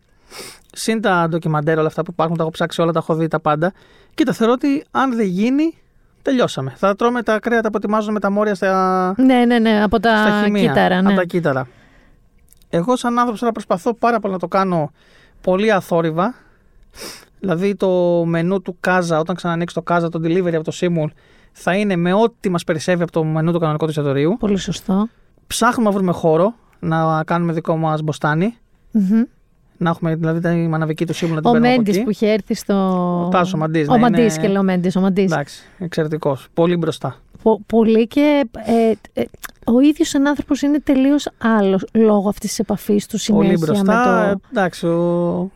S7: Συν τα ντοκιμαντέρ, όλα αυτά που υπάρχουν, τα έχω ψάξει όλα, τα έχω δει τα πάντα. Κοίτα, θεωρώ ότι αν δεν γίνει, τελειώσαμε. Θα τρώμε τα κρέατα που ετοιμάζουν με τα μόρια στα,
S1: Ναι, ναι, ναι, από τα
S7: στα χημεία.
S1: κύτταρα. Ναι.
S7: Από τα κύτταρα. Εγώ, σαν άνθρωπος, τώρα προσπαθώ πάρα πολύ να το κάνω πολύ αθόρυβα. Δηλαδή, το μενού του Κάζα, όταν ξανανοίξει το Κάζα, το delivery από το Σίμουλ, θα είναι με ό,τι μας περισσεύει από το μενού του κανονικού του εστιατορίου.
S1: Πολύ σωστό.
S7: Ψάχνουμε να βρούμε χώρο να κάνουμε δικό μας μποστάνι.
S1: Μμμ.
S7: Να έχουμε δηλαδή τη μαναβική του Σίμουλ να την
S1: Ο
S7: παίρνουμε από
S1: Μέντης
S7: εκεί.
S1: που είχε έρθει στο.
S7: Ο Τάσος ο Μαντής,
S1: Ο
S7: ναι,
S1: Μαντής
S7: είναι-
S1: και λέω Μέντης, ο Μαντής.
S7: Εντάξει, εξαιρετικός. Πολύ μπροστά.
S1: Πο- πολύ και ε, ε, ο ίδιος ο άνθρωπος είναι τελείως άλλος λόγω αυτής της επαφής του συνέχεια
S7: Πολύ μπροστά.
S1: με το.
S7: Εντάξει, ο,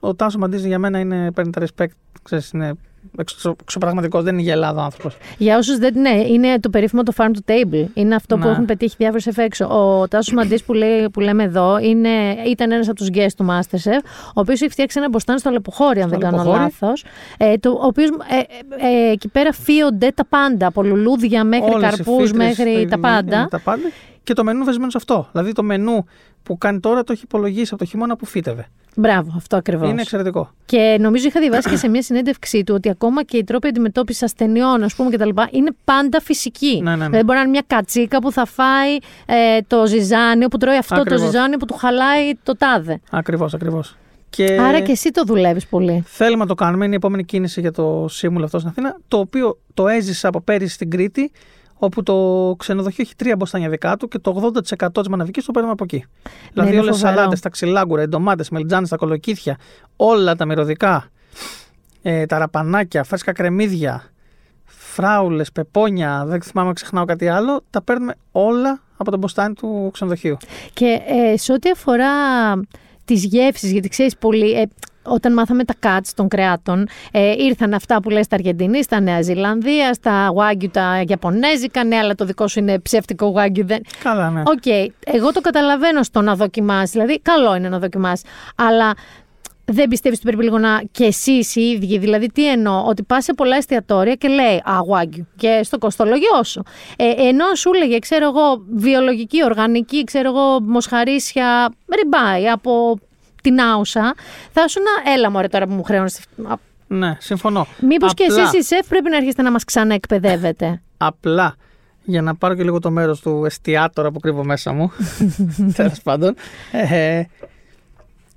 S7: ο Τάσος Μαντής για μένα είναι, παίρνει τα respect. Ξέρεις, είναι εξω, εξωπραγματικός, δεν είναι για Ελλάδα άνθρωπος.
S1: Για όσους δεν. Ναι, είναι το περίφημο το farm to table. Είναι αυτό που
S7: Ναι.
S1: έχουν πετύχει διάφορες εφ' έξω. Ο Τάσος Μαντής που, λέει, που λέμε εδώ είναι, ήταν ένας από τους guest του Masterchef, ο οποίος έχει φτιάξει ένα μποστάνι στο Λεποχώρι, αν
S7: Στο
S1: δεν κάνω
S7: Λεποχώρι.
S1: λάθος. Ε, το, ο οποίος ε, ε, ε, εκεί πέρα φύονται τα πάντα. Από λουλούδια μέχρι
S7: Όλες οι
S1: καρπούς
S7: φύτρες,
S1: μέχρι
S7: ε,
S1: τα
S7: ε,
S1: πάντα.
S7: τα πάντα. Και το μενού βασισμένο σε αυτό. Δηλαδή το μενού που κάνει τώρα το έχει υπολογίσει από το χειμώνα που φύτευε.
S1: Μπράβο, αυτό ακριβώς.
S7: Είναι εξαιρετικό.
S1: Και νομίζω είχα διαβάσει και σε μια συνέντευξή του ότι ακόμα και οι τρόποι αντιμετώπισης ασθενειών, ας πούμε, κτλ. είναι πάντα φυσικοί.
S7: Ναι, ναι, ναι.
S1: Δηλαδή, μπορεί να είναι μια κατσίκα που θα φάει ε, το ζυζάνιο, που τρώει αυτό
S7: Ακριβώς.
S1: το ζυζάνιο που του χαλάει το τάδε.
S7: Ακριβώς, ακριβώς. Και
S1: Άρα και εσύ το δουλεύεις πολύ.
S7: θέλουμε να το κάνουμε. Είναι η επόμενη κίνηση για το Σίμουλ αυτό στην Αθήνα. Το οποίο το έζησα από πέρυσι στην Κρήτη, όπου το ξενοδοχείο έχει τρία μποστάνια δικά του και το 80% της μαναβικής το παίρνουμε από εκεί. δηλαδή
S1: είναι
S7: όλες τις
S1: φοβερό.
S7: σαλάτες, τα ξυλάγκουρα, οι ντομάτες, μελιτζάνες, τα κολοκύθια, όλα τα μυρωδικά, ε, τα ραπανάκια, φρέσκα κρεμμύδια, φράουλες, πεπόνια, δεν θυμάμαι αν ξεχνάω κάτι άλλο, τα παίρνουμε όλα από το μποστάνι του ξενοδοχείου.
S1: Και ε, σε ό,τι αφορά τις γεύσεις, γιατί ξέρεις πολύ. Ε, όταν μάθαμε τα cuts των κρεάτων, ε, ήρθαν αυτά που λες στα Αργεντινή, στα Νέα Ζηλανδία, στα Wagyu τα Ιαπωνέζικα, ναι, αλλά το δικό σου είναι ψεύτικο Wagyu, δεν,
S7: Καλά, ναι.
S1: Οκ, εγώ το καταλαβαίνω στο να δοκιμάσει. Δηλαδή, καλό είναι να δοκιμάσει. Αλλά δεν πιστεύεις ότι πρέπει λίγο να. και εσείς οι ίδιοι. Δηλαδή, τι εννοώ, ότι πας σε πολλά εστιατόρια και λέει Αγουάγκιου και στο κοστολογιό σου. Ε, ενώ σου λέγε, ξέρω εγώ, βιολογική, οργανική, ξέρω εγώ, μοσχαρίσια, ριμπάι από την άουσα, θα σου να. Έλα, μωρέ τώρα που μου χρέωνε.
S7: Ναι, συμφωνώ.
S1: Μήπως και
S7: Απλά-
S1: εσείς οι σεφ πρέπει να αρχίσετε να μας ξαναεκπαιδεύετε.
S7: Απλά για να πάρω και λίγο το μέρος του εστιατόρα που κρύβω μέσα μου. Τέλος πάντων. Ε,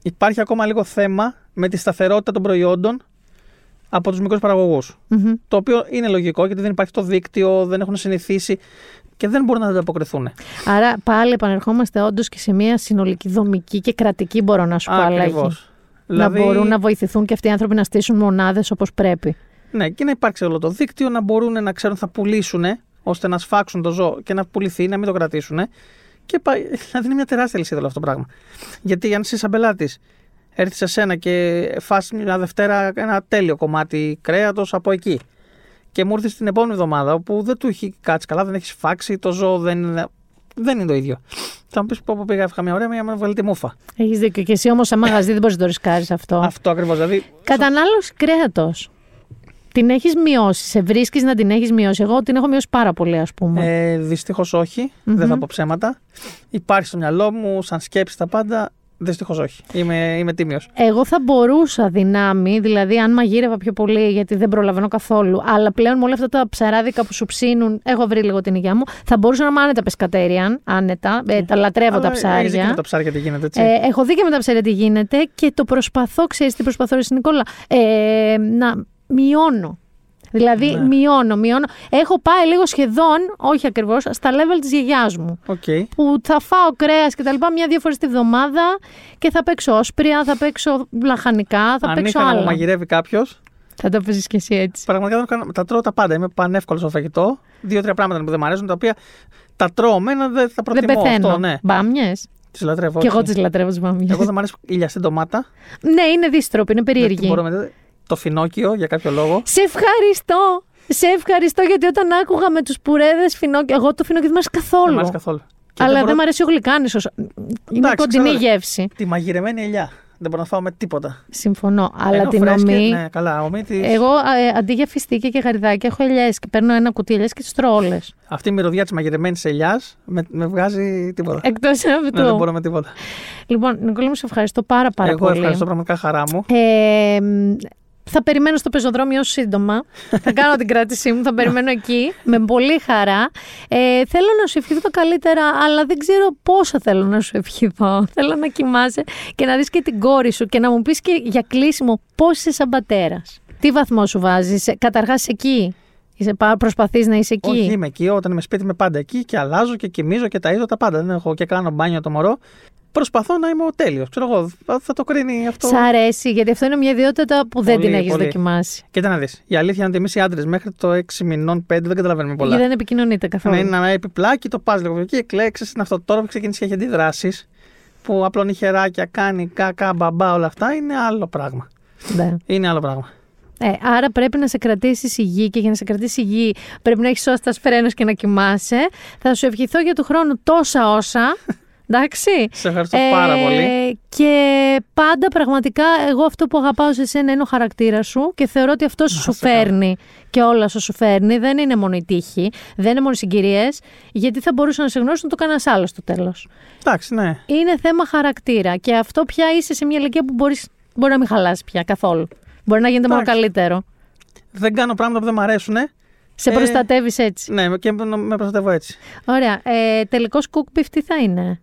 S7: υπάρχει ακόμα λίγο θέμα με τη σταθερότητα των προϊόντων από τους μικρούς παραγωγούς.
S1: Μμμ.
S7: Το οποίο είναι λογικό γιατί δεν υπάρχει το δίκτυο, δεν έχουν συνηθίσει και δεν μπορούν να ανταποκριθούν.
S1: Άρα πάλι επανερχόμαστε όντως και σε μια συνολική δομική και κρατική, μπορώ να σου πω, αλλαγή.
S7: Ακριβώς.
S1: Να μπορούν να βοηθηθούν και αυτοί οι άνθρωποι να στήσουν μονάδες όπως πρέπει.
S7: Ναι, και να υπάρξει όλο το δίκτυο, να μπορούν να ξέρουν θα πουλήσουν, ώστε να σφάξουν το ζώο και να πουληθεί, να μην το κρατήσουν. Και πάει, δηλαδή είναι μια τεράστια λυσίδα όλο αυτό το πράγμα. Γιατί αν είσαι σαν πελάτης, έρθεις σε σένα και φας μια Δευτέρα ένα τέλειο κομμάτι κρέατος από εκεί. Και μου έρθει την επόμενη εβδομάδα όπου δεν του έχει κάτσει καλά, δεν έχει φάξει, το ζώο δεν είναι, δεν είναι το ίδιο. Θα μου πεις πω πω πήγα, έφυγα μια ωραία, μια βγάλει τη μούφα.
S1: Έχεις δίκιο. Και εσύ όμως, σαν μαγαζί, δεν μπορείς να το ρισκάρεις αυτό.
S7: Αυτό ακριβώς. Δηλαδή,
S1: Κατανάλωση κρέατος. Την έχεις μειώσει. Σε βρίσκεις να την έχεις μειώσει; Εγώ την έχω μειώσει πάρα πολύ, ας πούμε.
S7: Ε, Δυστυχώς όχι, δεν θα πω ψέματα. Υπάρχει στο μυαλό μου, σαν σκέψη τα πάντα. Δυστυχώς όχι. Είμαι, είμαι τίμιος.
S1: Εγώ θα μπορούσα δυνάμει, δηλαδή αν μαγείρευα πιο πολύ, γιατί δεν προλαβαίνω καθόλου, αλλά πλέον με όλα αυτά τα ψαράδικα που σου ψήνουν, έχω βρει λίγο την υγεία μου, θα μπορούσα να είμαι άνετα πεσκατέριαν, άνετα. Ε, τα λατρεύω τα ψάρια.
S7: Έχεις δει και με τα ψάρια τι γίνεται, έτσι.
S1: Ε, έχω δει και με τα ψάρια τι γίνεται και το προσπαθώ, ξέρεις τι προσπαθώ, Ρε Νικόλα, ε, να μειώνω Δηλαδή, ναι. μειώνω, μειώνω. Έχω πάει λίγο σχεδόν, όχι ακριβώς, στα level της γιαγιάς μου.
S7: Okay.
S1: Που θα φάω κρέας και τα λοιπά μια-δύο φορές τη βδομάδα και θα παίξω όσπρια, θα παίξω λαχανικά, θα
S7: Αν
S1: παίξω
S7: άλλα.
S1: άλλα.
S7: Αν μαγειρεύει κάποιος.
S1: Θα το παίζει και εσύ έτσι.
S7: Πραγματικά τα, τα τρώω τα πάντα. Είμαι πανεύκολος στο φαγητό. Δύο-τρία πράγματα που δεν μου αρέσουν, τα οποία τα τρώω μένα, δεν θα προτιμώ
S1: δεν πεθαίνω.
S7: αυτό. Ναι.
S1: Μπάμιες.
S7: Τις λατρεύω.
S1: Και εγώ τις λατρεύω τις μπάμιες.
S7: Εγώ δεν μου αρέσει ηλιαστή ντομάτα.
S1: ναι, είναι δύστροπη, είναι περίεργη.
S7: Δεν μπορώ με... Το φινόκιο για κάποιο λόγο.
S1: Σε ευχαριστώ. Σε ευχαριστώ γιατί όταν άκουγα με τους πουρέδες φινόκιο. Εγώ το φινόκιο δεν μου αρέσει καθόλου.
S7: Δεν μου αρέσει καθόλου.
S1: Αλλά μπορώ... δεν μου αρέσει ο γλυκάνισο. Είναι κοντινή γεύση.
S7: Τη μαγειρεμένη ελιά. Δεν μπορώ να φάω με τίποτα.
S1: Συμφωνώ. Αλλά Ενώ την ομή.
S7: Ναι, καλά, ομή της...
S1: Εγώ ε, αντί για φιστίκια και γαριδάκια έχω ελιές και παίρνω ένα κουτί ελιές και τις τρώω όλες.
S7: Αυτή η μυρωδιά της μαγειρεμένης ελιάς με, με βγάζει τίποτα.
S1: Εκτός από αυτό.
S7: Ναι, δεν μπορώ με τίποτα.
S1: Λοιπόν, Νικόλα, μου σε ευχαριστώ πάρα, πάρα
S7: Εγώ
S1: πολύ.
S7: Εγώ ευχαριστώ πραγματικά χαρά μου.
S1: Ε, θα περιμένω στο πεζοδρόμιο σύντομα. θα κάνω την κράτησή μου, θα περιμένω εκεί με πολύ χαρά. Ε, θέλω να σου ευχηθώ το καλύτερα, αλλά δεν ξέρω πόσο θέλω να σου ευχηθώ. Θέλω να κοιμάσαι και να δεις και την κόρη σου και να μου πεις και για κλείσιμο πώς είσαι σαν πατέρας. Τι βαθμό σου βάζεις, καταρχάς εκεί; Είσαι, προσπαθείς να είσαι εκεί;
S7: Όχι, είμαι εκεί. Όταν είμαι σπίτι είμαι πάντα εκεί και αλλάζω και κοιμίζω και ταΐζω τα πάντα. Δεν έχω και κάνω μπάνιο το μωρό προσπαθώ να είμαι ο τέλειος. Ξέρω εγώ, θα το κρίνει αυτό.
S1: Σ' αρέσει, γιατί αυτό είναι μια ιδιότητα που δεν την έχεις δοκιμάσει.
S7: Κοίτα να δεις. Η αλήθεια είναι ότι εμείς οι άντρες μέχρι το 6 μηνών, 5 δεν καταλαβαίνουμε πολλά.
S1: Γιατί δεν επικοινωνείτε καθόλου.
S7: Ναι, είναι ένα επιπλάκι, το πα λίγο εκεί, εκλέξει. Είναι αυτό τώρα που ξεκίνησε και έχει αντιδράσει. Που απλώνει χεράκια, κάνει κακά, μπαμπά, όλα αυτά είναι άλλο πράγμα.
S1: Ναι.
S7: Είναι άλλο πράγμα.
S1: Ε, άρα πρέπει να σε κρατήσει υγιή και για να σε κρατήσει υγιή πρέπει να έχεις σώστα φρένο και να κοιμάσαι. Θα σου ευχηθώ για του χρόνου τόσα όσα. Εντάξει.
S7: Σε ευχαριστώ ε, πάρα πολύ.
S1: Και πάντα πραγματικά εγώ αυτό που αγαπάω σε σένα είναι ο χαρακτήρας σου και θεωρώ ότι αυτός σου φέρνει και όλα σου φέρνει. Δεν είναι μόνο η τύχη, δεν είναι μόνο οι συγκυρίες, γιατί θα μπορούσαν να σε γνώσουν το κανένα άλλο στο τέλος.
S7: Εντάξει, ναι.
S1: Είναι θέμα χαρακτήρα και αυτό πια είσαι σε μια ηλικία που μπορείς, μπορεί να μην χαλάσει πια καθόλου. Μπορεί να γίνεται
S7: Εντάξει.
S1: μόνο καλύτερο.
S7: Δεν κάνω πράγματα που δεν μου αρέσουν.
S1: Σε προστατεύεις έτσι.
S7: Ναι, και με προστατεύω έτσι.
S1: Ωραία. Ε, Τελικός cook beef τι θα είναι;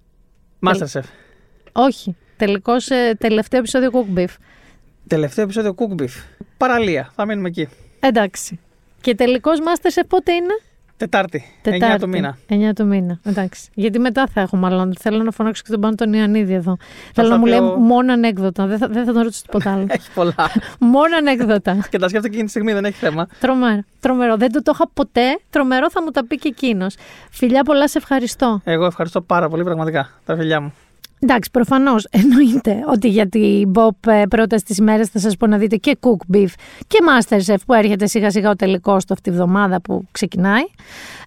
S7: Masterchef.
S1: Όχι. Τελικός ε, τελευταίο επεισόδιο cook beef.
S7: Τελευταίο επεισόδιο cook beef. Παραλία. Θα μείνουμε εκεί.
S1: Εντάξει. Και τελικός Masterchef πότε είναι;
S7: Τετάρτη.
S1: Τετάρτη.
S7: 9 του μήνα.
S1: 9 του μήνα. Εντάξει. Γιατί μετά θα έχω μάλλον. Θέλω να φωνάξω και τον πάνω τον Ιωαννίδη εδώ. Θέλω να μου λέει μόνο ανέκδοτα. Δεν θα, δεν θα τον ρωτήσω τίποτα άλλο.
S7: έχει πολλά.
S1: μόνο ανέκδοτα.
S7: και τα σκέφτομαι εκείνη τη στιγμή, δεν έχει θέμα.
S1: Τρομερό. Τρομερό. Δεν το, το είχα ποτέ. Τρομερό θα μου τα πει και εκείνος. Φιλιά πολλά, σε ευχαριστώ.
S7: Εγώ ευχαριστώ πάρα πολύ, πραγματικά. Τα φιλιά μου.
S1: Εντάξει, προφανώς εννοείται ότι για την Bob πρόταση της ημέρα θα σας πω να δείτε και Cook Beef και Masterchef που έρχεται σιγά σιγά ο τελικός του αυτή τη βδομάδα που ξεκινάει.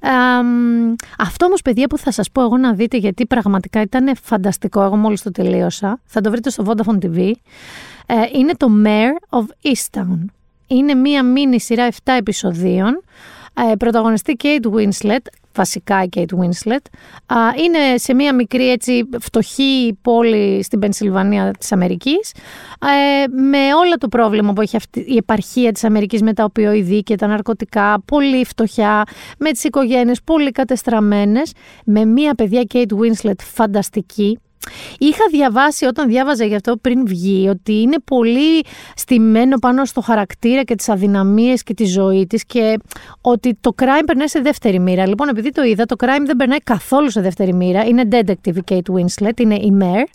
S1: Ε, αυτό όμως, παιδιά, που θα σας πω εγώ να δείτε γιατί πραγματικά ήταν φανταστικό. Εγώ μόλις το τελείωσα. Θα το βρείτε στο Vodafone TV. Ε, είναι το Mayor of Easttown. Είναι μία μίνι σειρά 7 επεισοδίων. Ε, πρωταγωνιστή Kate Winslet, βασικά η Kate Winslet. είναι σε μια μικρή έτσι φτωχή πόλη στην Πενσιλβανία της Αμερικής ε, με όλο το πρόβλημα που έχει αυτή, η επαρχία της Αμερικής με τα οπιοειδή και τα ναρκωτικά, πολύ φτωχιά, με τις οικογένειες πολύ κατεστραμμένες, με μια παιδιά Kate Winslet φανταστική, Είχα διαβάσει όταν διάβαζα γι' αυτό πριν βγει ότι είναι πολύ στημένο πάνω στο χαρακτήρα και τις αδυναμίες και τη ζωή της και ότι το crime περνάει σε δεύτερη μοίρα. Λοιπόν, επειδή το είδα, το crime δεν περνάει καθόλου σε δεύτερη μοίρα. Είναι detective η Kate Winslet, είναι η Mare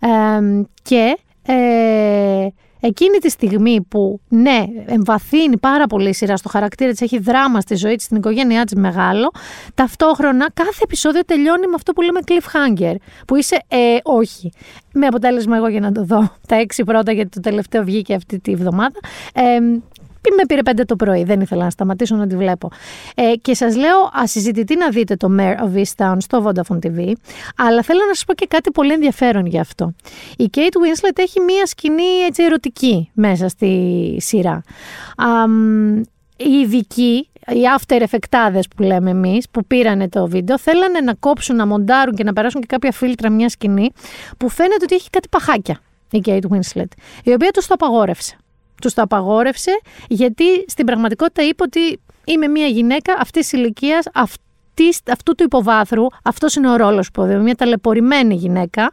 S1: ε, και... Ε, Εκείνη τη στιγμή που ναι, εμβαθύνει πάρα πολύ η σειρά στο χαρακτήρα της, έχει δράμα στη ζωή της, στην οικογένειά της μεγάλο, ταυτόχρονα κάθε επεισόδιο τελειώνει με αυτό που λέμε cliffhanger. Που είσαι, ε, όχι. Με αποτέλεσμα εγώ για να το δω τα έξι πρώτα, γιατί το τελευταίο βγήκε αυτή τη βδομάδα. Ε, με πήρε πέντε το πρωί, δεν ήθελα να σταματήσω να τη βλέπω. Ε, και σας λέω, ασυζητητή να δείτε το Mayor of Easttown στο Vodafone TV, αλλά θέλω να σας πω και κάτι πολύ ενδιαφέρον γι' αυτό. Η Kate Winslet έχει μία σκηνή έτσι ερωτική μέσα στη σειρά. Α, οι ειδικοί οι after effectάδες που λέμε εμείς, που πήρανε το βίντεο, θέλανε να κόψουν, να μοντάρουν και να περάσουν και κάποια φίλτρα μια σκηνή που φαίνεται ότι έχει κάτι παχάκια η Kate Winslet, η οποία τους το απαγόρευσε. Τους το απαγόρευσε γιατί στην πραγματικότητα είπε ότι είμαι μια γυναίκα αυτής της ηλικίας, αυτού του υποβάθρου, αυτός είναι ο ρόλος που οδεύει, μια ταλαιπωρημένη γυναίκα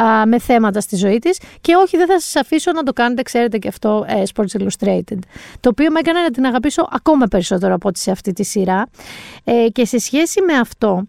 S1: α, με θέματα στη ζωή της. Και όχι, δεν θα σας αφήσω να το κάνετε, ξέρετε και αυτό, ε, Sports Illustrated. Το οποίο με έκανε να την αγαπήσω ακόμα περισσότερο από ό,τι σε αυτή τη σειρά. Ε, και σε σχέση με αυτό,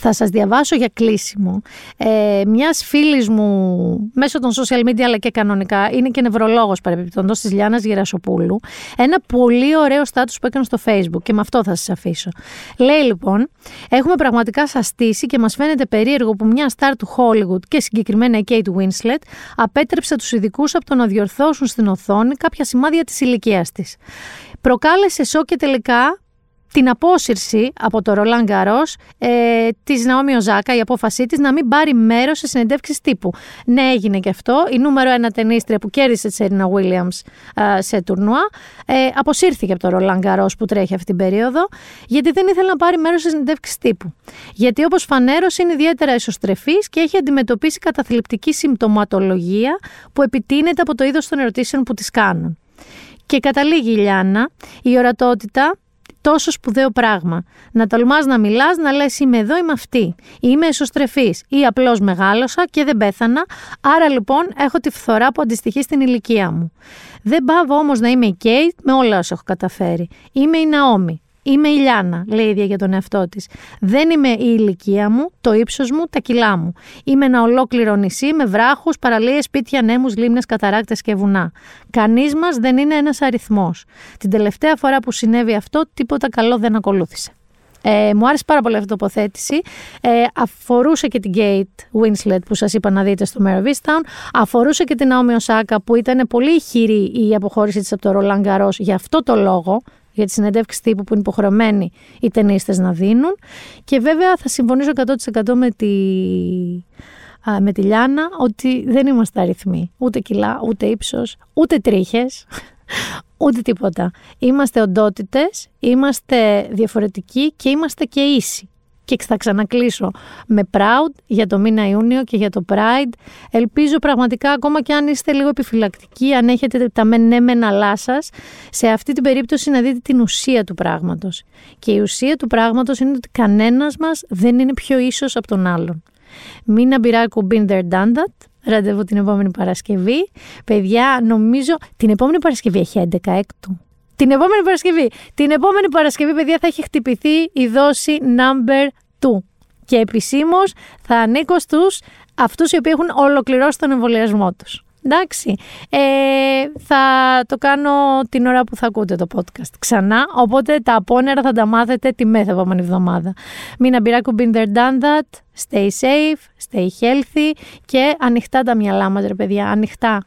S1: θα σας διαβάσω για κλείσιμο. Ε, μιας φίλης μου μέσω των social media αλλά και κανονικά είναι και νευρολόγος παρεμπιπτόντος της Λιάννας Γερασοπούλου ένα πολύ ωραίο στάτους που έκανε στο facebook και με αυτό θα σας αφήσω. Λέει λοιπόν έχουμε πραγματικά σαστήσει και μας φαίνεται περίεργο που μια στάρ του Hollywood και συγκεκριμένα η Kate Winslet απέτρεψε τους ειδικούς από το να διορθώσουν στην οθόνη κάποια σημάδια της ηλικίας της. Προκάλεσε σοκ και τελικά την απόσυρση από το Ρολάν Γκαρό ε, της Ναόμι Οζάκα, η απόφασή της να μην πάρει μέρος σε συνεντεύξεις τύπου. Ναι, έγινε και αυτό. Η νούμερο ένα ταινίστρια που κέρδισε της Σέρινα Βίλιαμς σε τουρνουά ε, αποσύρθηκε από το Ρολάν Γκαρό που τρέχει αυτή την περίοδο, γιατί δεν ήθελε να πάρει μέρος σε συνεντεύξεις τύπου. Γιατί όπως φανέρωσε είναι ιδιαίτερα εσωστρεφή και έχει αντιμετωπίσει καταθλιπτική συμπτωματολογία που επιτείνεται από το είδος των ερωτήσεων που της κάνουν. Και καταλήγει η Λιάννα, η ορατότητα τόσο σπουδαίο πράγμα. Να τολμάς να μιλάς, να λες είμαι εδώ, είμαι αυτή. Είμαι εσωστρεφής ή απλώς μεγάλωσα και δεν πέθανα, άρα λοιπόν έχω τη φθορά που αντιστοιχεί στην ηλικία μου. Δεν πάω όμως να είμαι η Κέιτ με όλα όσα έχω καταφέρει. Είμαι η Ναόμη. Είμαι η Λιάνα, λέει η ίδια για τον εαυτό της. Δεν είμαι η ηλικία μου, το ύψος μου, τα κιλά μου. Είμαι ένα ολόκληρο νησί με βράχους, παραλίες, σπίτια, νέμους, λίμνες, καταράκτες και βουνά. Κανείς μας δεν είναι ένας αριθμός. Την τελευταία φορά που συνέβη αυτό, τίποτα καλό δεν ακολούθησε. Ε, μου άρεσε πάρα πολύ αυτή η τοποθέτηση. Ε, αφορούσε και την Kate Winslet που σας είπα να δείτε στο Mare Town. Αφορούσε και την Naomi Osaka που ήταν πολύ ηχηρή η αποχώρηση της από το Roland Garros για αυτό το λόγο για τη συνέντευξη τύπου που είναι υποχρεωμένοι οι ταινίστες να δίνουν. Και βέβαια θα συμφωνήσω 100% με τη, με τη Λιάνα ότι δεν είμαστε αριθμοί. Ούτε κιλά, ούτε ύψος, ούτε τρίχες, ούτε τίποτα. Είμαστε οντότητες, είμαστε διαφορετικοί και είμαστε και ήσοι και θα ξανακλείσω με Proud για το μήνα Ιούνιο και για το Pride. Ελπίζω πραγματικά ακόμα και αν είστε λίγο επιφυλακτικοί, αν έχετε τα μεν ναι μεν αλά σας, σε αυτή την περίπτωση να δείτε την ουσία του πράγματος. Και η ουσία του πράγματος είναι ότι κανένας μας δεν είναι πιο ίσος από τον άλλον. Μην αμπειράκου been there done that. Ραντεβού την επόμενη Παρασκευή. Παιδιά, νομίζω την επόμενη Παρασκευή έχει 11 έκτου. Την επόμενη Παρασκευή. Την επόμενη Παρασκευή, παιδιά, θα έχει χτυπηθεί η δόση number 2. Και επισήμως θα ανήκω στους αυτούς οι οποίοι έχουν ολοκληρώσει τον εμβολιασμό τους. Εντάξει, ε, θα το κάνω την ώρα που θα ακούτε το podcast ξανά, οπότε τα απόνερα θα τα μάθετε τη επόμενη εβδομάδα. Μην αμπειράκου been there done that, stay safe, stay healthy και ανοιχτά τα μυαλά μας ρε παιδιά, ανοιχτά.